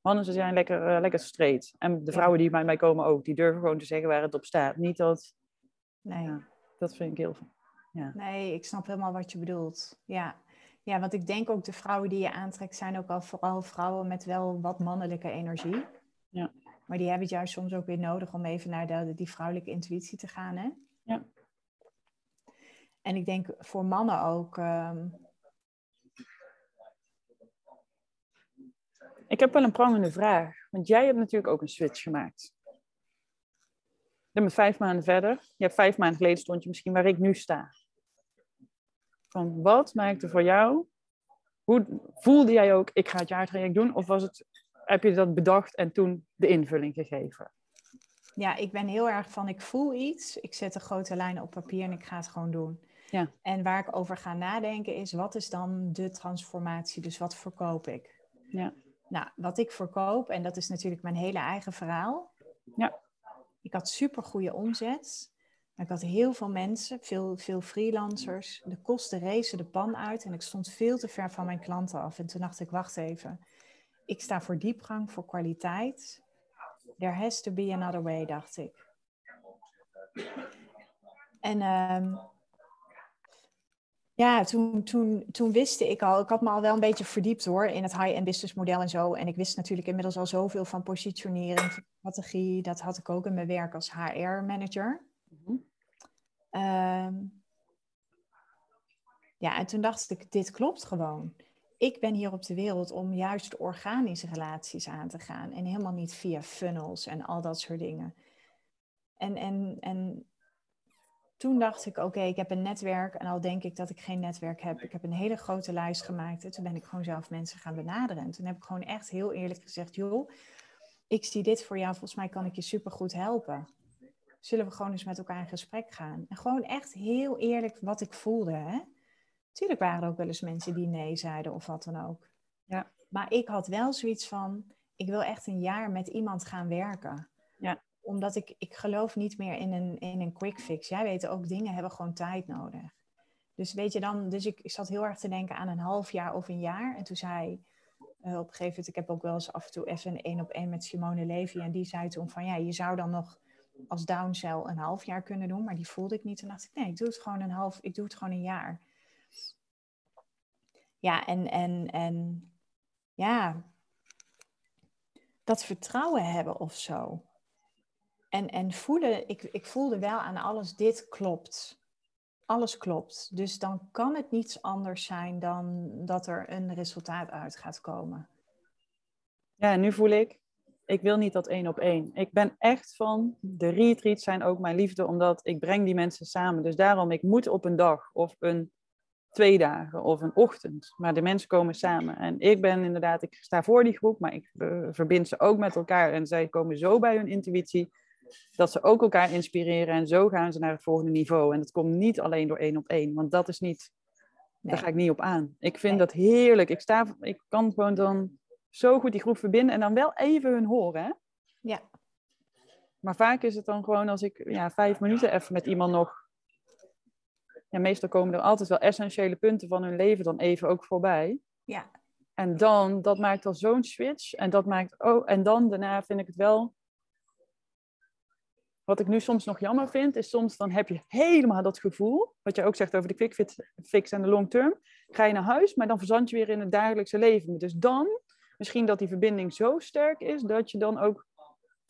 Speaker 1: Mannen ze zijn lekker, eh, lekker straight. En de vrouwen die bij mij komen ook, die durven gewoon te zeggen waar het op staat. Niet dat,
Speaker 2: Nee.
Speaker 1: ja, dat vind ik heel
Speaker 2: Nee, ik snap helemaal wat je bedoelt. Ja. ja, want ik denk ook de vrouwen die je aantrekt zijn ook al vooral vrouwen met wel wat mannelijke energie.
Speaker 1: Ja.
Speaker 2: Maar die hebben het juist soms ook weer nodig om even naar de, die vrouwelijke intuïtie te gaan, hè?
Speaker 1: Ja.
Speaker 2: En ik denk voor mannen ook. ehm,
Speaker 1: Ik heb wel een prangende vraag. Want jij hebt natuurlijk ook een switch gemaakt. Vijf maanden verder. Hebt vijf maanden geleden stond je misschien waar ik nu sta. Van wat maakte voor jou? Hoe voelde jij ook, ik ga het jaartraject doen? Of was het, heb je dat bedacht en toen de invulling gegeven?
Speaker 2: ja, ik ben heel erg van ik voel iets, ik zet de grote lijnen op papier en ik ga het gewoon doen.
Speaker 1: Ja.
Speaker 2: En waar ik over ga nadenken is, wat is dan de transformatie? Dus wat verkoop ik?
Speaker 1: Ja.
Speaker 2: Nou, wat ik verkoop, en dat is natuurlijk mijn hele eigen verhaal.
Speaker 1: Ja.
Speaker 2: Ik had super goede omzet. Ik had heel veel mensen, veel, veel freelancers. De kosten rezen de pan uit en ik stond veel te ver van mijn klanten af. En toen dacht ik, wacht even. Ik sta voor diepgang, voor kwaliteit. There has to be another way, dacht ik. En ehm, ja, toen, toen, toen wist ik al, ik had me al wel een beetje verdiept hoor in het high-end business model en zo. En ik wist natuurlijk inmiddels al zoveel van positionering, strategie. Dat had ik ook in mijn werk als HR-manager.
Speaker 1: Mhm.
Speaker 2: Ehm, ja, en toen dacht ik, dit klopt gewoon. Ik ben hier op de wereld om juist organische relaties aan te gaan. En helemaal niet via funnels en al dat soort dingen. En, en, en toen dacht ik, oké, ik heb een netwerk. En al denk ik dat ik geen netwerk heb. Ik heb een hele grote lijst gemaakt. En toen ben ik gewoon zelf mensen gaan benaderen. En toen heb ik gewoon echt heel eerlijk gezegd, joh, ik zie dit voor jou. Volgens mij kan ik je supergoed helpen. Zullen we gewoon eens met elkaar in gesprek gaan? En gewoon echt heel eerlijk wat ik voelde, hè. Tuurlijk waren er ook wel eens mensen die nee zeiden of wat dan ook.
Speaker 1: Ja.
Speaker 2: Maar ik had wel zoiets van, ik wil echt een jaar met iemand gaan werken.
Speaker 1: Ja.
Speaker 2: Omdat ik, ik geloof niet meer in een, in een quick fix. Jij weet ook, dingen hebben gewoon tijd nodig. Dus weet je dan, dus ik, ik zat heel erg te denken aan een half jaar of een jaar. En toen zei eh, op een gegeven moment, ik heb ook wel eens af en toe even een één op één met Simone Levy. En die zei toen van, ja, je zou dan nog als downsell een half jaar kunnen doen. Maar die voelde ik niet. Toen dacht ik, nee, ik doe het gewoon een half, ik doe het gewoon een jaar. Ja, en, en, en ja, dat vertrouwen hebben of zo. En, en voelen, ik, ik voelde wel aan alles, dit klopt. Alles klopt. Dus dan kan het niets anders zijn dan dat er een resultaat uit gaat komen.
Speaker 1: Ja, nu voel ik, ik wil niet dat één op één. Ik ben echt van, de retreats zijn ook mijn liefde, omdat ik breng die mensen samen. Dus daarom, ik moet op een dag of een twee dagen of een ochtend. Maar de mensen komen samen. En ik ben inderdaad, ik sta voor die groep, maar ik eh, verbind ze ook met elkaar. En zij komen zo bij hun intuïtie, dat ze ook elkaar inspireren. En zo gaan ze naar het volgende niveau. En dat komt niet alleen door één op één, want dat is niet,
Speaker 2: Nee.
Speaker 1: daar ga ik niet op aan. Ik vind
Speaker 2: Nee.
Speaker 1: dat heerlijk. Ik, sta, ik kan gewoon dan zo goed die groep verbinden en dan wel even hun horen. Hè?
Speaker 2: Ja.
Speaker 1: Maar vaak is het dan gewoon als ik ja, vijf minuten even met iemand nog. Ja, meestal komen er altijd wel essentiële punten van hun leven dan even ook voorbij.
Speaker 2: Ja.
Speaker 1: En dan, dat maakt al zo'n switch. En dat maakt ook, en dan daarna vind ik het wel. Wat ik nu soms nog jammer vind, is soms dan heb je helemaal dat gevoel. Wat je ook zegt over de quick fix en de long term. Ga je naar huis, maar dan verzand je weer in het dagelijkse leven. Dus dan, misschien dat die verbinding zo sterk is, dat je dan ook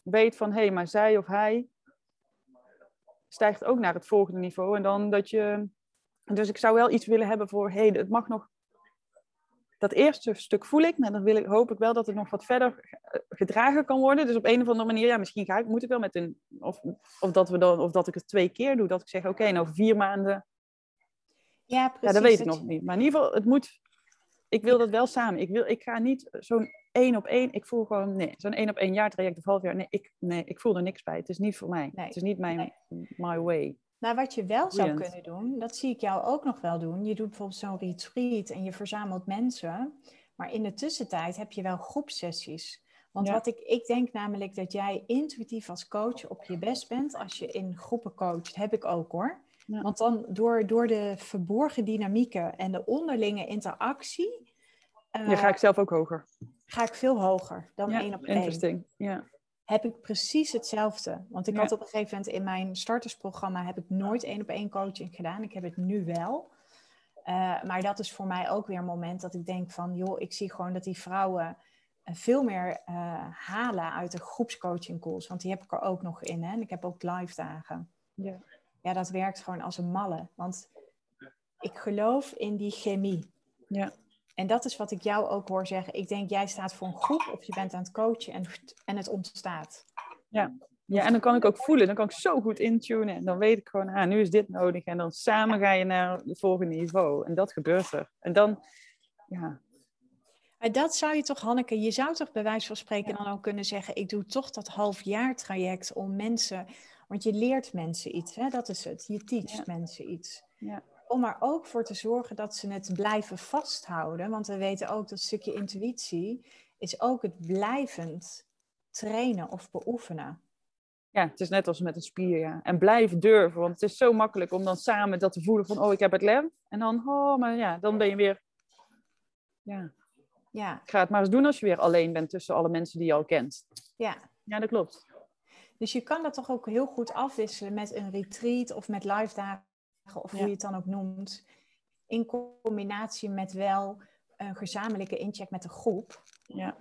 Speaker 1: weet van hé, hey, maar zij of hij stijgt ook naar het volgende niveau. En dan dat je. Dus ik zou wel iets willen hebben voor hé, hey, het mag nog. Dat eerste stuk voel ik, maar dan wil ik, hoop ik wel dat het nog wat verder eh, gedragen kan worden. Dus op een of andere manier, ja, misschien ga ik, moet ik wel met een. Of, of, dat, we dan, of dat ik het twee keer doe, dat ik zeg, oké, nou vier maanden.
Speaker 2: Ja, precies.
Speaker 1: Ja, dat weet ik nog niet. Maar in ieder geval, het moet. Ik wil dat wel samen. Ik, wil, ik ga niet zo'n één op één. Ik voel gewoon, nee, zo'n één op één jaar traject of half jaar. Nee ik, nee, ik voel er niks bij. Het is niet voor mij.
Speaker 2: Nee.
Speaker 1: Het is niet mijn
Speaker 2: Nee.
Speaker 1: my way.
Speaker 2: Nou, wat je wel zou kunnen doen, dat zie ik jou ook nog wel doen. Je doet bijvoorbeeld zo'n retreat en je verzamelt mensen. Maar in de tussentijd heb je wel groepsessies. Want
Speaker 1: Ja.
Speaker 2: wat ik, ik denk namelijk dat jij intuïtief als coach op je best bent als je in groepen coacht. Heb ik ook hoor.
Speaker 1: Ja.
Speaker 2: Want dan door, door de verborgen dynamieken en de onderlinge interactie. eh,
Speaker 1: Ja, ga ik zelf ook hoger.
Speaker 2: ga ik veel hoger dan
Speaker 1: Ja,
Speaker 2: één op één
Speaker 1: interesting. Ja.
Speaker 2: Heb ik precies hetzelfde. Want ik
Speaker 1: Ja.
Speaker 2: had op een gegeven moment in mijn startersprogramma heb ik nooit één op één coaching gedaan. Ik heb het nu wel. Eh, maar dat is voor mij ook weer een moment dat ik denk van, joh, ik zie gewoon dat die vrouwen eh, veel meer eh, halen uit de groepscoaching calls. Want die heb ik er ook nog in. Hè? En ik heb ook live dagen.
Speaker 1: Ja.
Speaker 2: Ja, dat werkt gewoon als een malle. Want ik geloof in die chemie.
Speaker 1: Ja.
Speaker 2: En dat is wat ik jou ook hoor zeggen. Ik denk, jij staat voor een groep of je bent aan het coachen en, en het ontstaat.
Speaker 1: Ja. ja, en dan kan ik ook voelen. Dan kan ik zo goed intunen. En dan weet ik gewoon, ah, nu is dit nodig. En dan samen ga je naar het volgende niveau. En dat gebeurt er. En dan, ja.
Speaker 2: Maar dat zou je toch, Hanneke, je zou toch bij wijze van spreken dan ook kunnen zeggen, ik doe toch dat halfjaar traject om mensen, want je leert mensen iets, hè? dat is het. Je teacht mensen iets.
Speaker 1: Ja
Speaker 2: om er ook voor te zorgen dat ze het blijven vasthouden. Want we weten ook dat stukje intuïtie is ook het blijvend trainen of beoefenen.
Speaker 1: Ja, het is net als met een spier, ja. En blijven durven, want het is zo makkelijk om dan samen dat te voelen van, oh, ik heb het lef. En dan, oh, maar ja, dan ben je weer, ja.
Speaker 2: Ja.
Speaker 1: Ik ga het maar eens doen als je weer alleen bent tussen alle mensen die je al kent.
Speaker 2: Ja.
Speaker 1: Ja, dat klopt.
Speaker 2: Dus je kan dat toch ook heel goed afwisselen met een retreat of met live dagen of hoe je het dan ook noemt, in combinatie met wel een gezamenlijke incheck met de groep.
Speaker 1: Ja.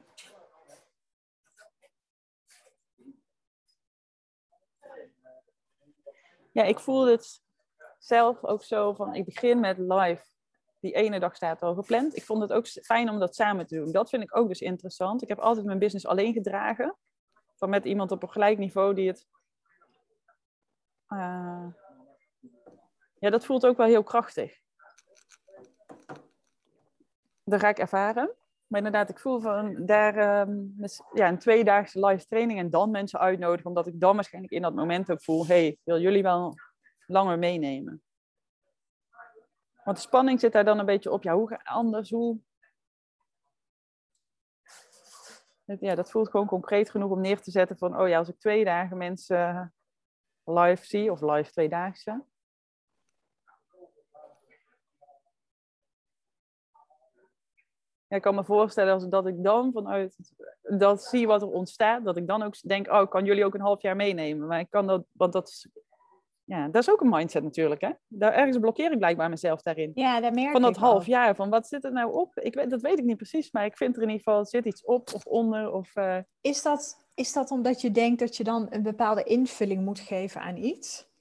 Speaker 1: Ja, ik voel het zelf ook zo van, ik begin met live. Die ene dag staat al gepland. Ik vond het ook fijn om dat samen te doen. Dat vind ik ook dus interessant. Ik heb altijd mijn business alleen gedragen. Van met iemand op een gelijk niveau die het uh, ja, dat voelt ook wel heel krachtig. Dat ga ik ervaren. Maar inderdaad, ik voel van daar um, ja, een tweedaagse live training en dan mensen uitnodigen, omdat ik dan waarschijnlijk in dat moment ook voel, hey, wil jullie wel langer meenemen? Want de spanning zit daar dan een beetje op. Ja, hoe anders, hoe... Ja, dat voelt gewoon concreet genoeg om neer te zetten van, oh ja, als ik twee dagen mensen live zie, of live tweedaagse, ik kan me voorstellen als, dat ik dan vanuit dat zie wat er ontstaat, dat ik dan ook denk, oh, ik kan jullie ook een half jaar meenemen. Maar ik kan dat, want dat is, ja, dat is ook een mindset natuurlijk, hè. Daar, ergens blokkeer ik blijkbaar mezelf daarin.
Speaker 2: Ja, dat merk
Speaker 1: Van dat half
Speaker 2: jaar,
Speaker 1: van wat zit er nou op? Ik weet, dat weet ik niet precies, maar ik vind er in ieder geval, zit iets op of onder of... Uh...
Speaker 2: Is, dat, is dat omdat je denkt dat je dan een bepaalde invulling moet geven aan iets?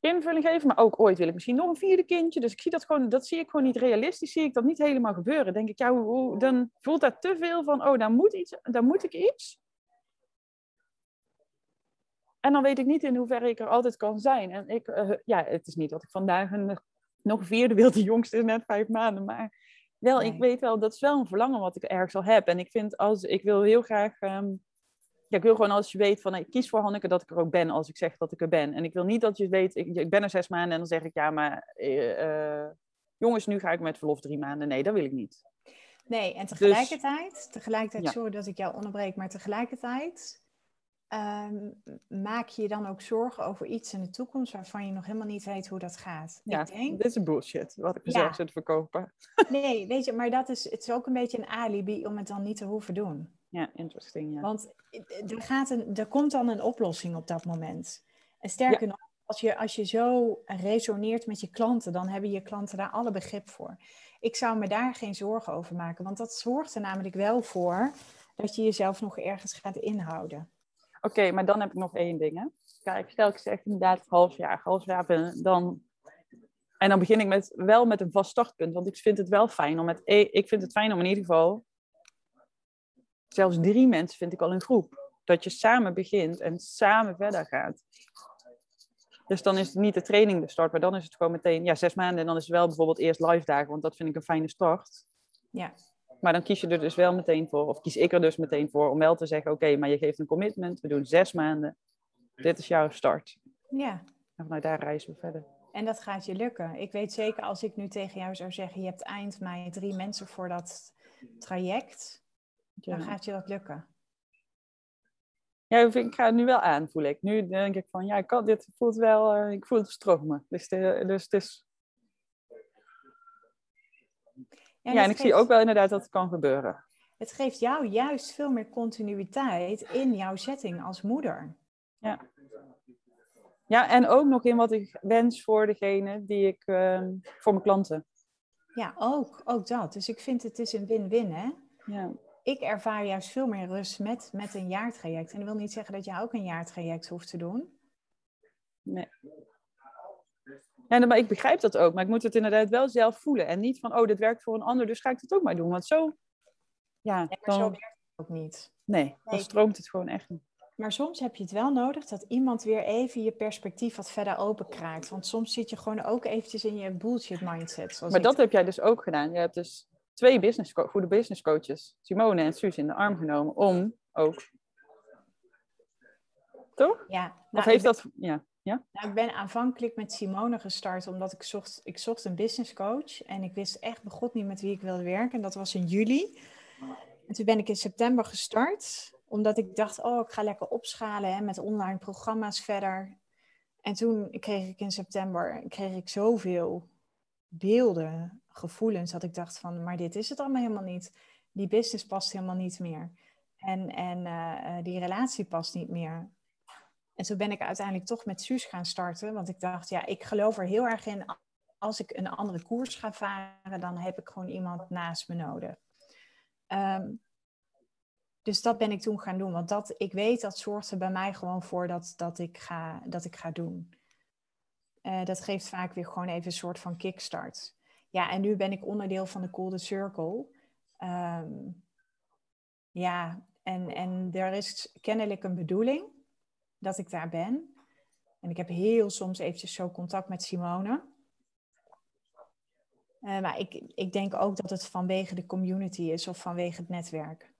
Speaker 1: Invulling geven. Maar ook ooit wil ik misschien nog een vierde kindje. Dus ik zie dat gewoon, dat zie ik gewoon niet realistisch. Zie ik dat niet helemaal gebeuren. Denk ik, ja, hoe, dan voelt dat te veel van, oh, daar moet, iets, daar moet ik iets. En dan weet ik niet in hoeverre ik er altijd kan zijn. En ik, uh, ja, het is niet dat ik vandaag een, nog vierde wil. De jongste is net vijf maanden. Maar wel, ik weet wel, dat is wel een verlangen wat ik ergens al heb. En ik vind, als ik wil heel graag um, ja, ik wil gewoon als je weet van, ik kies voor Hanneke dat ik er ook ben als ik zeg dat ik er ben. En ik wil niet dat je weet, ik, ik ben er zes maanden en dan zeg ik, ja, maar uh, jongens, nu ga ik met verlof drie maanden. Nee, dat wil ik niet.
Speaker 2: Nee, en dus tegelijkertijd, tegelijkertijd, ja. sorry dat ik jou onderbreek, maar tegelijkertijd um, maak je je dan ook zorgen over iets in de toekomst waarvan je nog helemaal niet weet hoe dat gaat.
Speaker 1: Ja, ik denk, dit is bullshit, wat ik mezelf ja. zit te verkopen.
Speaker 2: Nee, weet je, maar dat is, het is ook een beetje een alibi om het dan niet te hoeven doen.
Speaker 1: Ja, interesting. Ja.
Speaker 2: Want er, gaat een, er komt dan een oplossing op dat moment. En sterker nog, als je, als je zo resoneert met je klanten, dan hebben je klanten daar alle begrip voor. Ik zou me daar geen zorgen over maken, want dat zorgt er namelijk wel voor dat je jezelf nog ergens gaat inhouden.
Speaker 1: Oké, maar dan heb ik nog één ding. Hè? Kijk, stel ik zeg inderdaad half jaar, half jaar ben, dan en dan begin ik met, wel met een vast startpunt. Want ik vind het wel fijn om met. E, ik vind het fijn om in ieder geval zelfs drie mensen vind ik al een groep. Dat je samen begint en samen verder gaat. Dus dan is het niet de training de start, maar dan is het gewoon meteen ja, zes maanden. En dan is het wel bijvoorbeeld eerst live dagen, want dat vind ik een fijne start.
Speaker 2: Ja.
Speaker 1: Maar dan kies je er dus wel meteen voor, of kies ik er dus meteen voor, om wel te zeggen: Oké, maar je geeft een commitment, we doen zes maanden. Dit is jouw start.
Speaker 2: Ja.
Speaker 1: En vanuit daar reizen we verder.
Speaker 2: En dat gaat je lukken. Ik weet zeker als ik nu tegen jou zou zeggen: Je hebt eind mei drie mensen voor dat traject dan gaat je dat lukken.
Speaker 1: Ja, ik ga het nu wel aan, voel ik. Nu denk ik van, ja, ik kan, dit voelt wel, uh, ik voel het stromen. Dus, de, dus het is... Ja, ja en ik zie ook wel inderdaad dat het kan gebeuren.
Speaker 2: Het geeft jou juist veel meer continuïteit in jouw setting als moeder.
Speaker 1: Ja. Ja, en ook nog in wat ik wens voor degene die ik, uh, voor mijn klanten.
Speaker 2: Ja, ook, ook dat. Dus ik vind het is een win-win, hè?
Speaker 1: Ja
Speaker 2: ik ervaar juist veel meer rust met, met een jaartraject. En dat wil niet zeggen dat jij ook een jaartraject hoeft te doen.
Speaker 1: Nee. Ja, maar ik begrijp dat ook. Maar ik moet het inderdaad wel zelf voelen. En niet van, oh, dit werkt voor een ander, dus ga ik het ook maar doen. Want zo, ja,
Speaker 2: nee, maar
Speaker 1: dan...
Speaker 2: zo werkt het ook niet.
Speaker 1: Nee, dan stroomt het gewoon echt niet.
Speaker 2: Maar soms heb je het wel nodig dat iemand weer even je perspectief wat verder openkraakt. Want soms zit je gewoon ook eventjes in je bullshit mindset. Zoals
Speaker 1: Maar dat heb jij dus ook gedaan. Je hebt dus twee business goede business coaches, Simone en Suus, in de arm genomen om ook. Toch?
Speaker 2: Ja,
Speaker 1: of
Speaker 2: nou,
Speaker 1: heeft
Speaker 2: ik, ben,
Speaker 1: dat. Ja. ja?
Speaker 2: nou, ik ben aanvankelijk met Simone gestart omdat ik zocht, ik zocht een business coach. En ik wist echt begot niet met wie ik wilde werken. En dat was in juli. En toen ben ik in september gestart. Omdat ik dacht, oh, ik ga lekker opschalen hè, met online programma's verder. En toen kreeg ik in september kreeg ik zoveel beelden, gevoelens, dat ik dacht van, maar dit is het allemaal helemaal niet. Die business past helemaal niet meer. En, en eh, eh, die relatie past niet meer. En toen ben ik uiteindelijk toch met Suus gaan starten. Want ik dacht, ja, ik geloof er heel erg in. Als ik een andere koers ga varen, dan heb ik gewoon iemand naast me nodig. Ehm, dus dat ben ik toen gaan doen. Want dat, ik weet, dat zorgt er bij mij gewoon voor dat, dat, ik, ga, dat ik ga doen. Eh, dat geeft vaak weer gewoon even een soort van kickstart. Ja, en nu ben ik onderdeel van de Golden Circle. Ehm, ja, en, en er is kennelijk een bedoeling dat ik daar ben. En ik heb heel soms eventjes zo contact met Simone. Eh, maar ik, ik denk ook dat het vanwege de community is of vanwege het netwerk.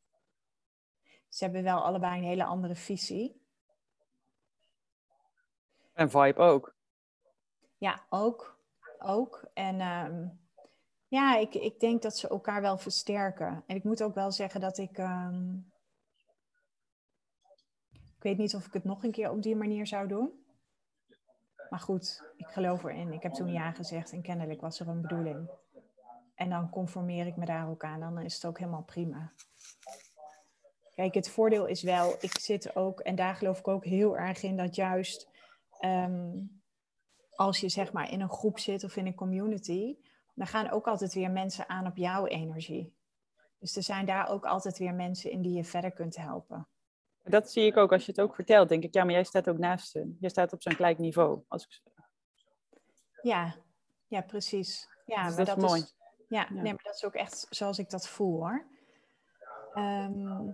Speaker 2: Ze hebben wel allebei een hele andere visie.
Speaker 1: En vibe ook.
Speaker 2: Ja, ook. ook. En ehm, ja, ik, ik denk dat ze elkaar wel versterken. En ik moet ook wel zeggen dat ik. ehm, ik weet niet of ik het nog een keer op die manier zou doen. Maar goed, ik geloof erin. Ik heb toen ja gezegd en kennelijk was er een bedoeling. En dan conformeer ik me daar ook aan. Dan is het ook helemaal prima. Kijk, het voordeel is wel, ik zit ook, en daar geloof ik ook heel erg in, dat juist ehm, als je zeg maar in een groep zit of in een community, dan gaan ook altijd weer mensen aan op jouw energie. Dus er zijn daar ook altijd weer mensen in die je verder kunt helpen.
Speaker 1: Dat zie ik ook als je het ook vertelt. Denk ik, ja, maar jij staat ook naast ze. Je staat op zo'n gelijk niveau. Als ik...
Speaker 2: Ja, ja, precies. Ja,
Speaker 1: Dus
Speaker 2: maar
Speaker 1: dat
Speaker 2: dat,
Speaker 1: is mooi.
Speaker 2: is. Ja,
Speaker 1: Ja.
Speaker 2: Nee, maar dat is ook echt zoals ik dat voel hoor. Ehm,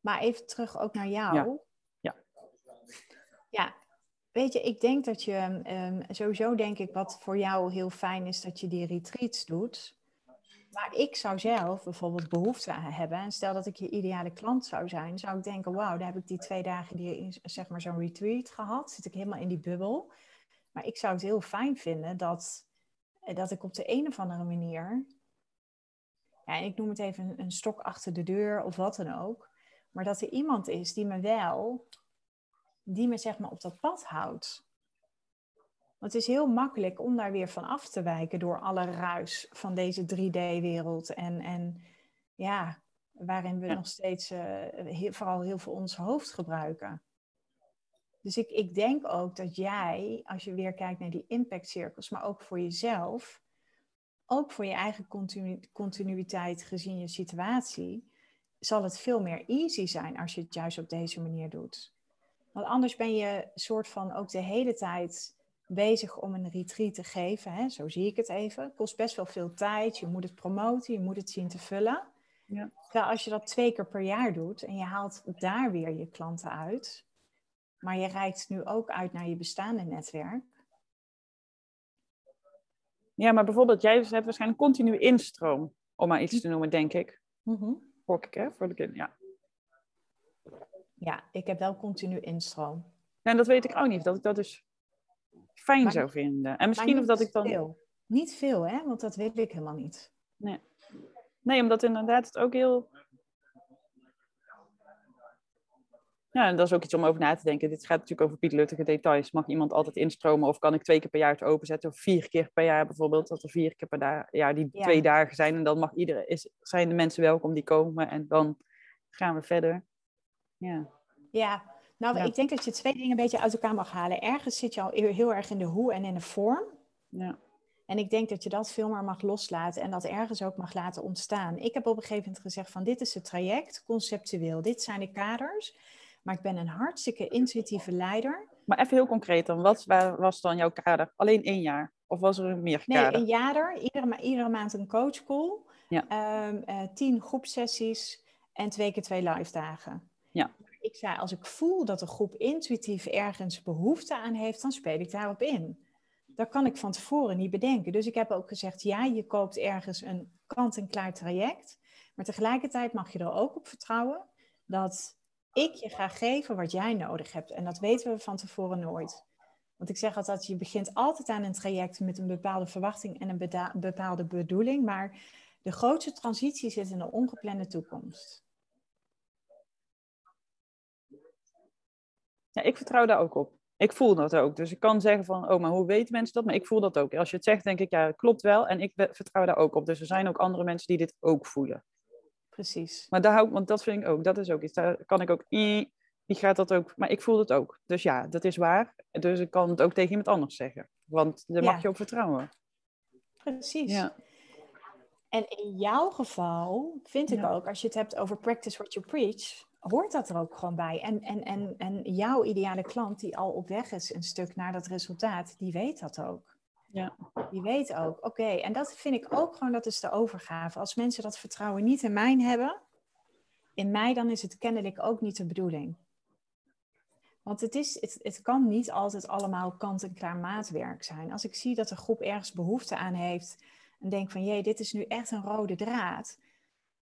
Speaker 2: maar even terug ook naar jou.
Speaker 1: Ja. Ja.
Speaker 2: Ja, weet je, ik denk dat je ehm, sowieso denk ik wat voor jou heel fijn is dat je die retreats doet. Maar ik zou zelf bijvoorbeeld behoefte aan hebben. En stel dat ik je ideale klant zou zijn, zou ik denken: wauw, daar heb ik die twee dagen die, zeg maar zo'n retreat gehad. Zit ik helemaal in die bubbel. Maar ik zou het heel fijn vinden dat, eh, dat ik op de een of andere manier. Ja, en ik noem het even een, een stok achter de deur of wat dan ook. Maar dat er iemand is die me wel, die me zeg maar op dat pad houdt. Want het is heel makkelijk om daar weer van af te wijken door alle ruis van deze 3D-wereld. En, en ja, waarin we
Speaker 1: Ja.
Speaker 2: nog steeds eh, heel, vooral heel veel ons hoofd gebruiken. Dus ik, ik denk ook dat jij, als je weer kijkt naar die impactcirkels, maar ook voor jezelf, ook voor je eigen continu- continuïteit gezien je situatie, zal het veel meer easy zijn als je het juist op deze manier doet. Want anders ben je soort van ook de hele tijd bezig om een retreat te geven. Hè? Zo zie ik het even. Het kost best wel veel tijd. Je moet het promoten, je moet het zien te vullen.
Speaker 1: Ja.
Speaker 2: Terwijl als je dat twee keer per jaar doet en je haalt daar weer je klanten uit, maar je reikt nu ook uit naar je bestaande netwerk.
Speaker 1: Ja, maar bijvoorbeeld, jij hebt waarschijnlijk continu instroom, om maar iets te noemen, denk ik. Hoor ik, hè? Voor de kind, ja.
Speaker 2: Ja, ik heb wel continu instroom.
Speaker 1: En dat weet ik ook niet, dat ik dat dus fijn
Speaker 2: Maar-
Speaker 1: zou vinden. En misschien of dat ik dan...
Speaker 2: Veel. Niet veel, hè? Want dat wil ik helemaal niet.
Speaker 1: Nee, omdat inderdaad het ook heel... Ja, en dat is ook iets om over na te denken. Dit gaat natuurlijk over pietluttige details. Mag iemand altijd instromen of kan ik twee keer per jaar het openzetten? Of vier keer per jaar bijvoorbeeld, dat er vier keer per da- jaar die
Speaker 2: Ja.
Speaker 1: twee dagen zijn. En dan mag iedereen, is, zijn de mensen welkom die komen en dan gaan we verder. Ja,
Speaker 2: Ja, nou,
Speaker 1: Ja.
Speaker 2: ik denk dat je twee dingen een beetje uit elkaar mag halen. Ergens zit je al heel erg in de hoe en in de vorm.
Speaker 1: ja.
Speaker 2: En ik denk dat je dat veel meer mag loslaten en dat ergens ook mag laten ontstaan. Ik heb op een gegeven moment gezegd van dit is het traject, conceptueel. Dit zijn de kaders. Maar ik ben een hartstikke intuïtieve leider.
Speaker 1: Maar even heel concreet dan. Wat was dan jouw kader? Alleen één jaar? Of was er meer kader?
Speaker 2: Nee, een jaar. Iedere, ma iedere maand een coachcall. Ja. Um, uh, tien groepsessies en twee keer twee live dagen.
Speaker 1: Ja.
Speaker 2: Ik zei, als ik voel dat een groep intuïtief ergens behoefte aan heeft, dan speel ik daarop in. Dat kan ik van tevoren niet bedenken. Dus ik heb ook gezegd, ja, je koopt ergens een kant-en-klaar traject. Maar tegelijkertijd mag je er ook op vertrouwen dat ik je ga geven wat jij nodig hebt. En dat weten we van tevoren nooit. Want ik zeg altijd, je begint altijd aan een traject met een bepaalde verwachting en een bepaalde bedoeling. Maar de grootste transitie zit in de ongeplande toekomst.
Speaker 1: Ja, ik vertrouw daar ook op. Ik voel dat ook. Dus ik kan zeggen van, oh, maar hoe weten mensen dat? Maar ik voel dat ook. Als je het zegt, denk ik, ja, klopt wel. En ik vertrouw daar ook op. Dus er zijn ook andere mensen die dit ook voelen.
Speaker 2: Precies.
Speaker 1: Maar daar hou, want dat vind ik ook, dat is ook iets. Daar kan ik ook, die gaat dat ook, maar ik voel het ook. Dus ja, dat is waar. Dus ik kan het ook tegen iemand anders zeggen. Want daar mag je op vertrouwen.
Speaker 2: Precies. Ja. En in jouw geval vind ik ook, als je het hebt over practice what you preach, hoort dat er ook gewoon bij. En, en, en, en jouw ideale klant die al op weg is een stuk naar dat resultaat, die weet dat ook.
Speaker 1: Ja.
Speaker 2: Die weet ook, oké, en dat vind ik ook gewoon, dat is de overgave. Als mensen dat vertrouwen niet in mij hebben, in mij, dan is het kennelijk ook niet de bedoeling. Want het, is, het, het kan niet altijd allemaal kant-en-klaar maatwerk zijn. Als ik zie dat een groep ergens behoefte aan heeft en denk van, jee, dit is nu echt een rode draad.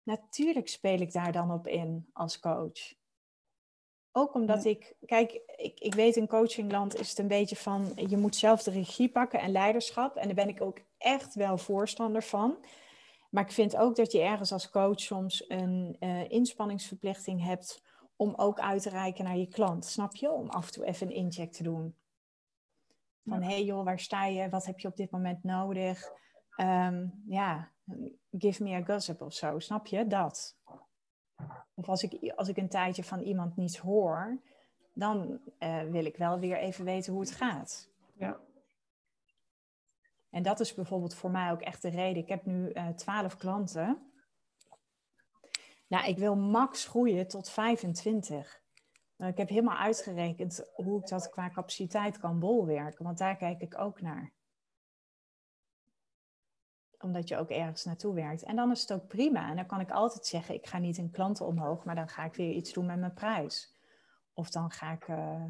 Speaker 2: Natuurlijk speel ik daar dan op in als coach. Ook omdat ik, kijk, ik, ik weet in coachingland is het een beetje van, je moet zelf de regie pakken en leiderschap. En daar ben ik ook echt wel voorstander van. Maar ik vind ook dat je ergens als coach soms een uh, inspanningsverplichting hebt om ook uit te reiken naar je klant. Snap je? Om af en toe even een incheck te doen. Van, hé hey joh, waar sta je? Wat heb je op dit moment nodig? Ehm, ja, give me a gossip of zo. Snap je? Dat. Of als ik, als ik een tijdje van iemand niets hoor, dan uh, wil ik wel weer even weten hoe het gaat.
Speaker 1: Ja.
Speaker 2: En dat is bijvoorbeeld voor mij ook echt de reden. Ik heb nu uh, eh, 12 klanten. Nou, ik wil max groeien tot 25. ik heb helemaal uitgerekend hoe ik dat qua capaciteit kan bolwerken, want daar kijk ik ook naar omdat je ook ergens naartoe werkt. En dan is het ook prima. En dan kan ik altijd zeggen, ik ga niet in klanten omhoog, maar dan ga ik weer iets doen met mijn prijs. Of dan ga ik uh,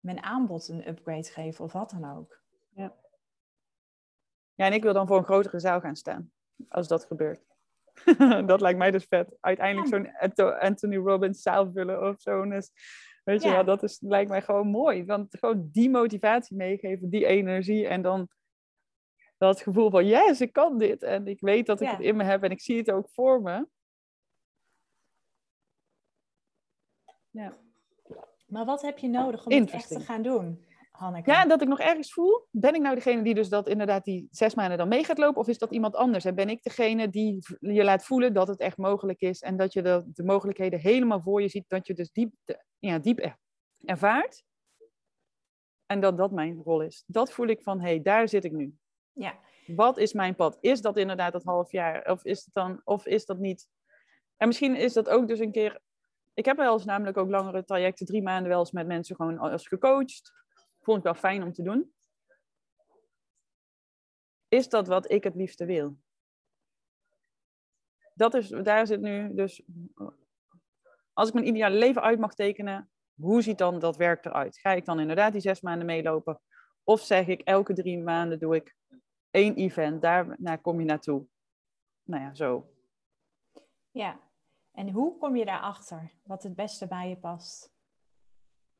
Speaker 2: mijn aanbod een upgrade geven of wat dan ook.
Speaker 1: Ja. ja, en ik wil dan voor een grotere zaal gaan staan, als dat gebeurt. dat lijkt mij dus vet. Uiteindelijk zo'n Anthony Robbins zaal vullen of zo. Dus, weet je wel, dat is, lijkt mij gewoon mooi. Want gewoon die motivatie meegeven, die energie en dan dat gevoel van, yes, ik kan dit. En ik weet dat ik het in me heb en ik zie het ook voor me.
Speaker 2: Ja. Maar wat heb je nodig om het echt te gaan doen, Hanneke?
Speaker 1: Ja, dat ik nog ergens voel. Ben ik nou degene die dus dat inderdaad die zes maanden dan mee gaat lopen? Of is dat iemand anders? En ben ik degene die je laat voelen dat het echt mogelijk is? En dat je de, de mogelijkheden helemaal voor je ziet. Dat je dus diep, ja, diep ervaart. En dat dat mijn rol is. Dat voel ik van, hé, hey, daar zit ik nu.
Speaker 2: Ja.
Speaker 1: Wat is mijn pad? Is dat inderdaad dat half jaar? Of is, het dan, of is dat niet? En misschien is dat ook dus een keer. Ik heb wel eens namelijk ook langere trajecten, drie maanden wel eens met mensen gewoon als gecoacht. Vond ik wel fijn om te doen. Is dat wat ik het liefste wil? Dat is, daar zit nu dus. Als ik mijn ideale leven uit mag tekenen, hoe ziet dan dat werk eruit? Ga ik dan inderdaad die zes maanden meelopen? Of zeg ik elke drie maanden doe ik één event, daar kom je naartoe. Nou ja, zo.
Speaker 2: Ja, en hoe kom je daarachter wat het beste bij je past?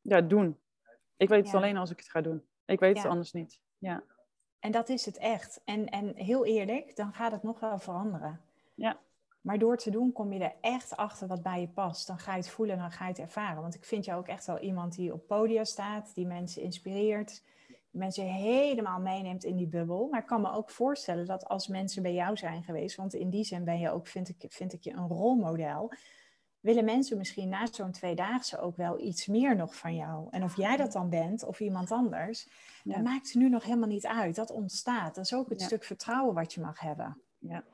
Speaker 1: Ja, doen. Ik weet het alleen als ik het ga doen. Ik weet het anders niet. Ja.
Speaker 2: En dat is het echt. En, en heel eerlijk, dan gaat het nog wel veranderen.
Speaker 1: Ja.
Speaker 2: Maar door te doen kom je er echt achter wat bij je past. Dan ga je het voelen en dan ga je het ervaren. Want ik vind jou ook echt wel iemand die op podia staat, die mensen inspireert, mensen helemaal meeneemt in die bubbel. Maar ik kan me ook voorstellen dat als mensen bij jou zijn geweest, want in die zin ben je ook, vind ik, vind ik je een rolmodel, willen mensen misschien na zo'n tweedaagse ook wel iets meer nog van jou. En of jij dat dan bent of iemand anders, ja. dat maakt nu nog helemaal niet uit. Dat ontstaat. Dat is ook het stuk vertrouwen wat je mag hebben.
Speaker 1: Ja.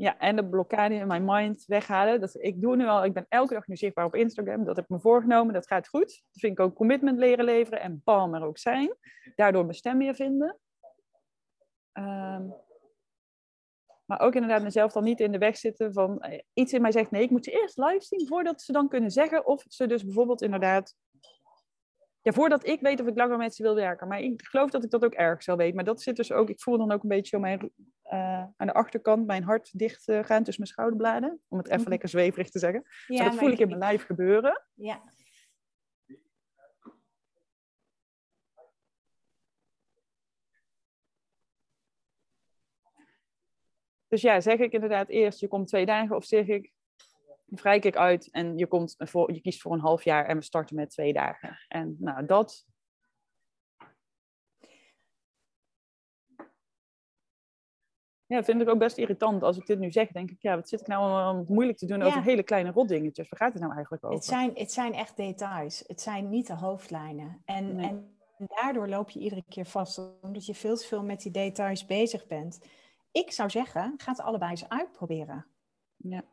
Speaker 1: Ja, en de blokkade in mijn mind weghalen. Dat, ik doe nu al, ik ben elke dag nu zichtbaar op Instagram. Dat heb ik me voorgenomen, dat gaat goed. Dat vind ik ook commitment leren leveren en bam er ook zijn. Daardoor mijn stem weer vinden. Ehm, maar ook inderdaad mezelf dan niet in de weg zitten van eh, iets in mij zegt nee, ik moet ze eerst live zien voordat ze dan kunnen zeggen of ze dus bijvoorbeeld inderdaad ja, voordat ik weet of ik langer met ze wil werken. Maar ik geloof dat ik dat ook erg zal weten. Maar dat zit dus ook, ik voel dan ook een beetje zo mijn, uh, aan de achterkant mijn hart dicht uh, gaan tussen mijn schouderbladen. Om het even mhm. lekker zweverig te zeggen. Ja, dat voel ik in mijn lijf gebeuren.
Speaker 2: Ja.
Speaker 1: Dus ja, zeg ik inderdaad eerst, je komt twee dagen, of zeg ik, vrij ik uit en je, komt voor, je kiest voor een half jaar en we starten met twee dagen. En nou, dat. Ja, vind ik ook best irritant als ik dit nu zeg. Denk ik, ja, wat zit ik nou om moeilijk te doen over hele kleine rotdingetjes? Waar gaat het nou eigenlijk over?
Speaker 2: Het zijn, het zijn echt details. Het zijn niet de hoofdlijnen. En, en daardoor loop je iedere keer vast, omdat je veel te veel met die details bezig bent. Ik zou zeggen, ga het allebei eens uitproberen.
Speaker 1: Ja.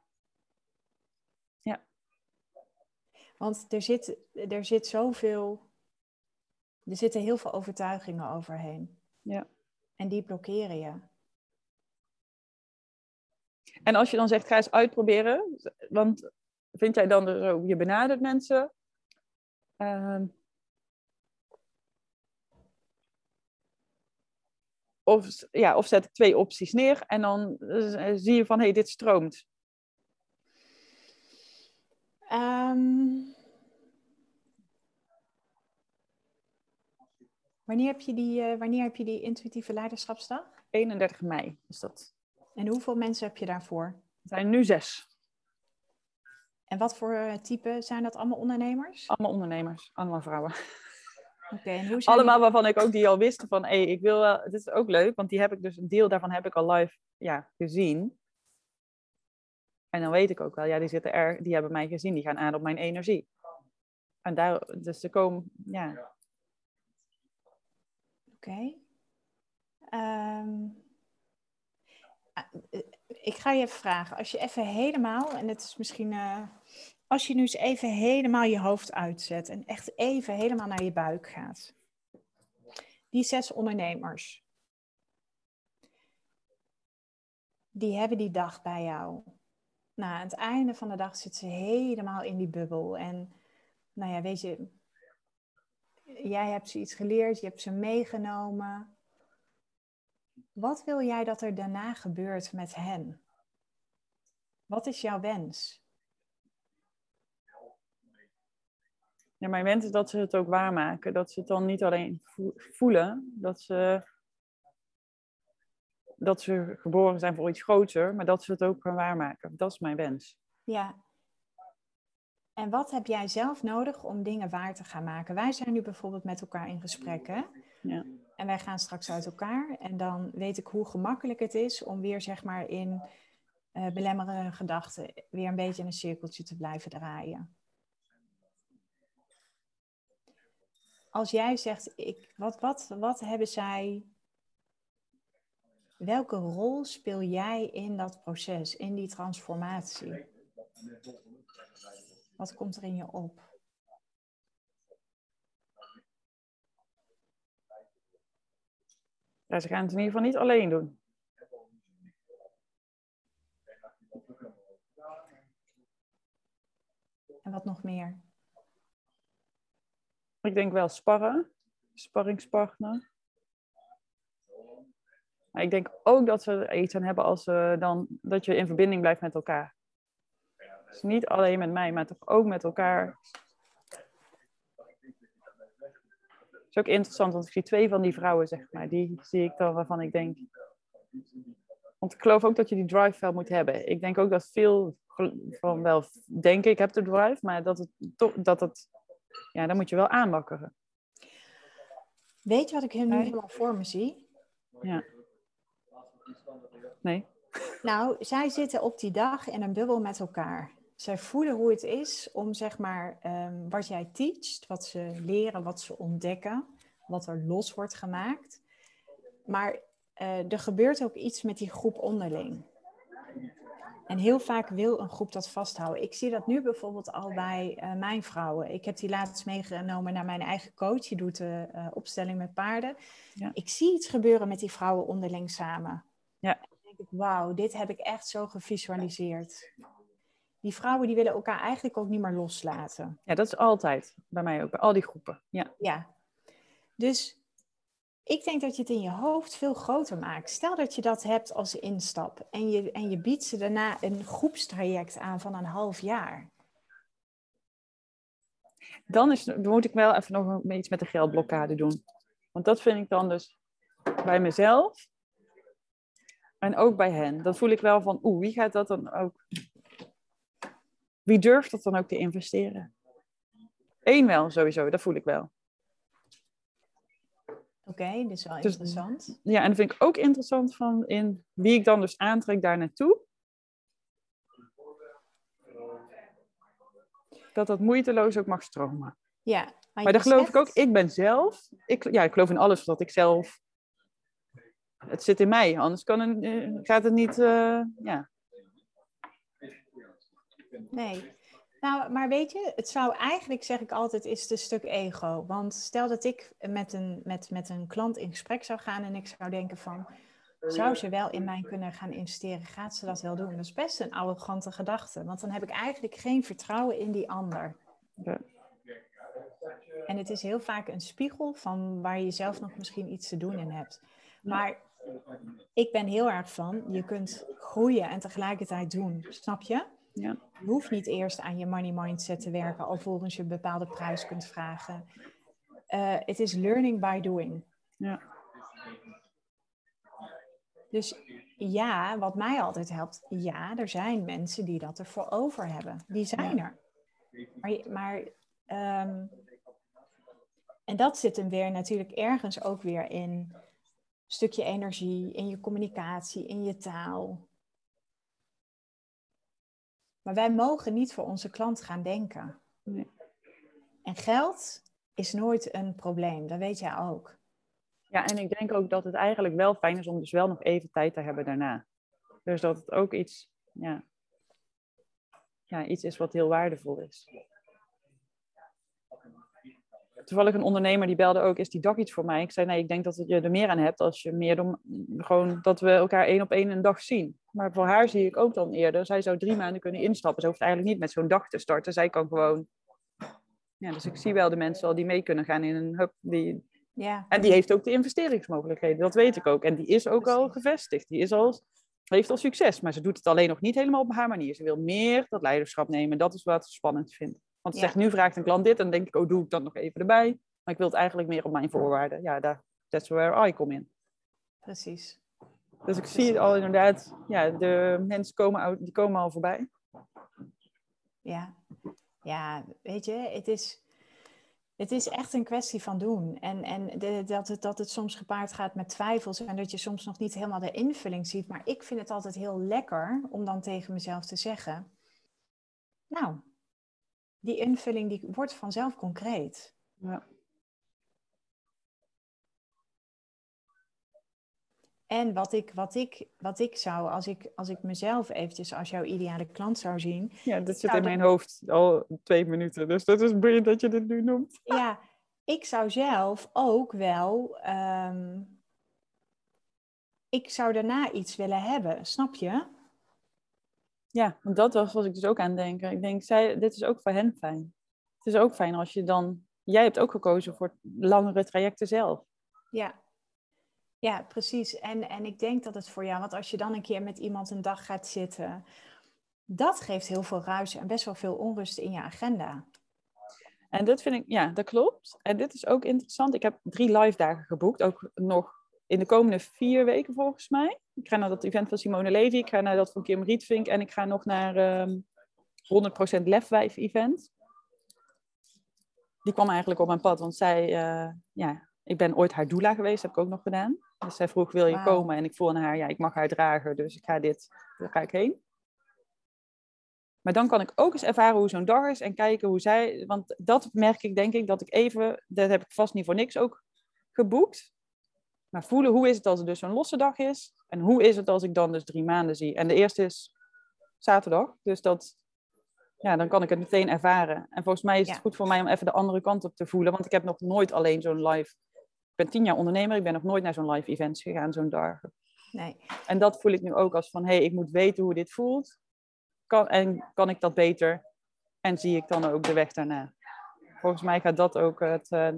Speaker 2: Want er zit, er zit zoveel, er zitten heel veel overtuigingen overheen.
Speaker 1: Ja.
Speaker 2: En die blokkeren je.
Speaker 1: En als je dan zegt, ga eens uitproberen, want vind jij dan zo, je benadert mensen. Uh, of, ja, of zet ik twee opties neer en dan eh, zie je van, hé, hey, dit stroomt.
Speaker 2: Um, wanneer, heb je die, uh, wanneer heb je die intuïtieve leiderschapsdag?
Speaker 1: 31 mei is dat.
Speaker 2: En hoeveel mensen heb je daarvoor?
Speaker 1: Er zijn nu zes.
Speaker 2: En wat voor uh, type zijn dat allemaal ondernemers?
Speaker 1: Allemaal ondernemers, allemaal vrouwen.
Speaker 2: Oké, en hoe
Speaker 1: zijn Allemaal waarvan ik ook die al wisten van, hé, hey, ik wil wel, dit is ook leuk, want die heb ik dus, een deel daarvan heb ik al live ja, gezien. En dan weet ik ook wel, ja, die, zitten er, die hebben mij gezien, die gaan aan op mijn energie. En daar, dus ze komen, ja.
Speaker 2: Oké. Ehm, ah, ik ga je even vragen, als je even helemaal, en het is misschien, uh, als je nu eens even helemaal je hoofd uitzet en echt even helemaal naar je buik gaat. Die zes ondernemers, die hebben die dag bij jou nou, aan het einde van de dag zit ze helemaal in die bubbel. En nou ja, weet je, jij hebt ze iets geleerd, je hebt ze meegenomen. Wat wil jij dat er daarna gebeurt met hen? Wat is jouw wens?
Speaker 1: Ja, mijn wens is dat ze het ook waarmaken. Dat ze het dan niet alleen voelen, dat ze dat ze geboren zijn voor iets groter, maar dat ze het ook gaan waarmaken. Dat is mijn wens.
Speaker 2: Ja. En wat heb jij zelf nodig om dingen waar te gaan maken? Wij zijn nu bijvoorbeeld met elkaar in gesprek, hè?
Speaker 1: Ja.
Speaker 2: En wij gaan straks uit elkaar. En dan weet ik hoe gemakkelijk het is om weer, zeg maar, in uh, belemmerende gedachten weer een beetje in een cirkeltje te blijven draaien. Als jij zegt, ik, wat, wat, wat hebben zij Welke rol speel jij in dat proces, in die transformatie? Wat komt er in je op?
Speaker 1: Ja, ze gaan het in ieder geval niet alleen doen.
Speaker 2: En wat nog meer?
Speaker 1: Ik denk wel sparren, sparringspartner. Maar ik denk ook dat ze er iets aan hebben als ze dan, dat je in verbinding blijft met elkaar. Dus niet alleen met mij, maar toch ook met elkaar. Het is ook interessant, want ik zie twee van die vrouwen, zeg maar, die zie ik dan waarvan ik denk. Want ik geloof ook dat je die drive wel moet hebben. Ik denk ook dat veel van wel denken, ik heb de drive, maar dat het toch, dat het, ja, dan moet je wel aanwakkeren.
Speaker 2: Weet je wat ik nu helemaal voor me zie?
Speaker 1: Ja. Nee.
Speaker 2: Nou, zij zitten op die dag in een bubbel met elkaar. Zij voelen hoe het is om, zeg maar, um, wat jij teacht, wat ze leren, wat ze ontdekken, wat er los wordt gemaakt. Maar uh, er gebeurt ook iets met die groep onderling. En heel vaak wil een groep dat vasthouden. Ik zie dat nu bijvoorbeeld al bij uh, mijn vrouwen. Ik heb die laatst meegenomen naar mijn eigen coach. Die doet de uh, opstelling met paarden. Ja. Ik zie iets gebeuren met die vrouwen onderling samen. Ja. En dan denk ik, wauw, dit heb ik echt zo gevisualiseerd. Die vrouwen die willen elkaar eigenlijk ook niet meer loslaten.
Speaker 1: Ja, dat is altijd bij mij ook, bij al die groepen. Ja.
Speaker 2: ja. Dus ik denk dat je het in je hoofd veel groter maakt. Stel dat je dat hebt als instap en je, en je biedt ze daarna een groepstraject aan van een half jaar.
Speaker 1: Dan, is, dan moet ik wel even nog iets met de geldblokkade doen. Want dat vind ik dan dus bij mezelf en ook bij hen. Dan voel ik wel van, oeh, wie gaat dat dan ook... Wie durft dat dan ook te investeren? Eén wel, sowieso, dat voel ik wel.
Speaker 2: Oké, okay, dit is wel dus, interessant.
Speaker 1: Ja, en dat vind ik ook interessant van in wie ik dan dus aantrek daar naartoe. Dat dat moeiteloos ook mag stromen.
Speaker 2: Ja,
Speaker 1: maar, maar daar geloof ik ook, ik ben zelf, ik, ja, ik geloof in alles wat ik zelf, het zit in mij, anders kan het, eh, gaat het niet, uh, ja.
Speaker 2: Nee, nou, maar weet je, het zou eigenlijk, zeg ik altijd, is het een stuk ego. Want stel dat ik met een, met, met een klant in gesprek zou gaan en ik zou denken van, zou ze wel in mij kunnen gaan investeren? Gaat ze dat wel doen? Dat is best een arrogante gedachte, want dan heb ik eigenlijk geen vertrouwen in die ander. Ja. En het is heel vaak een spiegel van waar je zelf nog misschien iets te doen in hebt. Maar ik ben heel erg van, je kunt groeien en tegelijkertijd doen, snap je? Ja. Je hoeft niet eerst aan je money mindset te werken alvorens je een bepaalde prijs kunt vragen. Eh, het is learning by doing. Ja. Dus ja, wat mij altijd helpt, ja, er zijn mensen die dat ervoor over hebben. Die zijn er. Maar, maar ehm, en dat zit hem weer natuurlijk ergens ook weer in stukje energie, in je communicatie, in je taal. Maar wij mogen niet voor onze klant gaan denken. Nee. En geld is nooit een probleem, dat weet jij ook.
Speaker 1: Ja, en ik denk ook dat het eigenlijk wel fijn is om dus wel nog even tijd te hebben daarna. Dus dat het ook iets, ja, ja, iets is wat heel waardevol is toevallig een ondernemer die belde ook, is die dag iets voor mij? Ik zei, nee, ik denk dat je er meer aan hebt als je meer dan gewoon dat we elkaar één op één een dag zien. Maar voor haar zie ik ook dan eerder, zij zou drie maanden kunnen instappen. Ze hoeft eigenlijk niet met zo'n dag te starten. Zij kan gewoon, ja, dus ik zie wel de mensen al die mee kunnen gaan in een hub. Die, ja. En die heeft ook de investeringsmogelijkheden, dat weet ik ook. En die is ook al gevestigd, die is al, heeft al succes. Maar ze doet het alleen nog niet helemaal op haar manier. Ze wil meer dat leiderschap nemen. Dat is wat ze spannend vindt. Want zeg, nu vraagt een klant dit, en dan denk ik, oh, doe ik dat nog even erbij. Maar ik wil het eigenlijk meer op mijn voorwaarden. Ja, daar, that's where I come in.
Speaker 2: Precies.
Speaker 1: Dus ik zie het al inderdaad, ja, de mensen komen, die komen al voorbij.
Speaker 2: Ja, ja weet je, het is, het is echt een kwestie van doen. En, en de, dat, het, dat het soms gepaard gaat met twijfels en dat je soms nog niet helemaal de invulling ziet. Maar ik vind het altijd heel lekker om dan tegen mezelf te zeggen, nou, die invulling die wordt vanzelf concreet. Ja. En wat ik, wat, ik, wat ik zou, als ik, als ik mezelf eventjes als jouw ideale klant zou zien.
Speaker 1: Ja, dat zit in mijn hoofd al twee minuten. Dus dat is boeiend dat je dit nu noemt.
Speaker 2: Ja, ik zou zelf ook wel. Ehm, ik zou daarna iets willen hebben, snap je?
Speaker 1: Ja, want dat was wat ik dus ook aan denken. Ik denk, zij, dit is ook voor hen fijn. Het is ook fijn als je dan... Jij hebt ook gekozen voor langere trajecten zelf.
Speaker 2: Ja, ja precies. En, en ik denk dat het voor jou... Want als je dan een keer met iemand een dag gaat zitten... Dat geeft heel veel ruis en best wel veel onrust in je agenda.
Speaker 1: En dat vind ik, ja, dat klopt. En dit is ook interessant. Ik heb drie live dagen geboekt, ook nog in de komende vier weken volgens mij. Ik ga naar dat event van Simone Levy, ik ga naar dat van Kim Rietvink en ik ga nog naar um, ehm, 100% Lefwijf event. Die kwam eigenlijk op mijn pad, want zij, uh, ja, ik ben ooit haar doula geweest, heb ik ook nog gedaan. Dus zij vroeg, wil je komen? En ik voel aan haar, ja, ik mag haar dragen, dus ik ga dit, daar ga ik heen. Maar dan kan ik ook eens ervaren hoe zo'n dag is en kijken hoe zij, want dat merk ik denk ik, dat ik even, dat heb ik vast niet voor niks ook geboekt. Maar voelen, hoe is het als het dus een losse dag is? En hoe is het als ik dan dus drie maanden zie? En de eerste is zaterdag. Dus dat, ja, dan kan ik het meteen ervaren. En volgens mij is het
Speaker 2: Ja.
Speaker 1: goed voor mij om even de andere kant op te voelen. Want ik heb nog nooit alleen zo'n live... Ik ben tien jaar ondernemer. Ik ben nog nooit naar zo'n live events gegaan, zo'n dagen.
Speaker 2: Nee.
Speaker 1: En dat voel ik nu ook als van, hé, hey, ik moet weten hoe dit voelt. Kan, en kan ik dat beter? En zie ik dan ook de weg daarna? Volgens mij gaat dat ook het eh,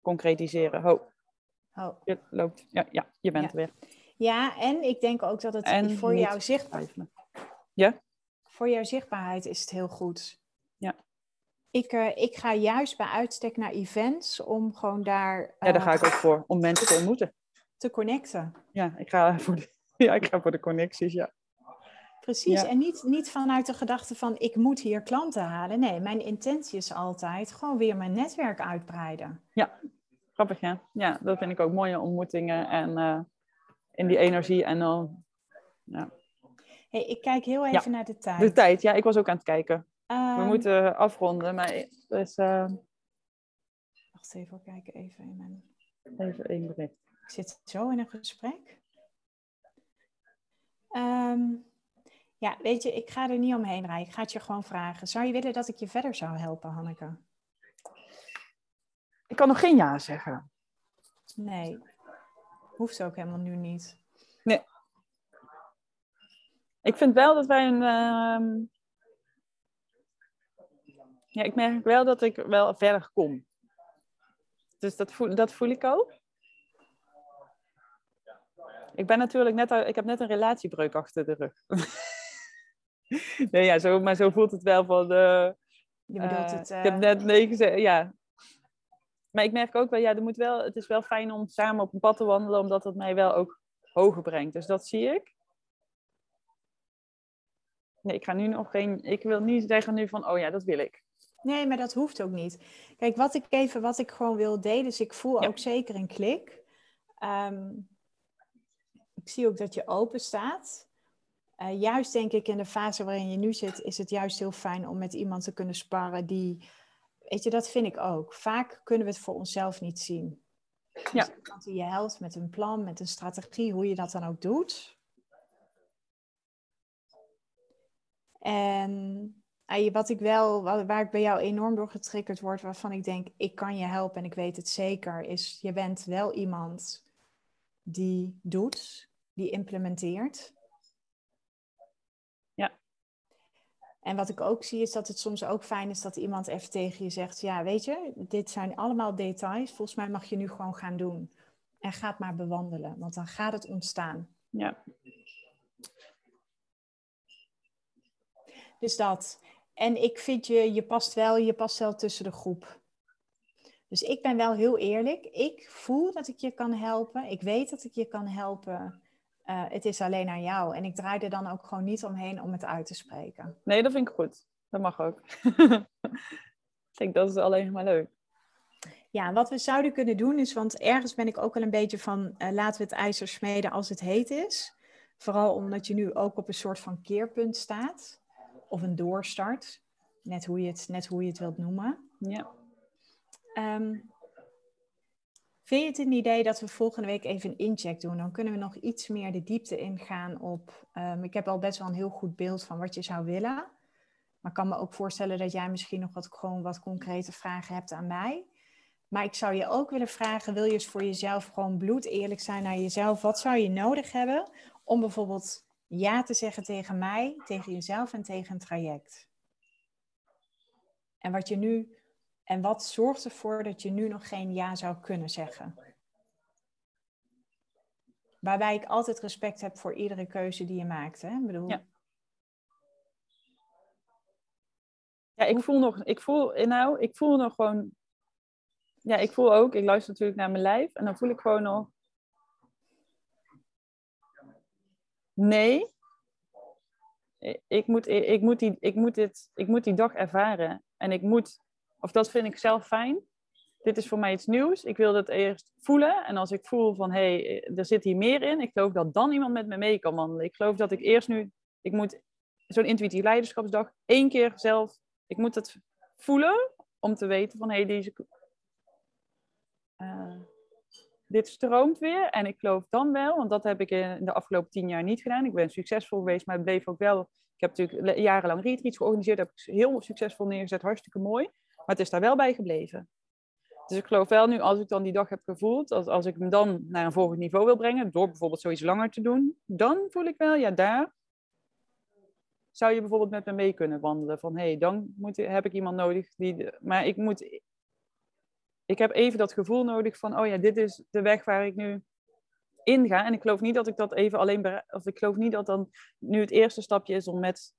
Speaker 1: concretiseren. Ho,
Speaker 2: Oh.
Speaker 1: je loopt. Ja, ja je bent
Speaker 2: Ja.
Speaker 1: er weer.
Speaker 2: Ja, en ik denk ook dat het
Speaker 1: En
Speaker 2: voor, jouw zicht,
Speaker 1: Twijfelen.
Speaker 2: voor jouw zichtbaarheid is het heel goed.
Speaker 1: Ja.
Speaker 2: Ik, eh, ik ga juist bij uitstek naar events om gewoon daar
Speaker 1: Ja, daar
Speaker 2: eh,
Speaker 1: ga ik ook voor, om mensen te ontmoeten.
Speaker 2: te connecten.
Speaker 1: Ja, ik ga voor de, ja, ik ga voor de connecties, ja.
Speaker 2: Precies,
Speaker 1: Ja.
Speaker 2: en niet, niet vanuit de gedachte van ik moet hier klanten halen. Nee, mijn intentie is altijd gewoon weer mijn netwerk uitbreiden.
Speaker 1: Grappig, ja. Ja, dat vind ik ook mooie ontmoetingen en eh, in die energie. En dan ja.
Speaker 2: Hey, ik kijk heel even naar de tijd.
Speaker 1: de tijd, ja, ik was ook aan het kijken. We
Speaker 2: Ehm,
Speaker 1: moeten afronden, maar dus, eh,
Speaker 2: Wacht even, ik kijk even in mijn...
Speaker 1: even één bericht.
Speaker 2: Ik zit zo in een gesprek. Ehm, ja, weet je, ik ga er niet omheen rijden. Ik ga het je gewoon vragen. Zou je willen dat ik je verder zou helpen, Hanneke?
Speaker 1: Ik kan nog geen ja zeggen.
Speaker 2: Nee, hoeft ook helemaal nu niet.
Speaker 1: Ik vind wel dat wij een. ehm, Ja, ik merk wel dat ik wel verder kom. Dus dat voel, dat voel ik ook. Ik ben natuurlijk net, ik heb net een relatiebreuk achter de rug. nee, ja, zo, maar zo voelt het wel van. eh,
Speaker 2: Je bedoelt
Speaker 1: eh,
Speaker 2: het...
Speaker 1: Ik heb
Speaker 2: eh,
Speaker 1: net nee gezegd, ja. Maar ik merk ook wel, ja, er moet wel, het is wel fijn om samen op een pad te wandelen, omdat het mij wel ook hoger brengt. Dus dat zie ik. Nee, ik ga nu nog geen, ik wil niet zeggen nu van, oh ja, dat wil ik.
Speaker 2: Nee, maar dat hoeft ook niet. Kijk, wat ik even, wat ik gewoon wil delen, is ik voel
Speaker 1: Ja.
Speaker 2: ook zeker een klik. Ehm, ik zie ook dat je open staat. Eh, juist denk ik in de fase waarin je nu zit, is het juist heel fijn om met iemand te kunnen sparren die, weet je, dat vind ik ook. Vaak kunnen we het voor onszelf niet zien.
Speaker 1: Ja.
Speaker 2: Dus iemand die je helpt met een plan, met een strategie, hoe je dat dan ook doet. En Ah, wat ik wel, wa- waar ik bij jou enorm door getriggerd word, waarvan ik denk, ik kan je helpen en ik weet het zeker, is je bent wel iemand die doet, die implementeert.
Speaker 1: Ja.
Speaker 2: En wat ik ook zie is dat het soms ook fijn is dat iemand even tegen je zegt, ja weet je, dit zijn allemaal details, volgens mij mag je nu gewoon gaan doen. En ga het maar bewandelen, want dan gaat het ontstaan.
Speaker 1: Ja,
Speaker 2: Dus dat. En ik vind je, je past wel, je past wel tussen de groep. Dus ik ben wel heel eerlijk. Ik voel dat ik je kan helpen. Ik weet dat ik je kan helpen. Eh, het is alleen aan jou. En ik draai er dan ook gewoon niet omheen om het uit te spreken.
Speaker 1: nee, dat vind ik goed. Dat mag ook. ik denk, dat is alleen maar leuk.
Speaker 2: Ja, wat we zouden kunnen doen is, want ergens ben ik ook wel een beetje van, eh, laten we het ijzer smeden als het heet is. Vooral omdat je nu ook op een soort van keerpunt staat. Of een doorstart. Net hoe je het, net hoe je het wilt noemen.
Speaker 1: Ja,
Speaker 2: Ehm, vind je het een idee dat we volgende week even een incheck doen? Dan kunnen we nog iets meer de diepte ingaan op. ehm, ik heb al best wel een heel goed beeld van wat je zou willen. Maar ik kan me ook voorstellen dat jij misschien nog wat, gewoon wat concrete vragen hebt aan mij. Maar ik zou je ook willen vragen: wil je eens voor jezelf gewoon bloed eerlijk zijn naar jezelf? Wat zou je nodig hebben om bijvoorbeeld ja te zeggen tegen mij, tegen jezelf en tegen een traject? En wat je nu en wat zorgt ervoor dat je nu nog geen ja zou kunnen zeggen? Waarbij ik altijd respect heb voor iedere keuze die je maakt. Hè? Ik bedoel,
Speaker 1: Ja. ik voel nog, ik voel, nou, ik voel nog gewoon, ja, ik voel ook, ik luister natuurlijk naar mijn lijf en dan voel ik gewoon nog, nee, ik moet, ik, moet die, ik, moet dit, ik moet die dag ervaren en ik moet, of dat vind ik zelf fijn. Dit is voor mij iets nieuws. Ik wil dat eerst voelen. En als ik voel van, hé, hey, er zit hier meer in. Ik geloof dat dan iemand met me mee kan wandelen. Ik geloof dat ik eerst nu, ik moet zo'n intuïtief leiderschapsdag één keer zelf, ik moet het voelen om te weten van, hé, hey, deze, eh, dit stroomt weer. En ik geloof dan wel, want dat heb ik in de afgelopen tien jaar niet gedaan. Ik ben succesvol geweest, maar het bleef ook wel Ik heb natuurlijk jarenlang retreats georganiseerd, heb ik heel succesvol neergezet, hartstikke mooi. Maar het is daar wel bij gebleven. Dus ik geloof wel nu, als ik dan die dag heb gevoeld, als, als ik hem dan naar een volgend niveau wil brengen, door bijvoorbeeld zoiets langer te doen, dan voel ik wel, ja, daar zou je bijvoorbeeld met me mee kunnen wandelen. Van hé, hey, dan moet, heb ik iemand nodig die. Maar ik moet. Ik heb even dat gevoel nodig van, oh ja, dit is de weg waar ik nu in ga. En ik geloof niet dat ik dat even alleen. Of ik geloof niet dat dan nu het eerste stapje is om met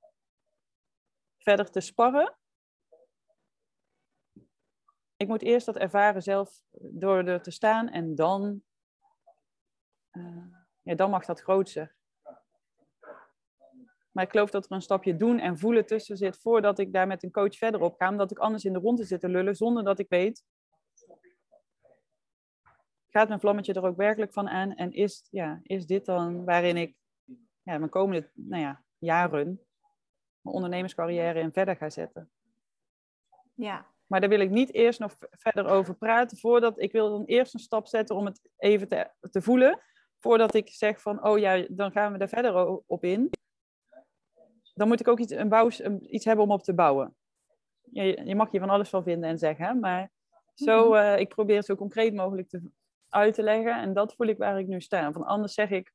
Speaker 1: verder te sparren. Ik moet eerst dat ervaren zelf door er te staan en dan. Uh, ja, dan mag dat grootser. Maar ik geloof dat er een stapje doen en voelen tussen zit voordat ik daar met een coach verder op ga. Omdat ik anders in de ronde zit te lullen zonder dat ik weet. Gaat mijn vlammetje er ook werkelijk van aan? En is, ja, is dit dan waarin ik ja, mijn komende nou ja, jaren mijn ondernemerscarrière in verder ga zetten?
Speaker 2: Ja.
Speaker 1: Maar daar wil ik niet eerst nog verder over praten. Voordat ik wil dan eerst een stap zetten om het even te, te voelen. Voordat ik zeg van, oh ja, dan gaan we er verder op in dan moet ik ook iets, een bouw, iets hebben om op te bouwen. Je, je mag hier van alles van vinden en zeggen, maar zo, mhm. eh, ik probeer het zo concreet mogelijk te, uit te leggen. En dat voel ik waar ik nu sta. Van anders zeg ik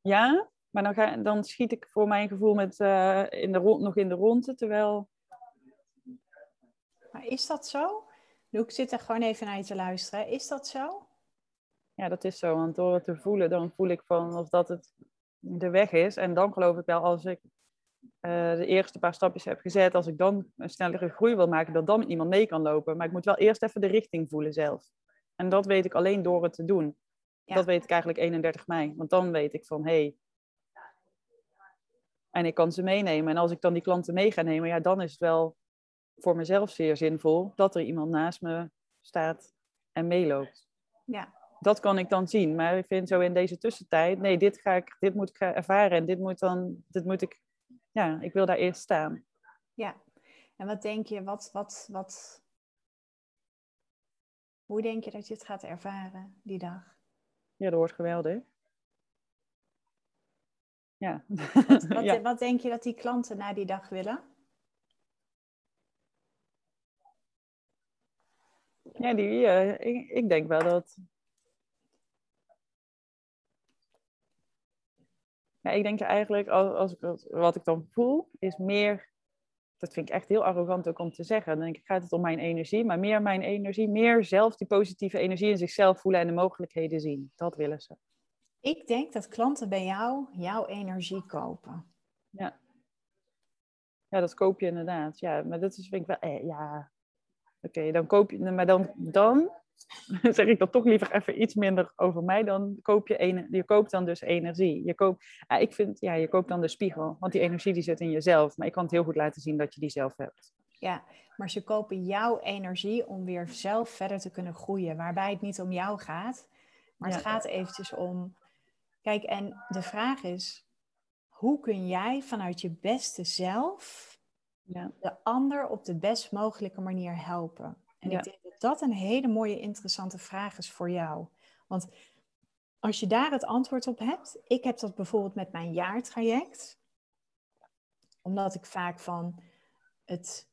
Speaker 1: ja, maar dan, ga, dan schiet ik voor mijn gevoel met, uh, in de rond, nog in de ronde, terwijl...
Speaker 2: Maar is dat zo? Ik zit er gewoon even naar je te luisteren. Is dat zo?
Speaker 1: Ja, dat is zo. Want door het te voelen, dan voel ik van of dat het de weg is. En dan geloof ik wel, als ik uh, de eerste paar stapjes heb gezet, als ik dan een snellere groei wil maken, dat dan iemand mee kan lopen. Maar ik moet wel eerst even de richting voelen zelf. En dat weet ik alleen door het te doen. Dat weet ik eigenlijk 31 mei. Want dan weet ik van, hé, hey, en ik kan ze meenemen. En als ik dan die klanten mee ga nemen, ja, dan is het wel voor mezelf zeer zinvol dat er iemand naast me staat en meeloopt.
Speaker 2: Ja
Speaker 1: dat kan ik dan zien. Maar ik vind zo in deze tussentijd, nee, dit, ga ik, dit moet ik ervaren en dit moet dan, dit moet ik, ja, ik wil daar eerst staan.
Speaker 2: Ja, en wat denk je, wat, wat, wat, hoe denk je dat je het gaat ervaren die dag?
Speaker 1: Ja, dat wordt geweldig. Ja.
Speaker 2: Wat, wat, ja. wat denk je dat die klanten na die dag willen?
Speaker 1: Ja, die, uh, ik, ik, denk wel dat, Ja, ik denk eigenlijk, als, als ik, wat ik dan voel, is meer, dat vind ik echt heel arrogant ook om te zeggen, dan denk ik, gaat het om mijn energie, maar meer mijn energie, meer zelf die positieve energie in zichzelf voelen en de mogelijkheden zien. Dat willen ze.
Speaker 2: Ik denk dat klanten bij jou jouw energie kopen.
Speaker 1: Ja. Ja, dat koop je inderdaad. Ja, maar dat is, vind ik wel, eh, ja, oké, dan koop je, maar dan, dan zeg ik dat toch liever even iets minder over mij. Dan koop je, een, je koopt dan dus energie. Je koopt, ja, ik vind, ja, je koopt dan de spiegel. Want die energie die zit in jezelf. Maar ik kan het heel goed laten zien dat je die zelf hebt.
Speaker 2: Ja, maar ze kopen jouw energie om weer zelf verder te kunnen groeien. Waarbij het niet om jou gaat. Maar het gaat eventjes om... Kijk, en de vraag is... Hoe kun jij vanuit je beste zelf... Ja. de ander op de best mogelijke manier helpen? En ik denk dat dat een hele mooie, interessante vraag is voor jou. Want als je daar het antwoord op hebt, ik heb dat bijvoorbeeld met mijn jaartraject, omdat ik vaak van het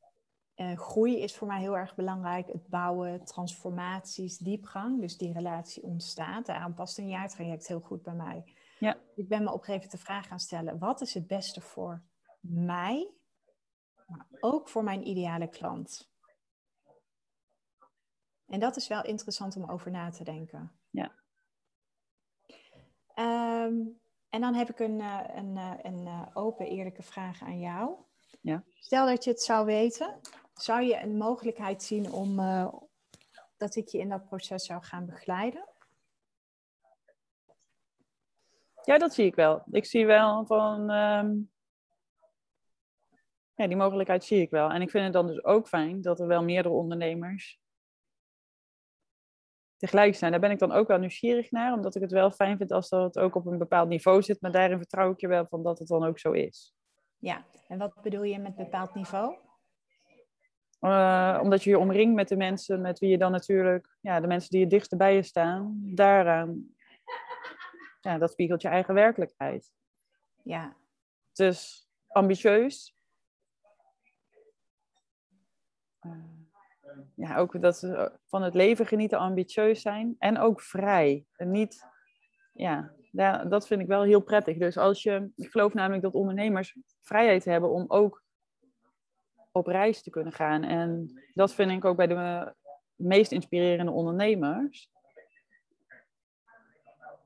Speaker 2: uh, groei is voor mij heel erg belangrijk, het bouwen, transformaties, diepgang, dus die relatie ontstaat. Daarom past een jaartraject heel goed bij mij.
Speaker 1: Ja.
Speaker 2: Ik ben me op een gegeven moment de vraag gaan stellen, wat is het beste voor mij, maar ook voor mijn ideale klant? En dat is wel interessant om over na te denken.
Speaker 1: Ja.
Speaker 2: Ehm, en dan heb ik een, uh, een, een uh, open, eerlijke vraag aan jou.
Speaker 1: Ja.
Speaker 2: Stel dat je het zou weten, zou je een mogelijkheid zien om dat ik je in dat proces zou gaan begeleiden?
Speaker 1: Ja, dat zie ik wel. Ik zie wel van. Um... Ja, die mogelijkheid zie ik wel. En ik vind het dan dus ook fijn dat er wel meerdere ondernemers tegelijk zijn. Daar ben ik dan ook wel nieuwsgierig naar, omdat ik het wel fijn vind als dat ook op een bepaald niveau zit. Maar daarin vertrouw ik je wel van dat het dan ook zo is.
Speaker 2: Ja, en wat bedoel je met bepaald niveau?
Speaker 1: Uh, omdat je je omringt met de mensen met wie je dan natuurlijk, ja, de mensen die het dichtst bij je staan, daaraan, ja, dat spiegelt je eigen werkelijkheid.
Speaker 2: Ja,
Speaker 1: Dus ambitieus. Uh, ja, ook dat ze van het leven genieten, ambitieus zijn. En ook vrij. En niet, ja, dat vind ik wel heel prettig. Dus als je, ik geloof namelijk dat ondernemers vrijheid hebben om ook op reis te kunnen gaan. En dat vind ik ook bij de meest inspirerende ondernemers.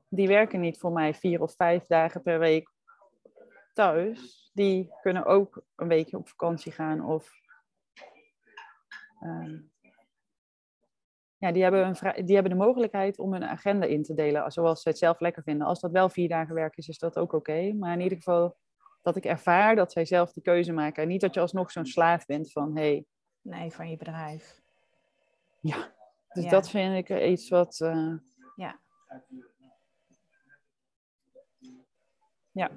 Speaker 1: Die werken niet voor mij vier of vijf dagen per week thuis. Die kunnen ook een weekje op vakantie gaan of ja, die hebben, een die hebben de mogelijkheid om hun agenda in te delen zoals ze het zelf lekker vinden. Als dat wel vier dagen werk is, is dat ook oké. Maar in ieder geval dat ik ervaar dat zij zelf die keuze maken. En niet dat je alsnog zo'n slaaf bent van, hey,
Speaker 2: Nee, van je bedrijf.
Speaker 1: Ja, dus dat vind ik iets wat... Uh...
Speaker 2: Ja.
Speaker 1: Ja.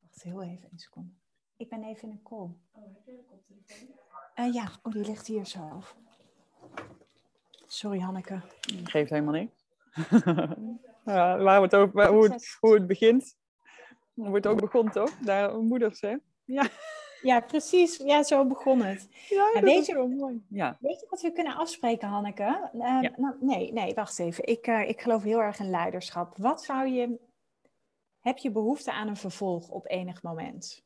Speaker 2: Wacht heel even, een seconde. Ik ben even in een call. Oh, heb jij een koptelefoon? Uh, ja, oh, die ligt hier zo. Sorry, Hanneke.
Speaker 1: Geeft helemaal niks. ja, waar we het over, hoe, het, hoe het begint. Hoe het ook begon, toch? Daar, moeders, hè?
Speaker 2: Ja. Ja, precies. Ja, zo begon het.
Speaker 1: Ja, wel mooi.
Speaker 2: Ja. Weet je wat we kunnen afspreken, Hanneke? Uh, ja. nou, nee, nee, wacht even. Ik, uh, ik geloof heel erg in leiderschap. Wat zou je... Heb je behoefte aan een vervolg op enig moment?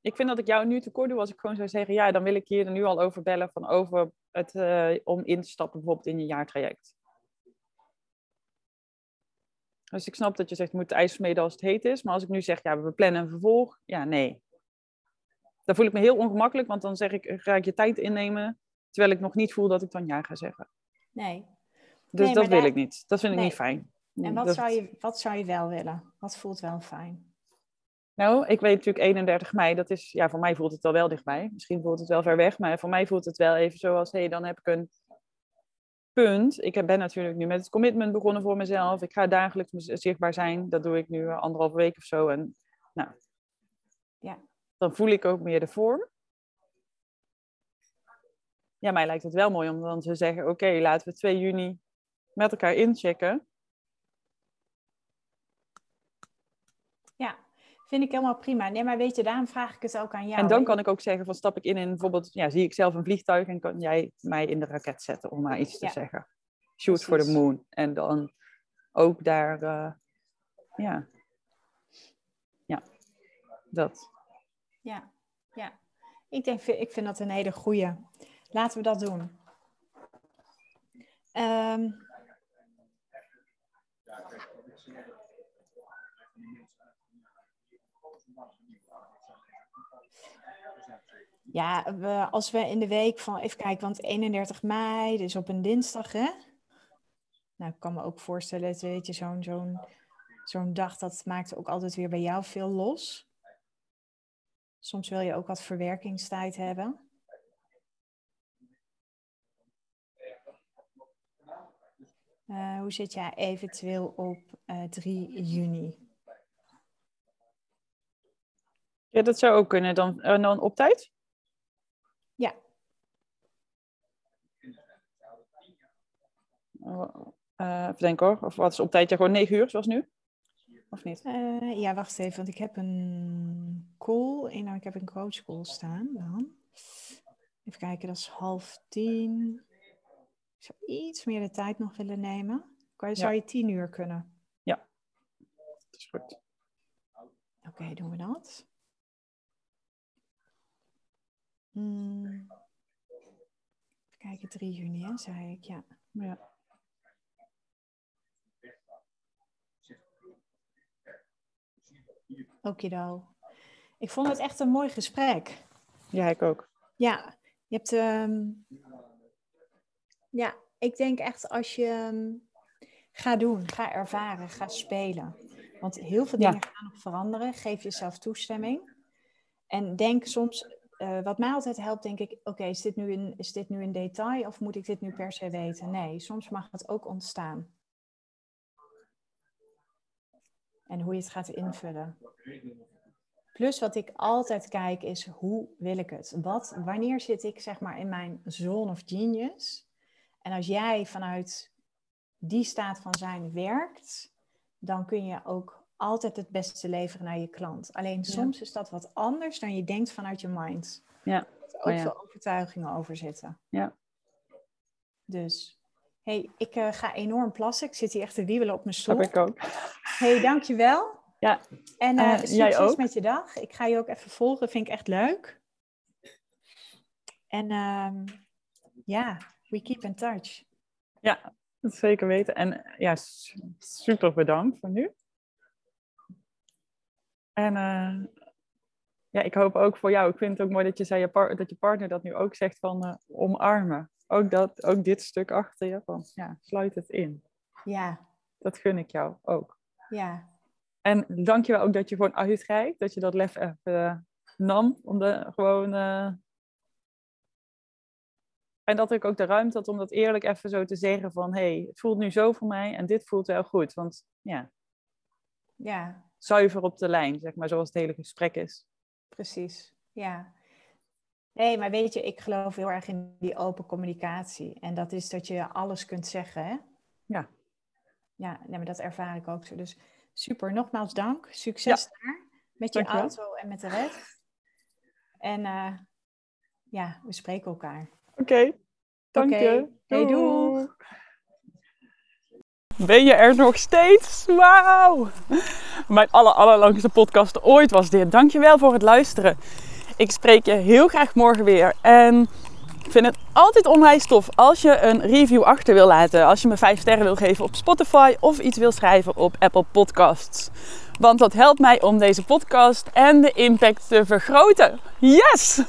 Speaker 1: Ik vind dat ik jou nu tekort doe als ik gewoon zou zeggen, ja, dan wil ik je er nu al over bellen van over het, uh, om in te stappen bijvoorbeeld in je jaartraject. Dus ik snap dat je zegt, je moet ijs smeden als het heet is. Maar als ik nu zeg, ja, we plannen een vervolg. Ja, nee. Dan voel ik me heel ongemakkelijk, want dan zeg ik, ga ik je tijd innemen. Terwijl ik nog niet voel dat ik dan ja ga zeggen.
Speaker 2: Nee.
Speaker 1: Dus dat wil ik niet. Dat vind ik niet fijn.
Speaker 2: En wat, zou je, wat zou je wel willen? Wat voelt wel fijn?
Speaker 1: Nou, ik weet natuurlijk 31 mei, dat is, ja, voor mij voelt het al wel dichtbij. Misschien voelt het wel ver weg, maar voor mij voelt het wel even zoals, hé, hey, dan heb ik een punt. Ik ben natuurlijk nu met het commitment begonnen voor mezelf. Ik ga dagelijks zichtbaar zijn. Dat doe ik nu anderhalve week of zo. En nou,
Speaker 2: ja.
Speaker 1: dan voel ik ook meer de vorm. Ja, mij lijkt het wel mooi om dan te zeggen, oké, laten we 2 juni met elkaar inchecken.
Speaker 2: Vind ik helemaal prima. Nee, maar weet je, daarom vraag ik het ook aan jou.
Speaker 1: En dan kan ik ook zeggen van stap ik in en bijvoorbeeld, ja, zie ik zelf een vliegtuig en kan jij mij in de raket zetten, om maar iets te zeggen. Shoot for the moon. En dan ook daar, uh, ja. Ja, dat.
Speaker 2: Ja, ja. Ik, denk, ik vind dat een hele goeie. Laten we dat doen. Um, Ja, als we in de week van, even kijken, want 31 mei, dus op een dinsdag, hè? Nou, ik kan me ook voorstellen, weet je, zo'n zo'n zo'n dag, dat maakt ook altijd weer bij jou veel los. Soms wil je ook wat verwerkingstijd hebben. Uh, hoe zit jij eventueel op uh, eh, 3 juni?
Speaker 1: Ja, dat zou ook kunnen. Dan, uh, dan op tijd?
Speaker 2: Ja.
Speaker 1: Uh, even denken hoor. Of wat is op tijd? Ja, gewoon 9 uur zoals nu? Of niet?
Speaker 2: Uh, ja, wacht even, want ik heb een call. En nou, ik heb een coach call staan dan. Even kijken, dat is half tien. Ik zou iets meer de tijd nog willen nemen. Zou ja. je tien uur kunnen?
Speaker 1: Ja, dat is goed.
Speaker 2: Oké, okay, doen we dat. Hmm. Even kijken, 3 juni, hè, zei ik, ja.
Speaker 1: ja.
Speaker 2: Okido. Ik vond het echt een mooi gesprek.
Speaker 1: Ja, ik ook.
Speaker 2: Ja, je hebt. Um... Ja, ik denk echt als je um, ga doen, ga ervaren, ga spelen. Want heel veel dingen gaan nog veranderen. Geef jezelf toestemming. En denk soms, uh, wat mij altijd helpt, denk ik, oké, is, dit nu een, is dit nu een detail of moet ik dit nu per se weten? Nee, soms mag het ook ontstaan. En hoe je het gaat invullen. Plus wat ik altijd kijk is hoe wil ik het? Wat, wanneer zit ik zeg maar in mijn zone of genius? En als jij vanuit die staat van zijn werkt, dan kun je ook altijd het beste leveren naar je klant. Alleen soms is dat wat anders dan je denkt vanuit je mind.
Speaker 1: Ja.
Speaker 2: Er ook
Speaker 1: Oh ja.
Speaker 2: veel overtuigingen over zitten.
Speaker 1: Ja.
Speaker 2: Dus, hey, ik eh, ga enorm plassen. Ik zit hier echt te wiebelen op mijn stoel.
Speaker 1: Snap ik ook.
Speaker 2: hey, dankjewel.
Speaker 1: Ja.
Speaker 2: En succes
Speaker 1: jij ook.
Speaker 2: met je dag. Ik ga je ook even volgen. Vind ik echt leuk. En ehm, ja, we keep in touch.
Speaker 1: Ja, dat zeker weten. En ja, su- super bedankt voor nu. En eh, ja, ik hoop ook voor jou. Ik vind het ook mooi dat je zei je par- dat je partner dat nu ook zegt van eh, omarmen. Ook, dat, ook dit stuk achter je van ja, sluit het in.
Speaker 2: Ja,
Speaker 1: Dat gun ik jou ook.
Speaker 2: ja,
Speaker 1: En dankjewel ook dat je gewoon uitreikt. Dat je dat lef even eh, nam. Om de, gewoon... En dat ik ook de ruimte had om dat eerlijk even zo te zeggen van... hé, hey, het voelt nu zo voor mij en dit voelt wel goed. Want ja,
Speaker 2: ja,
Speaker 1: zuiver op de lijn, zeg maar, zoals het hele gesprek is.
Speaker 2: precies. Ja. Nee, maar weet je, ik geloof heel erg in die open communicatie. En dat is dat je alles kunt zeggen, hè?
Speaker 1: Ja.
Speaker 2: Ja, nee, maar dat ervaar ik ook zo. Dus super, nogmaals dank. Succes daar met je
Speaker 1: Dankjewel.
Speaker 2: auto en met de rest. En eh, ja, we spreken elkaar.
Speaker 1: Oké, dank je.
Speaker 2: Hey, doeg.
Speaker 1: Ben je er nog steeds? Wauw! Mijn aller, allerlangste podcast ooit was dit. Dankjewel voor het luisteren. Ik spreek je heel graag morgen weer. En ik vind het altijd onwijs tof als je een review achter wil laten. Als je me 5 sterren wil geven op Spotify of iets wil schrijven op Apple Podcasts. Want dat helpt mij om deze podcast en de impact te vergroten. Yes!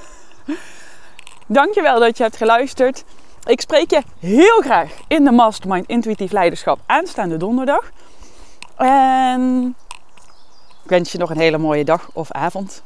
Speaker 1: Dankjewel dat je hebt geluisterd. Ik spreek je heel graag in de Mastermind Intuïtief Leiderschap aanstaande donderdag. En ik wens je nog een hele mooie dag of avond.